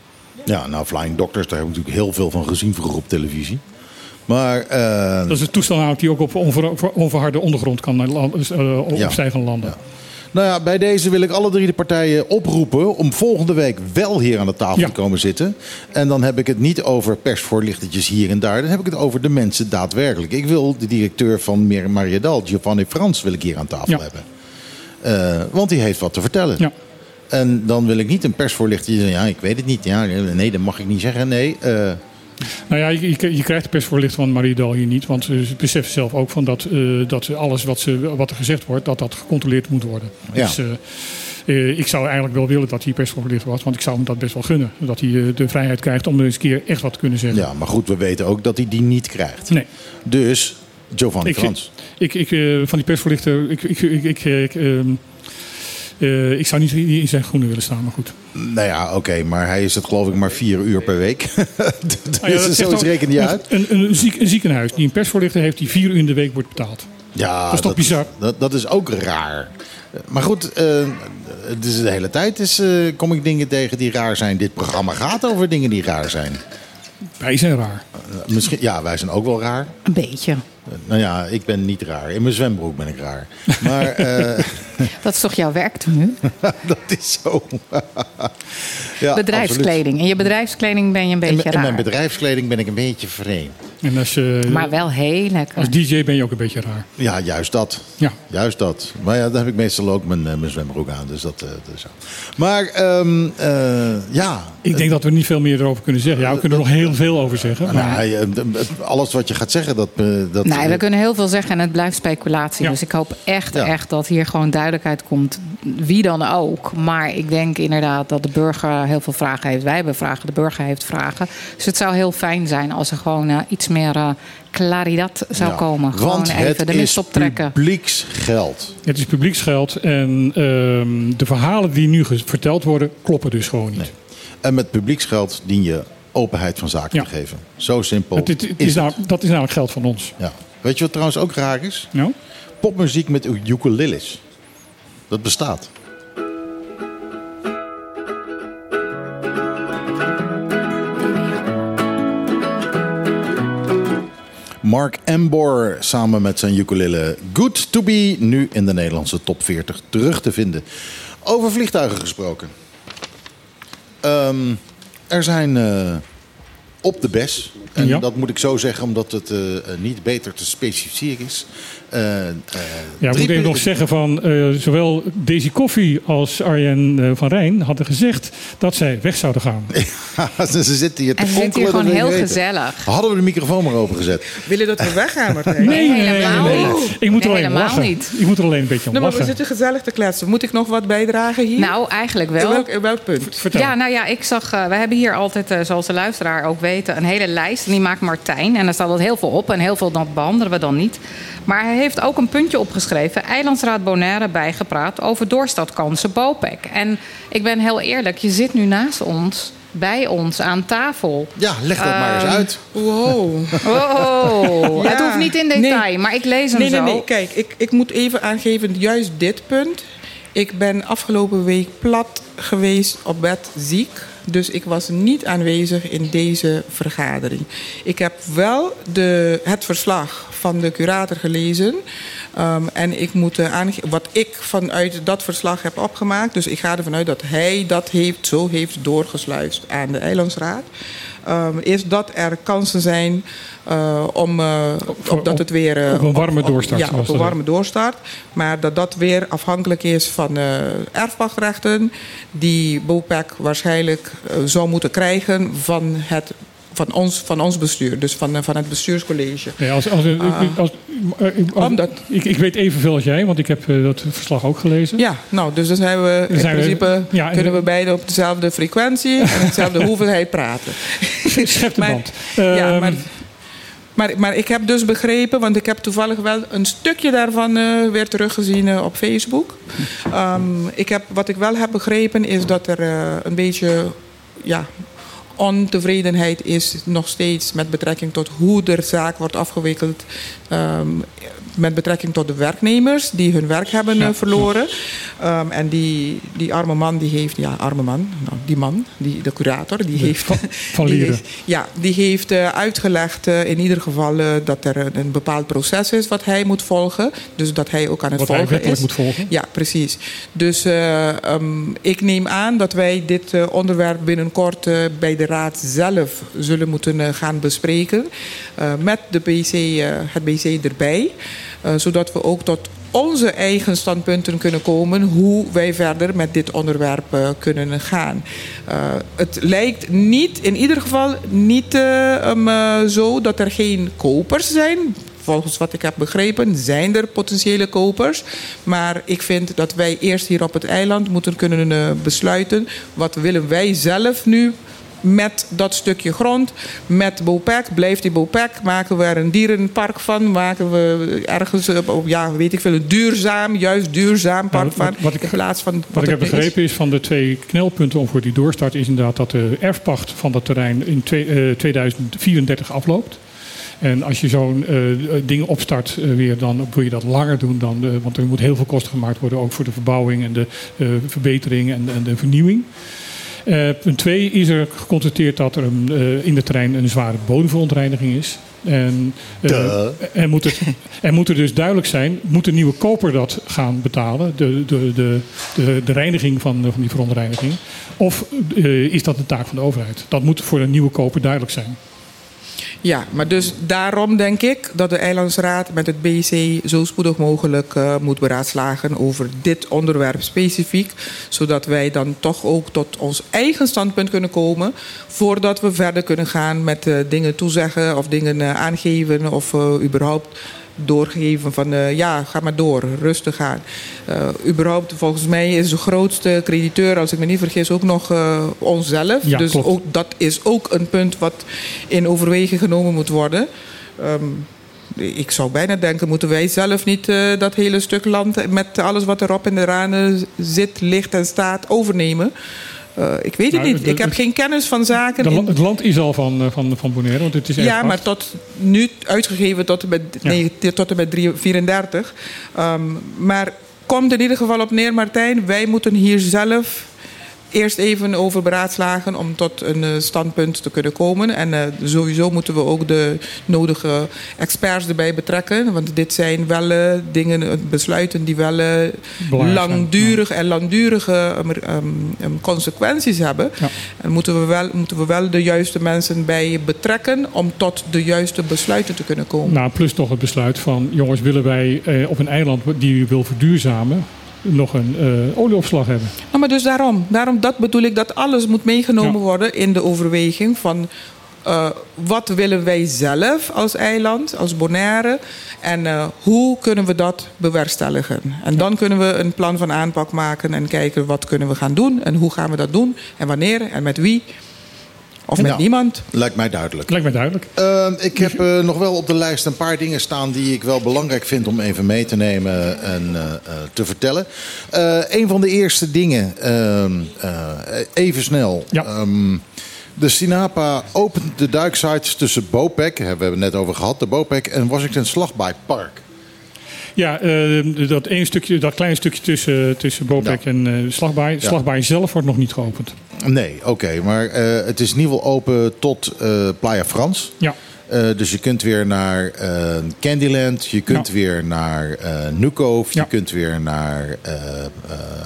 Ja, nou, Flying Doctors, daar heb ik natuurlijk heel veel van gezien vroeger op televisie. Maar eh, Dat is een toestel die ook op onver, onverharde ondergrond kan opstijgen en landen. Nou ja, bij deze wil ik alle drie de partijen oproepen om volgende week wel hier aan de tafel Ja. te komen zitten. En dan heb ik het niet over persvoorlichtertjes hier en daar. Dan heb ik het over de mensen daadwerkelijk. Ik wil de directeur van Mariadal, Giovanni Frans, wil ik hier aan tafel Ja. hebben. Eh, want die heeft wat te vertellen. Ja. En dan wil ik niet een persvoorlichter die zegt, ja, ik weet het niet. Ja, nee, dat mag ik niet zeggen. Nee, eh, Nou ja, je, krijgt de persvoorlichting van Mariedal hier niet. Want ze beseffen zelf ook van dat, eh, dat alles wat, ze, wat er gezegd wordt, dat dat gecontroleerd moet worden. Ja. Dus eh, eh, ik zou eigenlijk wel willen dat hij persvoorlichter was. Want ik zou hem dat best wel gunnen. Dat hij de vrijheid krijgt om er eens een keer echt wat te kunnen zeggen. ja, maar goed, we weten ook dat hij die niet krijgt. Nee. Dus Giovanni Ik, Frans. ik, ik, van die persvoorlichter, ik, ik, ik, ik, ik, eh, ik zou niet in zijn groene willen staan, maar goed. Nou ja, oké, maar hij is het geloof ik maar vier uur per week. dus Nou ja, dat zegt zoiets reken je uit. Een, een, ziek, een ziekenhuis die een persvoorlichter heeft die vier uur in de week wordt betaald. Ja, Dat is toch bizar? Dat, dat is ook raar. Maar goed, eh, het is de hele tijd is, eh, kom ik dingen tegen die raar zijn. Dit programma gaat over dingen die raar zijn. Wij zijn raar. Misschien, ja, wij zijn ook wel raar. Een beetje. Nou ja, ik ben niet raar. In mijn zwembroek ben ik raar. Maar eh, Dat is toch jouw werk toen nu? dat is zo. ja, Bedrijfskleding. In je bedrijfskleding ben je een beetje In, in raar. mijn bedrijfskleding ben ik een beetje vreemd. En als, je, Maar wel heel lekker. als DJ ben je ook een beetje raar. Ja, juist dat. Ja. Juist dat. Maar ja, dan heb ik meestal ook mijn, eh, mijn zwembroek aan. Dus dat, eh, dat is zo. Maar ehm, eh, ja. Ik denk dat we niet veel meer erover kunnen zeggen. Ja, we kunnen er nog heel veel over zeggen. Nou, Maar eh, alles wat je gaat zeggen, dat... dat Nee, we kunnen heel veel zeggen en het blijft speculatie. Ja. Dus ik hoop echt, Ja. echt dat hier gewoon duidelijkheid komt. Wie dan ook. Maar ik denk inderdaad dat de burger heel veel vragen heeft. Wij hebben vragen, de burger heeft vragen. Dus het zou heel fijn zijn als er gewoon eh, iets meer eh claridad zou Ja. komen. Gewoon Want even het de mist is optrekken. publieksgeld. het is publieksgeld. En ehm, de verhalen die nu verteld worden, kloppen dus gewoon niet. En met publieksgeld dien je openheid van zaken Ja. te geven. Zo simpel Het, het- het is nou, dat is namelijk geld van ons. Ja. Weet je wat trouwens ook raar is? Popmuziek met ukuleles. Dat bestaat. Mark Embor samen met zijn ukulele Good to Be nu in de Nederlandse top 40 terug te vinden. Over vliegtuigen gesproken. Ehm, er zijn eh, op de BES, en Ja. dat moet ik zo zeggen omdat het eh, eh, niet beter te specificeren is. eh, eh, Ja, even pe- nog zeggen van eh, zowel Daisy Koffie als Arjen van Rijn hadden gezegd dat zij weg zouden gaan. ze zitten hier te En ze zitten hier gewoon heel weten. gezellig. Hadden we de microfoon maar opengezet. Wil je dat we weggaan, Martijn? Nee, nee, nee, helemaal nee, nee. niet. Ik moet er Nee, alleen helemaal lachen. niet. Ik moet er alleen een beetje om Nee, maar we zitten gezellig te kletsen. Moet ik nog wat bijdragen hier? Nou, eigenlijk wel. welk, in welk punt? Vertel. Ja, nou ja, ik zag. eh, we hebben hier altijd, zoals de luisteraar ook weten, een hele lijst. En die maakt Martijn. En daar staat altijd heel veel op. En heel veel dat behandelen we dan niet. Maar hij heeft ook een puntje opgeschreven. Eilandsraad Bonaire bijgepraat over doorstadkansen BOPEC. En ik ben heel eerlijk, je zit nu naast ons. bij ons aan tafel. Ja, leg dat maar eens Ehm, uit. Wow. Oh, Ja. het hoeft niet in detail, Nee. maar ik lees hem Nee, nee, zo. nee. Kijk, ik, ik moet even aangeven, juist dit punt. Ik ben afgelopen week plat geweest op bed ziek. Dus ik was niet aanwezig in deze vergadering. Ik heb wel de, het verslag van de curator gelezen. Ehm, en ik moet eh, aange- wat ik vanuit dat verslag heb opgemaakt. Dus ik ga ervan uit dat hij dat heeft, zo heeft doorgesluist aan de Eilandsraad. Ehm, is dat er kansen zijn eh, om eh, voor- op dat het weer eh, op een warme doorstart, Ja, op een dat warme doorstart. Maar dat dat weer afhankelijk is van erfpachtrechten die BOPEC waarschijnlijk zou moeten krijgen van het van ons, van ons bestuur, dus van, van het bestuurscollege. Nee, als, als, ik- Ah. als, Omdat- ik, ik weet evenveel als jij, want ik heb dat verslag ook gelezen. Ja, nou, dus dan zijn we in zijn we- principe ja, en- kunnen we beide op dezelfde frequentie en dezelfde hoeveelheid praten. Schep de Maar- band. ja, Ehm, maar, maar, maar ik heb dus begrepen, want ik heb toevallig wel een stukje daarvan eh, weer teruggezien eh, op Facebook. Ehm, ik heb, wat ik wel heb begrepen is dat er eh, een beetje ja, ontevredenheid is nog steeds met betrekking tot hoe de zaak wordt afgewikkeld. ehm, met betrekking tot de werknemers die hun werk hebben eh, verloren. Ehm, en die, die arme man, die heeft, ja, arme man, nou, die man, die, de curator, die heeft. Van, die heeft- ja, die heeft eh, uitgelegd eh, in ieder geval dat er een, een bepaald proces is wat hij moet volgen. Dus dat hij ook aan het Wat volgen is. moet volgen. Ja, precies. Dus eh, ehm, ik neem aan dat wij dit onderwerp binnenkort bij de Raad zelf zullen moeten eh, gaan bespreken. eh, met de BC, eh, het BC erbij. Zodat we ook tot onze eigen standpunten kunnen komen hoe wij verder met dit onderwerp kunnen gaan. Het lijkt niet, in ieder geval niet zo dat er geen kopers zijn. Volgens wat ik heb begrepen zijn er potentiële kopers. Maar ik vind dat wij eerst hier op het eiland moeten kunnen besluiten... wat willen wij zelf nu met dat stukje grond, met Bopec. Blijft die Bopec? Maken we er een dierenpark van? Maken we ergens, eh, op, ja, weet ik veel, een duurzaam, juist duurzaam park Nou, wat- van... wat ik- in plaats van Wat ik heb is. begrepen is van de twee knelpunten om voor die doorstart is inderdaad dat de erfpacht van dat terrein in twee- eh, 2034 afloopt. En als je zo'n eh, ding opstart weer, dan wil je dat langer doen. Dan, want er moet heel veel kosten gemaakt worden, ook voor de verbouwing en de verbetering en, en de vernieuwing. Eh, punt 2 is er geconstateerd dat er een, eh, in het terrein een zware bodemverontreiniging is. En, en, moet het, en moet er dus duidelijk zijn, moet de nieuwe koper dat gaan betalen, de, de, de, de, de reiniging van, van die verontreiniging? Of is dat een taak van de overheid? Dat moet voor een nieuwe koper duidelijk zijn. Ja, maar dus daarom denk ik dat de Eilandsraad met het BC zo spoedig mogelijk eh, moet beraadslagen over dit onderwerp specifiek. Zodat wij dan toch ook tot ons eigen standpunt kunnen komen. Voordat we verder kunnen gaan met eh, dingen toezeggen of dingen eh, aangeven of überhaupt doorgeven van eh, ja, ga maar door, rustig aan. Eh, überhaupt, volgens mij is de grootste crediteur, als ik me niet vergis, ook nog eh, onszelf. Ja, dus klopt. ook, dat is ook een punt wat in overweging genomen moet worden. Ehm, ik zou bijna denken, moeten wij zelf niet dat hele stuk land met alles wat erop in de ranen zit, ligt en staat overnemen? Eh, ik weet het Nou, niet. ik heb geen kennis van zaken. De in- la- het land is al van, eh, van, van Bonaire, want het is ja, maar tot nu uitgegeven tot en met, Ja. nee, tot en met 3 34. Ehm, maar komt in ieder geval op neer, Martijn. Wij moeten hier zelf eerst even over beraadslagen om tot een eh, standpunt te kunnen komen. En eh, sowieso moeten we ook de nodige experts erbij betrekken. Want dit zijn wel eh, dingen, besluiten die wel langdurig en langdurige ehm, ehm, ehm, consequenties hebben. Ja. En moeten we, wel, moeten we wel de juiste mensen bij betrekken om tot de juiste besluiten te kunnen komen. Nou, plus nog het besluit van, jongens, willen wij op een eiland die u wil verduurzamen, nog een eh, olieopslag hebben? Nou, maar dus daarom, daarom, dat bedoel ik, dat alles moet meegenomen Ja. worden in de overweging van eh, wat willen wij zelf als eiland, als Bonaire en eh, hoe kunnen we dat bewerkstelligen. En dan kunnen we een plan van aanpak maken en kijken wat kunnen we gaan doen en hoe gaan we dat doen en wanneer en met wie. Of met Nou, niemand. Lijkt mij duidelijk. Lijkt mij duidelijk. Eh, ik heb eh, nog wel op de lijst een paar dingen staan die ik wel belangrijk vind om even mee te nemen en eh, eh, te vertellen. Eh, een van de eerste dingen, ehm, eh, even snel. Ehm, de Sinapa opent de duiksites tussen Bopec, hebben we hebben het net over gehad, de Bopec en Washington Slagbaai Park. Ja, eh, dat, één stukje, dat kleine stukje tussen, tussen Bopek en eh Slagbaai. Ja. Slagbaai zelf wordt nog niet geopend. Nee, oké, maar eh, het is in ieder geval open tot Playa Frans. Ja. Dus je kunt weer naar Candyland, je kunt Ja. weer naar Nukov, je kunt weer naar,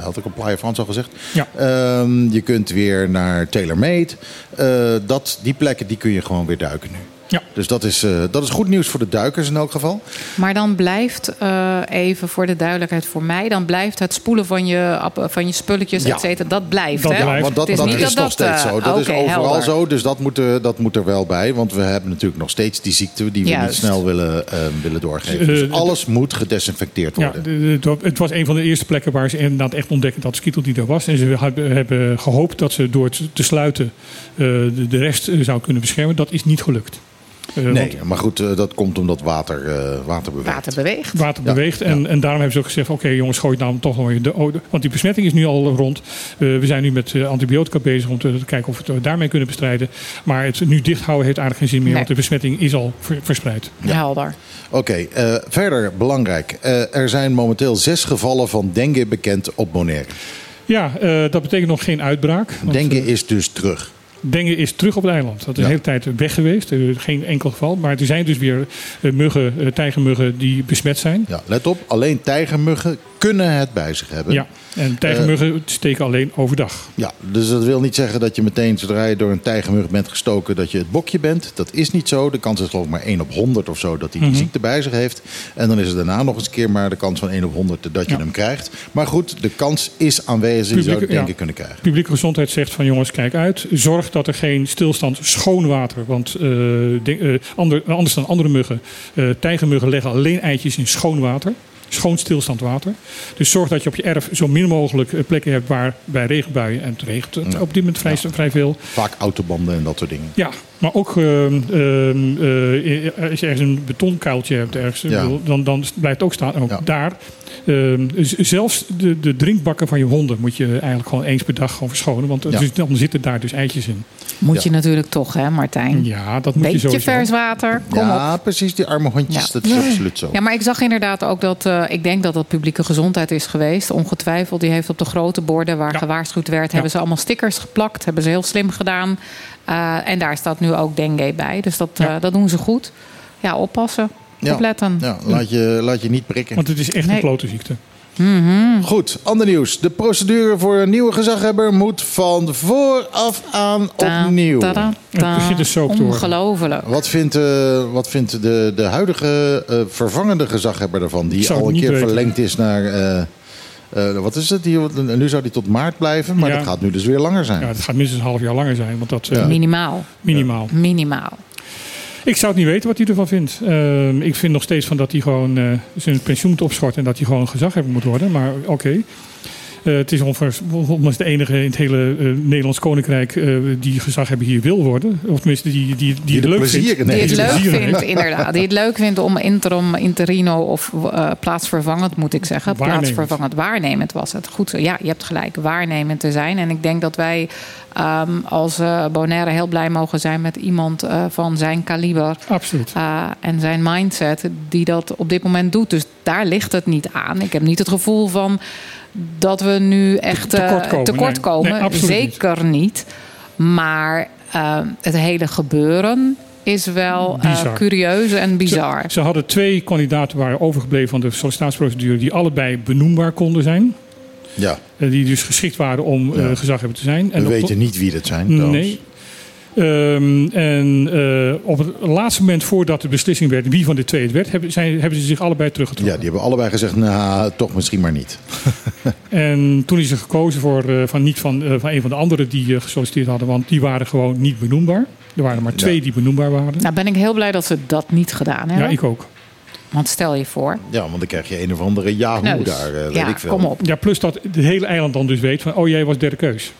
had ik op Playa Frans al gezegd? Ja. Ehm, je kunt weer naar TaylorMade. Eh, dat, die plekken die kun je gewoon weer duiken nu. Ja. Dus dat is, eh, dat is goed nieuws voor de duikers in elk geval. Maar dan blijft, eh, even voor de duidelijkheid voor mij, dan blijft het spoelen van je, van je spulletjes, Ja. et cetera, dat blijft. Dat hè? blijft. Want dat, Het dat niet is nog steeds eh, zo. Dat is overal helder. zo. Dus dat moet, er, dat moet er wel bij. Want we hebben natuurlijk nog steeds die ziekte die we niet snel willen, willen doorgeven. Dus alles moet gedesinfecteerd Ja, worden. de- de- het wa- het was een van de eerste plekken waar ze inderdaad echt ontdekken dat Skitel niet er was. En ze hebben, gehoopt dat ze door het te sluiten eh, de, de rest zou kunnen beschermen. Dat is niet gelukt. Eh, Nee, want maar goed, eh, dat komt omdat water, eh, water beweegt. Water beweegt. Water Ja, beweegt. En, en daarom hebben ze ook gezegd: oké, jongens, gooi het nou toch nog weer de. oh, de- Want die besmetting is nu al rond. Eh, we zijn nu met eh, antibiotica bezig om te, te kijken of we het daarmee kunnen bestrijden. Maar het nu dicht houden heeft eigenlijk geen zin meer, Nee. want de besmetting is al ver- verspreid. Helder. Oké, eh, verder belangrijk. Eh, er zijn momenteel zes gevallen van dengue bekend op Bonaire. Ja, eh, dat betekent nog geen uitbraak. want, Dengue is dus terug. Dengue is terug op het eiland. Dat is Ja. de hele tijd weg geweest. Eh, geen enkel geval. Maar er zijn dus weer eh, muggen, eh, tijgermuggen die besmet zijn. Ja, let op, alleen tijgermuggen kunnen het bij zich hebben. Ja, en tijgermuggen steken alleen overdag. Ja, dus dat wil niet zeggen dat je meteen zodra je door een tijgermug bent gestoken dat je het bokje bent. Dat is niet zo. De kans is geloof ik maar 1 op 100 of zo dat hij die Mhm. ziekte bij zich heeft. En dan is het daarna nog eens een keer maar de kans van 1 op 100 dat je Ja. hem krijgt. Maar goed, de kans is aanwezig. Je zou het Publieke- denken ja. kunnen krijgen. Publieke gezondheid zegt van jongens, kijk uit. Zorg dat er geen stilstand schoon water. Want eh, denk- eh, ander- anders dan andere muggen. eh, tijgermuggen leggen alleen eitjes in schoon water. Schoon stilstand water. Dus zorg dat je op je erf zo min mogelijk eh, plekken hebt waar bij regenbuien. En het regent Ja. op dit moment vrij, vrij veel. Vaak autobanden en dat soort dingen. Ja, maar ook ehm, ehm, eh, als je ergens een betonkuiltje hebt, ergens, Ja. dan, dan blijft het ook staan. Ook Ja. daar. ehm, zelfs de, de drinkbakken van je honden moet je eigenlijk gewoon eens per dag gewoon verschonen. Want Ja. dus, dan zitten daar dus eitjes in. Moet Ja. je natuurlijk toch, hè, Martijn? Ja, dat moet je Beetje sowieso. vers water. Kom op. ja, precies. Die arme hondjes, Ja. dat is absoluut zo. Ja, maar ik zag inderdaad ook dat, eh, ik denk dat dat publieke gezondheid is geweest. Ongetwijfeld, die heeft op de grote borden waar Ja. gewaarschuwd werd, hebben ze allemaal stickers geplakt. Hebben ze heel slim gedaan. Eh, en daar staat nu ook dengue bij. Dus dat, Ja. eh, dat doen ze goed. Ja, oppassen. Ja. Opletten. Ja, laat, je, laat je niet prikken. Want het is echt Nee. een klote ziekte. Goed, ander nieuws. De procedure voor een nieuwe gezaghebber moet van vooraf aan Ta- opnieuw. tada, Het begint te. Ongelooflijk. Wat vindt, eh, wat vindt de, de huidige eh, vervangende gezaghebber ervan? Die al een keer weten. verlengd is naar. eh, eh, wat is het? Die, nu zou die tot maart blijven, maar Ja. dat gaat nu dus weer langer zijn. Ja, het gaat minstens een half jaar langer zijn. Want dat, eh, Ja. Minimaal. minimaal. Minimaal. Ik zou het niet weten wat hij ervan vindt. Ehm, ik vind nog steeds van dat hij gewoon eh, zijn pensioen moet opschorten en dat hij gewoon gezaghebber moet worden. Maar oké. Eh, het is ongeveer ongeveer de enige in het hele eh, Nederlands Koninkrijk eh, die gezaghebber hier wil worden. Of tenminste, die, die, die, Die het er leuk plezier vindt. in Die het leuk plezier vindt, heeft. inderdaad. Die het leuk vindt om interim, interino of eh, plaatsvervangend, moet ik zeggen. Waarnemend. Plaatsvervangend, waarnemend was het. Goed zo. Ja, je hebt gelijk, waarnemend te zijn. En ik denk dat wij ehm, als eh, Bonaire heel blij mogen zijn met iemand eh, van zijn kaliber. Absoluut. eh, en zijn mindset die dat op dit moment doet. Dus daar ligt het niet aan. Ik heb niet het gevoel van dat we nu echt eh, tekort komen. tekort Nee. komen. Nee, absoluut niet. Zeker niet. Maar eh, het hele gebeuren is wel eh, curieus en bizar. Ze, ze hadden twee kandidaten waren overgebleven van de sollicitatieprocedure die allebei benoembaar konden zijn. Ja, die dus geschikt waren om eh Ja. gezaghebber te zijn. we op- weten niet wie dat zijn. trouwens. Nee. Ehm, en eh, op het laatste moment voordat de beslissing werd wie van de twee het werd, hebben, zijn, hebben ze zich allebei Ja, teruggetrokken. die hebben allebei gezegd, nou, toch misschien maar niet. En toen is er gekozen voor eh, van niet van, eh, van een van de anderen die gesolliciteerd hadden, want die waren gewoon niet benoembaar. Er waren er maar twee Ja. die benoembaar waren. Nou ben ik heel blij dat ze dat niet gedaan hebben. ja, ik ook. Want stel je voor. Ja, want dan krijg je een of andere Yahoo daar, eh, weet ja, ik veel. kom op. Ja, plus dat het hele eiland dan dus weet van, oh jij was derde keus.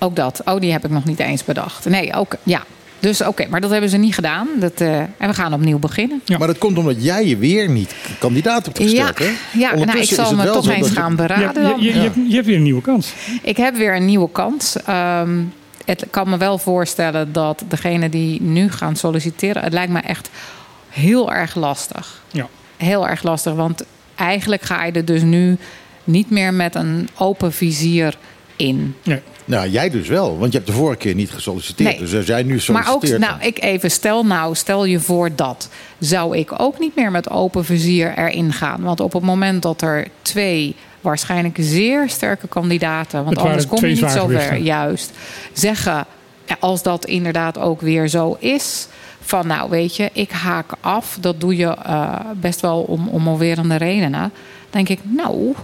Ook dat. Oh, die heb ik nog niet eens bedacht. Nee, ook, ja. Dus oké, maar dat hebben ze niet gedaan. Dat, eh, en we gaan opnieuw beginnen. Maar dat komt omdat jij je weer niet kandidaat hebt gesteld, Ja, hè? ja nou, ik zal me toch eens gaan Je, beraden. je, je, je, hebt, je hebt weer een nieuwe kans. Ik heb weer een nieuwe kans. Ehm, het kan me wel voorstellen dat degene die nu gaan solliciteren... het lijkt me echt heel erg lastig. Ja. Heel erg lastig, want eigenlijk ga je er dus nu niet meer met een open vizier in. Nee. Nou, jij dus wel, want je hebt de vorige keer niet gesolliciteerd. Nee. Dus als jij nu Maar solliciteert... ook, nou, ik even stel nou, stel je voor dat. Zou ik ook niet meer met open vizier erin gaan? Want op het moment dat er twee waarschijnlijk zeer sterke kandidaten, want anders kom je niet zo ver, zwaargewichten. juist, zeggen, als dat inderdaad ook weer zo is, van nou weet je, ik haak af, dat doe je eh, best wel om, om alwerende redenen. denk ik, nou,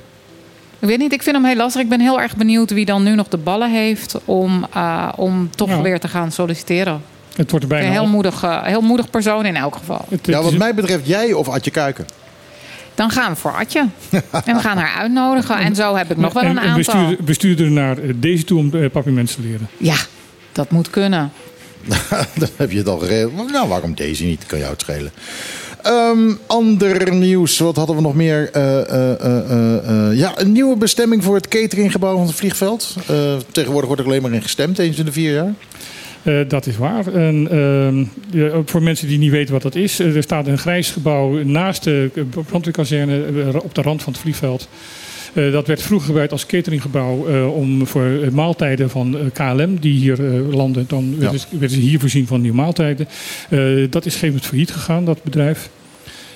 ik weet niet, ik vind hem heel lastig. Ik ben heel erg benieuwd wie dan nu nog de ballen heeft om, eh, om toch Ja. weer te gaan solliciteren. Het wordt er Een bijna heel op. moedig, eh, heel moedig persoon in elk geval. Het- ja, wat mij betreft jij of Adje Kuiken. Dan gaan we voor Atje. en we gaan haar uitnodigen. En zo heb ik nog wel en, een en aantal. bestuur, bestuurder naar eh, deze toe om papiermens te leren. Ja, dat moet kunnen. Dan heb je het al geregeld. Nou, waarom deze niet? Kan jou het schelen. Ehm, ander nieuws, wat hadden we nog meer? Eh, eh, eh, ja, een nieuwe bestemming voor het cateringgebouw van het vliegveld. Tegenwoordig wordt er alleen maar in gestemd, eens in de vier jaar. Dat is waar. Ehm, voor mensen die niet weten wat dat is. er staat een grijs gebouw naast de brandweerkazerne op de rand van het vliegveld. Eh, dat werd vroeger gebruikt als cateringgebouw eh, om voor eh, maaltijden van KLM die hier landen. Dan werden, ze- werden ze hier voorzien van nieuwe maaltijden. Dat is gegeven moment failliet gegaan, dat bedrijf.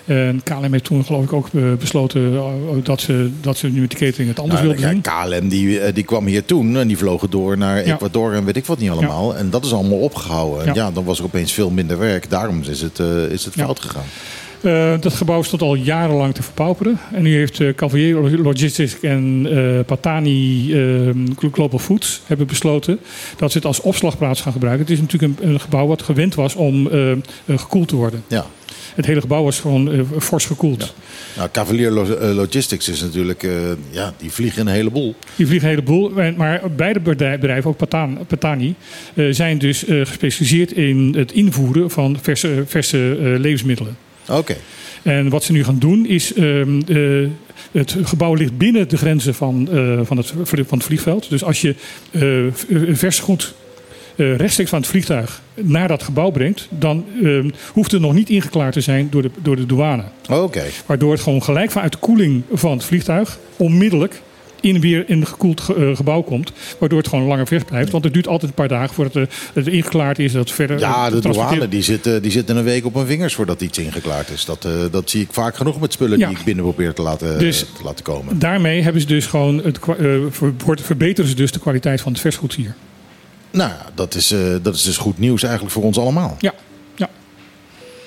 En KLM heeft toen geloof ik ook besloten eh, dat, ze, dat ze nu met de catering het anders Nou, wilden doen. ja, KLM die, die kwam hier toen en die vlogen door naar Ja. Ecuador en weet ik wat niet allemaal. En dat is allemaal opgehouden. Ja. Ja. dan was er opeens veel minder werk. Daarom is het, is het Ja. fout gegaan. Eh, dat gebouw stond al jarenlang te verpauperen. En nu heeft uh, Cavalier Logistics en eh, Patani eh, Global Foods hebben besloten dat ze het als opslagplaats gaan gebruiken. Het is natuurlijk een, een gebouw wat gewend was om eh, eh, gekoeld te worden. Ja. Het hele gebouw was gewoon eh, fors gekoeld. Nou, Cavalier Lo- eh, Logistics is natuurlijk, eh, ja, die vliegen een heleboel. Die vliegen een heleboel. Maar beide bedrijven, ook Patan- Patani, eh, zijn dus eh, gespecialiseerd in het invoeren van verse, verse eh, levensmiddelen. Oké. En wat ze nu gaan doen is. ehm, eh, het gebouw ligt binnen de grenzen van, eh, van, het, van het vliegveld. Dus als je v- vers goed rechtstreeks van het vliegtuig naar dat gebouw brengt, dan ehm, hoeft het nog niet ingeklaard te zijn door de, door de douane. Oké. Waardoor het gewoon gelijk vanuit de koeling van het vliegtuig onmiddellijk in weer in een gekoeld ge- eh, gebouw komt. Waardoor het gewoon langer vers blijft. Want het duurt altijd een paar dagen voordat het, ingeklaard is. Dat verder Ja, eh, de douane die zitten, die zitten een week op hun vingers voordat iets ingeklaard is. Dat, eh, dat zie ik vaak genoeg met spullen Ja. die ik binnen probeer te laten, Dus- te laten komen. Daarmee hebben ze dus gewoon het, eh, verbeteren ze dus de kwaliteit van het versgoed hier. Nou, ja, dat is, eh, dat is dus goed nieuws eigenlijk voor ons allemaal. Ja,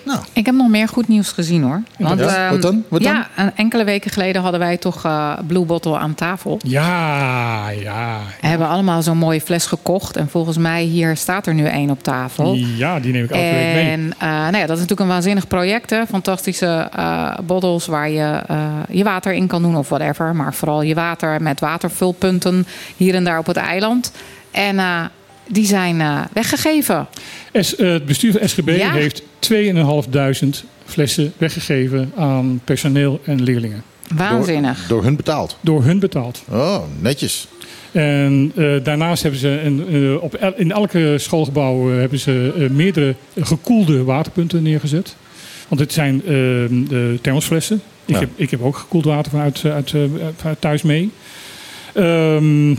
ja. Ik heb nog meer goed nieuws gezien hoor. Want, Ja? ehm, Wat dan? Wat ja, een enkele weken geleden hadden wij toch eh, Blue Bottle aan tafel. Ja, ja. We hebben allemaal zo'n mooie fles gekocht. En volgens mij hier staat er nu één op tafel. Ja, die neem ik elke week mee. En eh, nou ja, dat is natuurlijk een waanzinnig project. Hè? Fantastische eh bottles waar je je water in kan doen of whatever. Maar vooral je water met watervulpunten hier en daar op het eiland. En die zijn eh, weggegeven. S- eh, het bestuur van SGB Ja. heeft 2.500 flessen weggegeven aan personeel en leerlingen. Waanzinnig. Door, door hun betaald. Door hun betaald. Oh, netjes. En eh, daarnaast hebben ze een, op el- in elke schoolgebouw hebben ze meerdere gekoelde waterpunten neergezet. Want het zijn eh, de thermosflessen. Ik, Ja. heb, ik heb ook gekoeld water vanuit, uit, eh, vanuit thuis mee. Ehm,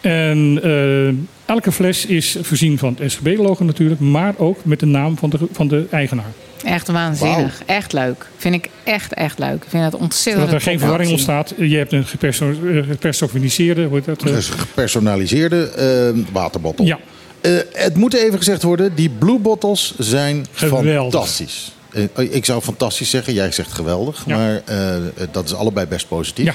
en eh, elke fles is voorzien van het SGB-logo natuurlijk, maar ook met de naam van de, van de eigenaar. Echt waanzinnig. Echt leuk. Vind ik echt, echt leuk. Ik vind het ontzettend Zodat er geen verwarring ontstaat. Je hebt een eh, gepersonaliseerde... hoe dat, eh, Dus gepersonaliseerde eh, waterbottel. Ja. Eh, het moet even gezegd worden, die Blue Bottles zijn Geweldig. fantastisch. Ik zou fantastisch zeggen, jij zegt geweldig. Ja. Maar eh, dat is allebei best positief. Ja.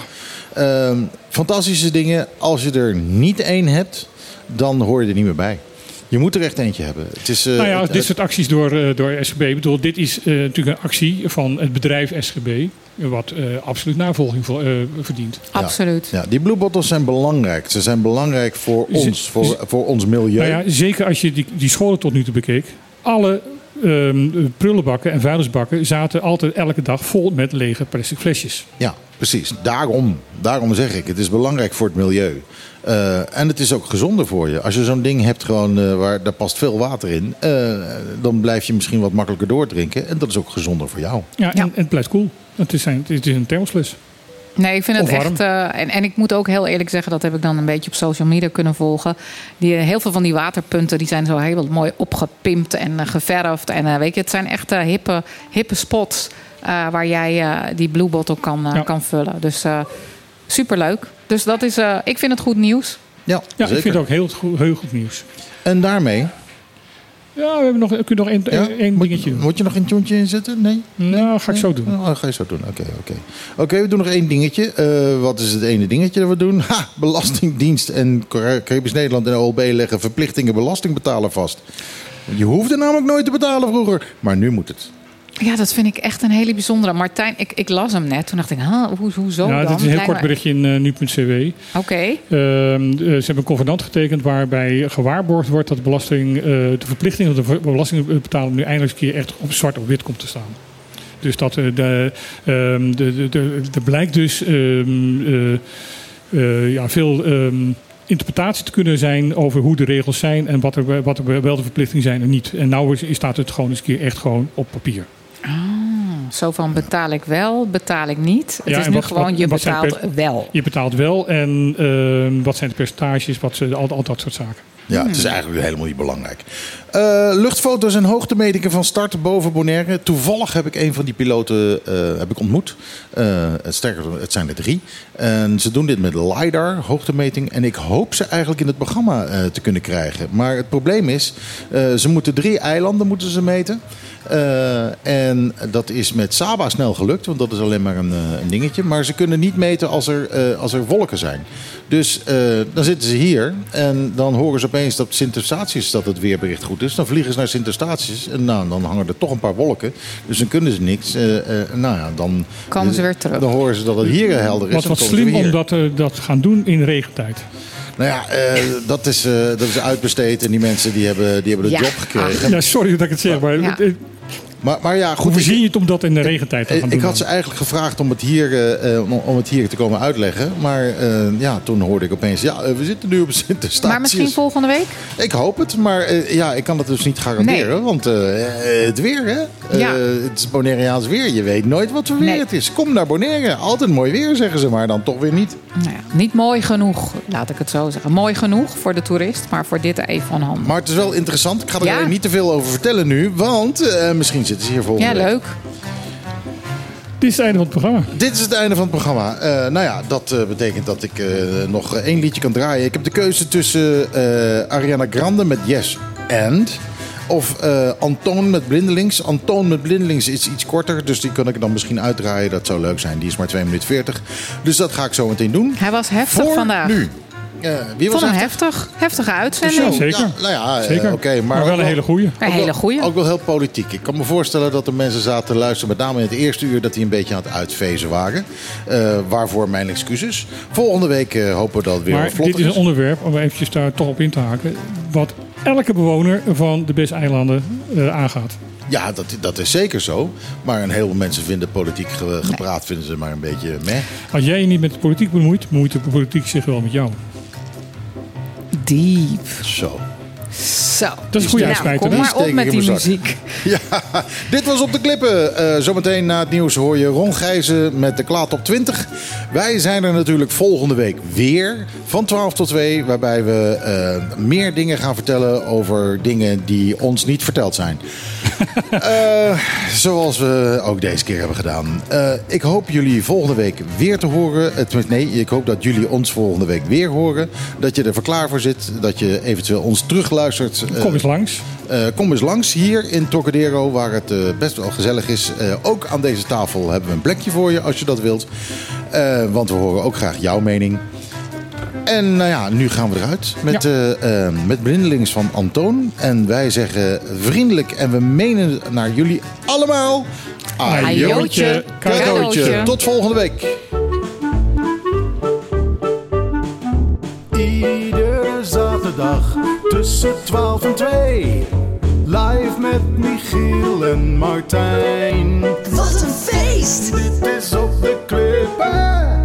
Ehm, fantastische dingen. Als je er niet één hebt, dan hoor je er niet meer bij. Je moet er echt eentje hebben. Het is, eh, nou ja, het- dit soort acties door, eh, door SGB. Ik bedoel, dit is eh, natuurlijk een actie van het bedrijf SGB. Wat eh, absoluut navolging vo- eh, verdient. Ja. Ja, die Blue Bottles zijn belangrijk. Ze zijn belangrijk voor ons, voor, voor ons milieu. Nou ja, zeker als je die, die scholen tot nu toe bekeek. Alle ehm, prullenbakken en vuilnisbakken zaten altijd elke dag vol met lege plastic flesjes. Ja, precies. Daarom, daarom zeg ik, het is belangrijk voor het milieu. Eh, en het is ook gezonder voor je. Als je zo'n ding hebt gewoon, eh, waar daar past veel water in, eh, dan blijf je misschien wat makkelijker doordrinken. En dat is ook gezonder voor jou. Ja, en, en het blijft koel. Het is, een, het is een thermosfles. Nee, ik vind het echt. eh, en, en ik moet ook heel eerlijk zeggen, dat heb ik dan een beetje op social media kunnen volgen. Die, heel veel van die waterpunten die zijn zo heel mooi opgepimpt en geverfd. En weet je, het zijn echt hippe, hippe spots waar jij eh, die Blue Bottle kan, eh, Ja. kan vullen. Dus eh superleuk. Dus dat is, eh, ik vind het goed nieuws. Ja, Ja, zeker. ik vind het ook heel, goed- heel goed nieuws. En daarmee, Ja, we hebben nog, we kunnen nog één, Ja? één dingetje doen. moet je nog een tjoentje inzetten? Nee? Nou, ga ik zo doen. Oh, ga je zo doen. Oké, oké. Oké, we doen nog één dingetje. Eh, wat is het ene dingetje dat we doen? Ha, Belastingdienst en Caribisch Nederland en OLB leggen verplichtingen belastingbetaler vast. Je hoefde namelijk nooit te betalen vroeger, maar nu moet het. Ja, dat vind ik echt een hele bijzondere. Martijn, ik, ik las hem net. Toen dacht ik, huh, hoe, hoezo Ja, dan? dit is een heel Lijkt kort me- berichtje in eh, nu.cw. Oké. Ehm, eh, ze hebben een convenant getekend waarbij gewaarborgd wordt dat de, belasting, eh, de verplichting van de belastingbetaler nu eindelijk eens een keer echt op zwart op wit komt te staan. Dus dat eh, de, ehm, de, de, de, er blijkt dus ehm, eh, eh, ja, veel interpretatie te kunnen zijn over hoe de regels zijn en wat er, wat er wel de verplichtingen zijn en niet. En nou is- staat het gewoon eens een keer echt gewoon op papier. Ah, zo van betaal ik wel, betaal ik niet. Het Ja, is nu wat- gewoon, je betaalt per- wel. Je betaalt wel en ehm, wat zijn de percentages, wat ze, al, al dat soort zaken. Ja, het is eigenlijk helemaal niet belangrijk. Eh, luchtfoto's en hoogtemetingen van start boven Bonaire. Toevallig heb ik een van die piloten eh, heb ik ontmoet. Eh, sterker, het zijn er drie. En ze doen dit met LiDAR, hoogtemeting. En ik hoop ze eigenlijk in het programma eh, te kunnen krijgen. Maar het probleem is, eh, ze moeten drie eilanden moeten ze meten. Eh, en dat is met Saba snel gelukt, want dat is alleen maar een, eh, een dingetje. Maar ze kunnen niet meten als er, eh, als er wolken zijn. Dus eh, dan zitten ze hier en dan horen ze opeens dat Sint Eustatius dat het weerbericht goed is. Dan vliegen ze naar Sint Eustatius en nou, dan hangen er toch een paar wolken. Dus dan kunnen ze niks. Eh, eh, nou ja, dan Komen ze weer terug. Dan horen ze dat het hier helder is. Wat wat slim om dat, dat te gaan doen in regentijd. Nou ja, eh, dat, is, eh, dat is uitbesteed en die mensen die hebben, die hebben de Ja. job gekregen. Ja, sorry dat ik het zeg, maar Ja. Maar, maar ja, hoe goed. ik- voorzien je het om dat in de regentijd te gaan Ik doen? had ze eigenlijk gevraagd om het hier, eh, eh, om- het hier te komen uitleggen. Maar eh, ja, toen hoorde ik opeens, ja, we zitten nu op Sint Eustatius. Maar misschien volgende week? Ik hoop het, maar eh, ja, ik kan het dus niet garanderen. Nee. Want het weer, hè? Eh, Ja. het is Bonaireaans weer. Je weet nooit wat voor weer Nee. het is. Kom naar Bonaire. Altijd mooi weer, zeggen ze, maar dan toch weer niet. Nou ja, niet mooi genoeg, laat ik het zo zeggen. Mooi genoeg voor de toerist, maar voor dit even van hand. Maar het is wel interessant. Ik ga er Ja. niet te veel over vertellen nu. Want eh, misschien zitten ze hier volgende Ja, week. leuk. Dit is het einde van het programma. Dit is het einde van het programma. Eh, nou ja, dat eh, betekent dat ik eh, nog één liedje kan draaien. Ik heb de keuze tussen eh, Ariana Grande met Yes and... Of eh Antoon met Blindelings. Antoon met Blindelings is iets korter, dus die kan ik dan misschien uitdraaien. Dat zou leuk zijn. Die is maar 2 minuten 40. Dus dat ga ik zo meteen doen. Hij was heftig Voor vandaag. nu. Eh, wie was vond hem heftig? heftig. Heftige uitzending. zeker. Ja, nou ja, eh, Zeker. oké. maar, wel een hele goeie. Een hele goeie. Ook wel heel politiek. Ik kan me voorstellen dat er mensen zaten te luisteren, met name in het eerste uur, dat die een beetje aan het uitvezen waren. Eh, waarvoor mijn excuses. Volgende week eh, hopen we dat het weer Maar wat vlotter dit is een onderwerp, om eventjes daar toch op in te haken, wat elke bewoner van de Bes-eilanden eh, aangaat. Ja, dat, dat is zeker zo. Maar een heleboel mensen vinden politiek ge- gepraat vinden ze maar een beetje meh. Als jij je niet met de politiek bemoeit, bemoeit de politiek zich wel met jou. Diep. Zo. Zo. Dat is een goede Nou, uitsmijter. kom maar op met die muziek. Ja, dit was op de klippen. Eh, zometeen na het nieuws hoor je Ron Gijzen met de Klaat op 20. Wij zijn er natuurlijk volgende week weer van 12 tot 2. Waarbij we eh, meer dingen gaan vertellen over dingen die ons niet verteld zijn. Eh, zoals we ook deze keer hebben gedaan. Eh, ik hoop jullie volgende week weer te horen. Nee, ik hoop dat jullie ons volgende week weer horen. Dat je er voor klaar voor zit. Dat je eventueel ons terugluistert. Eh, Kom eens langs. eh, kom eens langs hier in Trocadero, waar het eh, best wel gezellig is. Ook aan deze tafel hebben we een plekje voor je als je dat wilt. Want we horen ook graag jouw mening. En nou ja, nu gaan we eruit met, eh, met blindelings van Antoon. En wij zeggen vriendelijk en we menen naar jullie allemaal. Ajootje, cadeautje. Tot volgende week. dag tussen 12 en 2. Live met Michiel en Martijn. Wat een feest! Dit is op de klippen.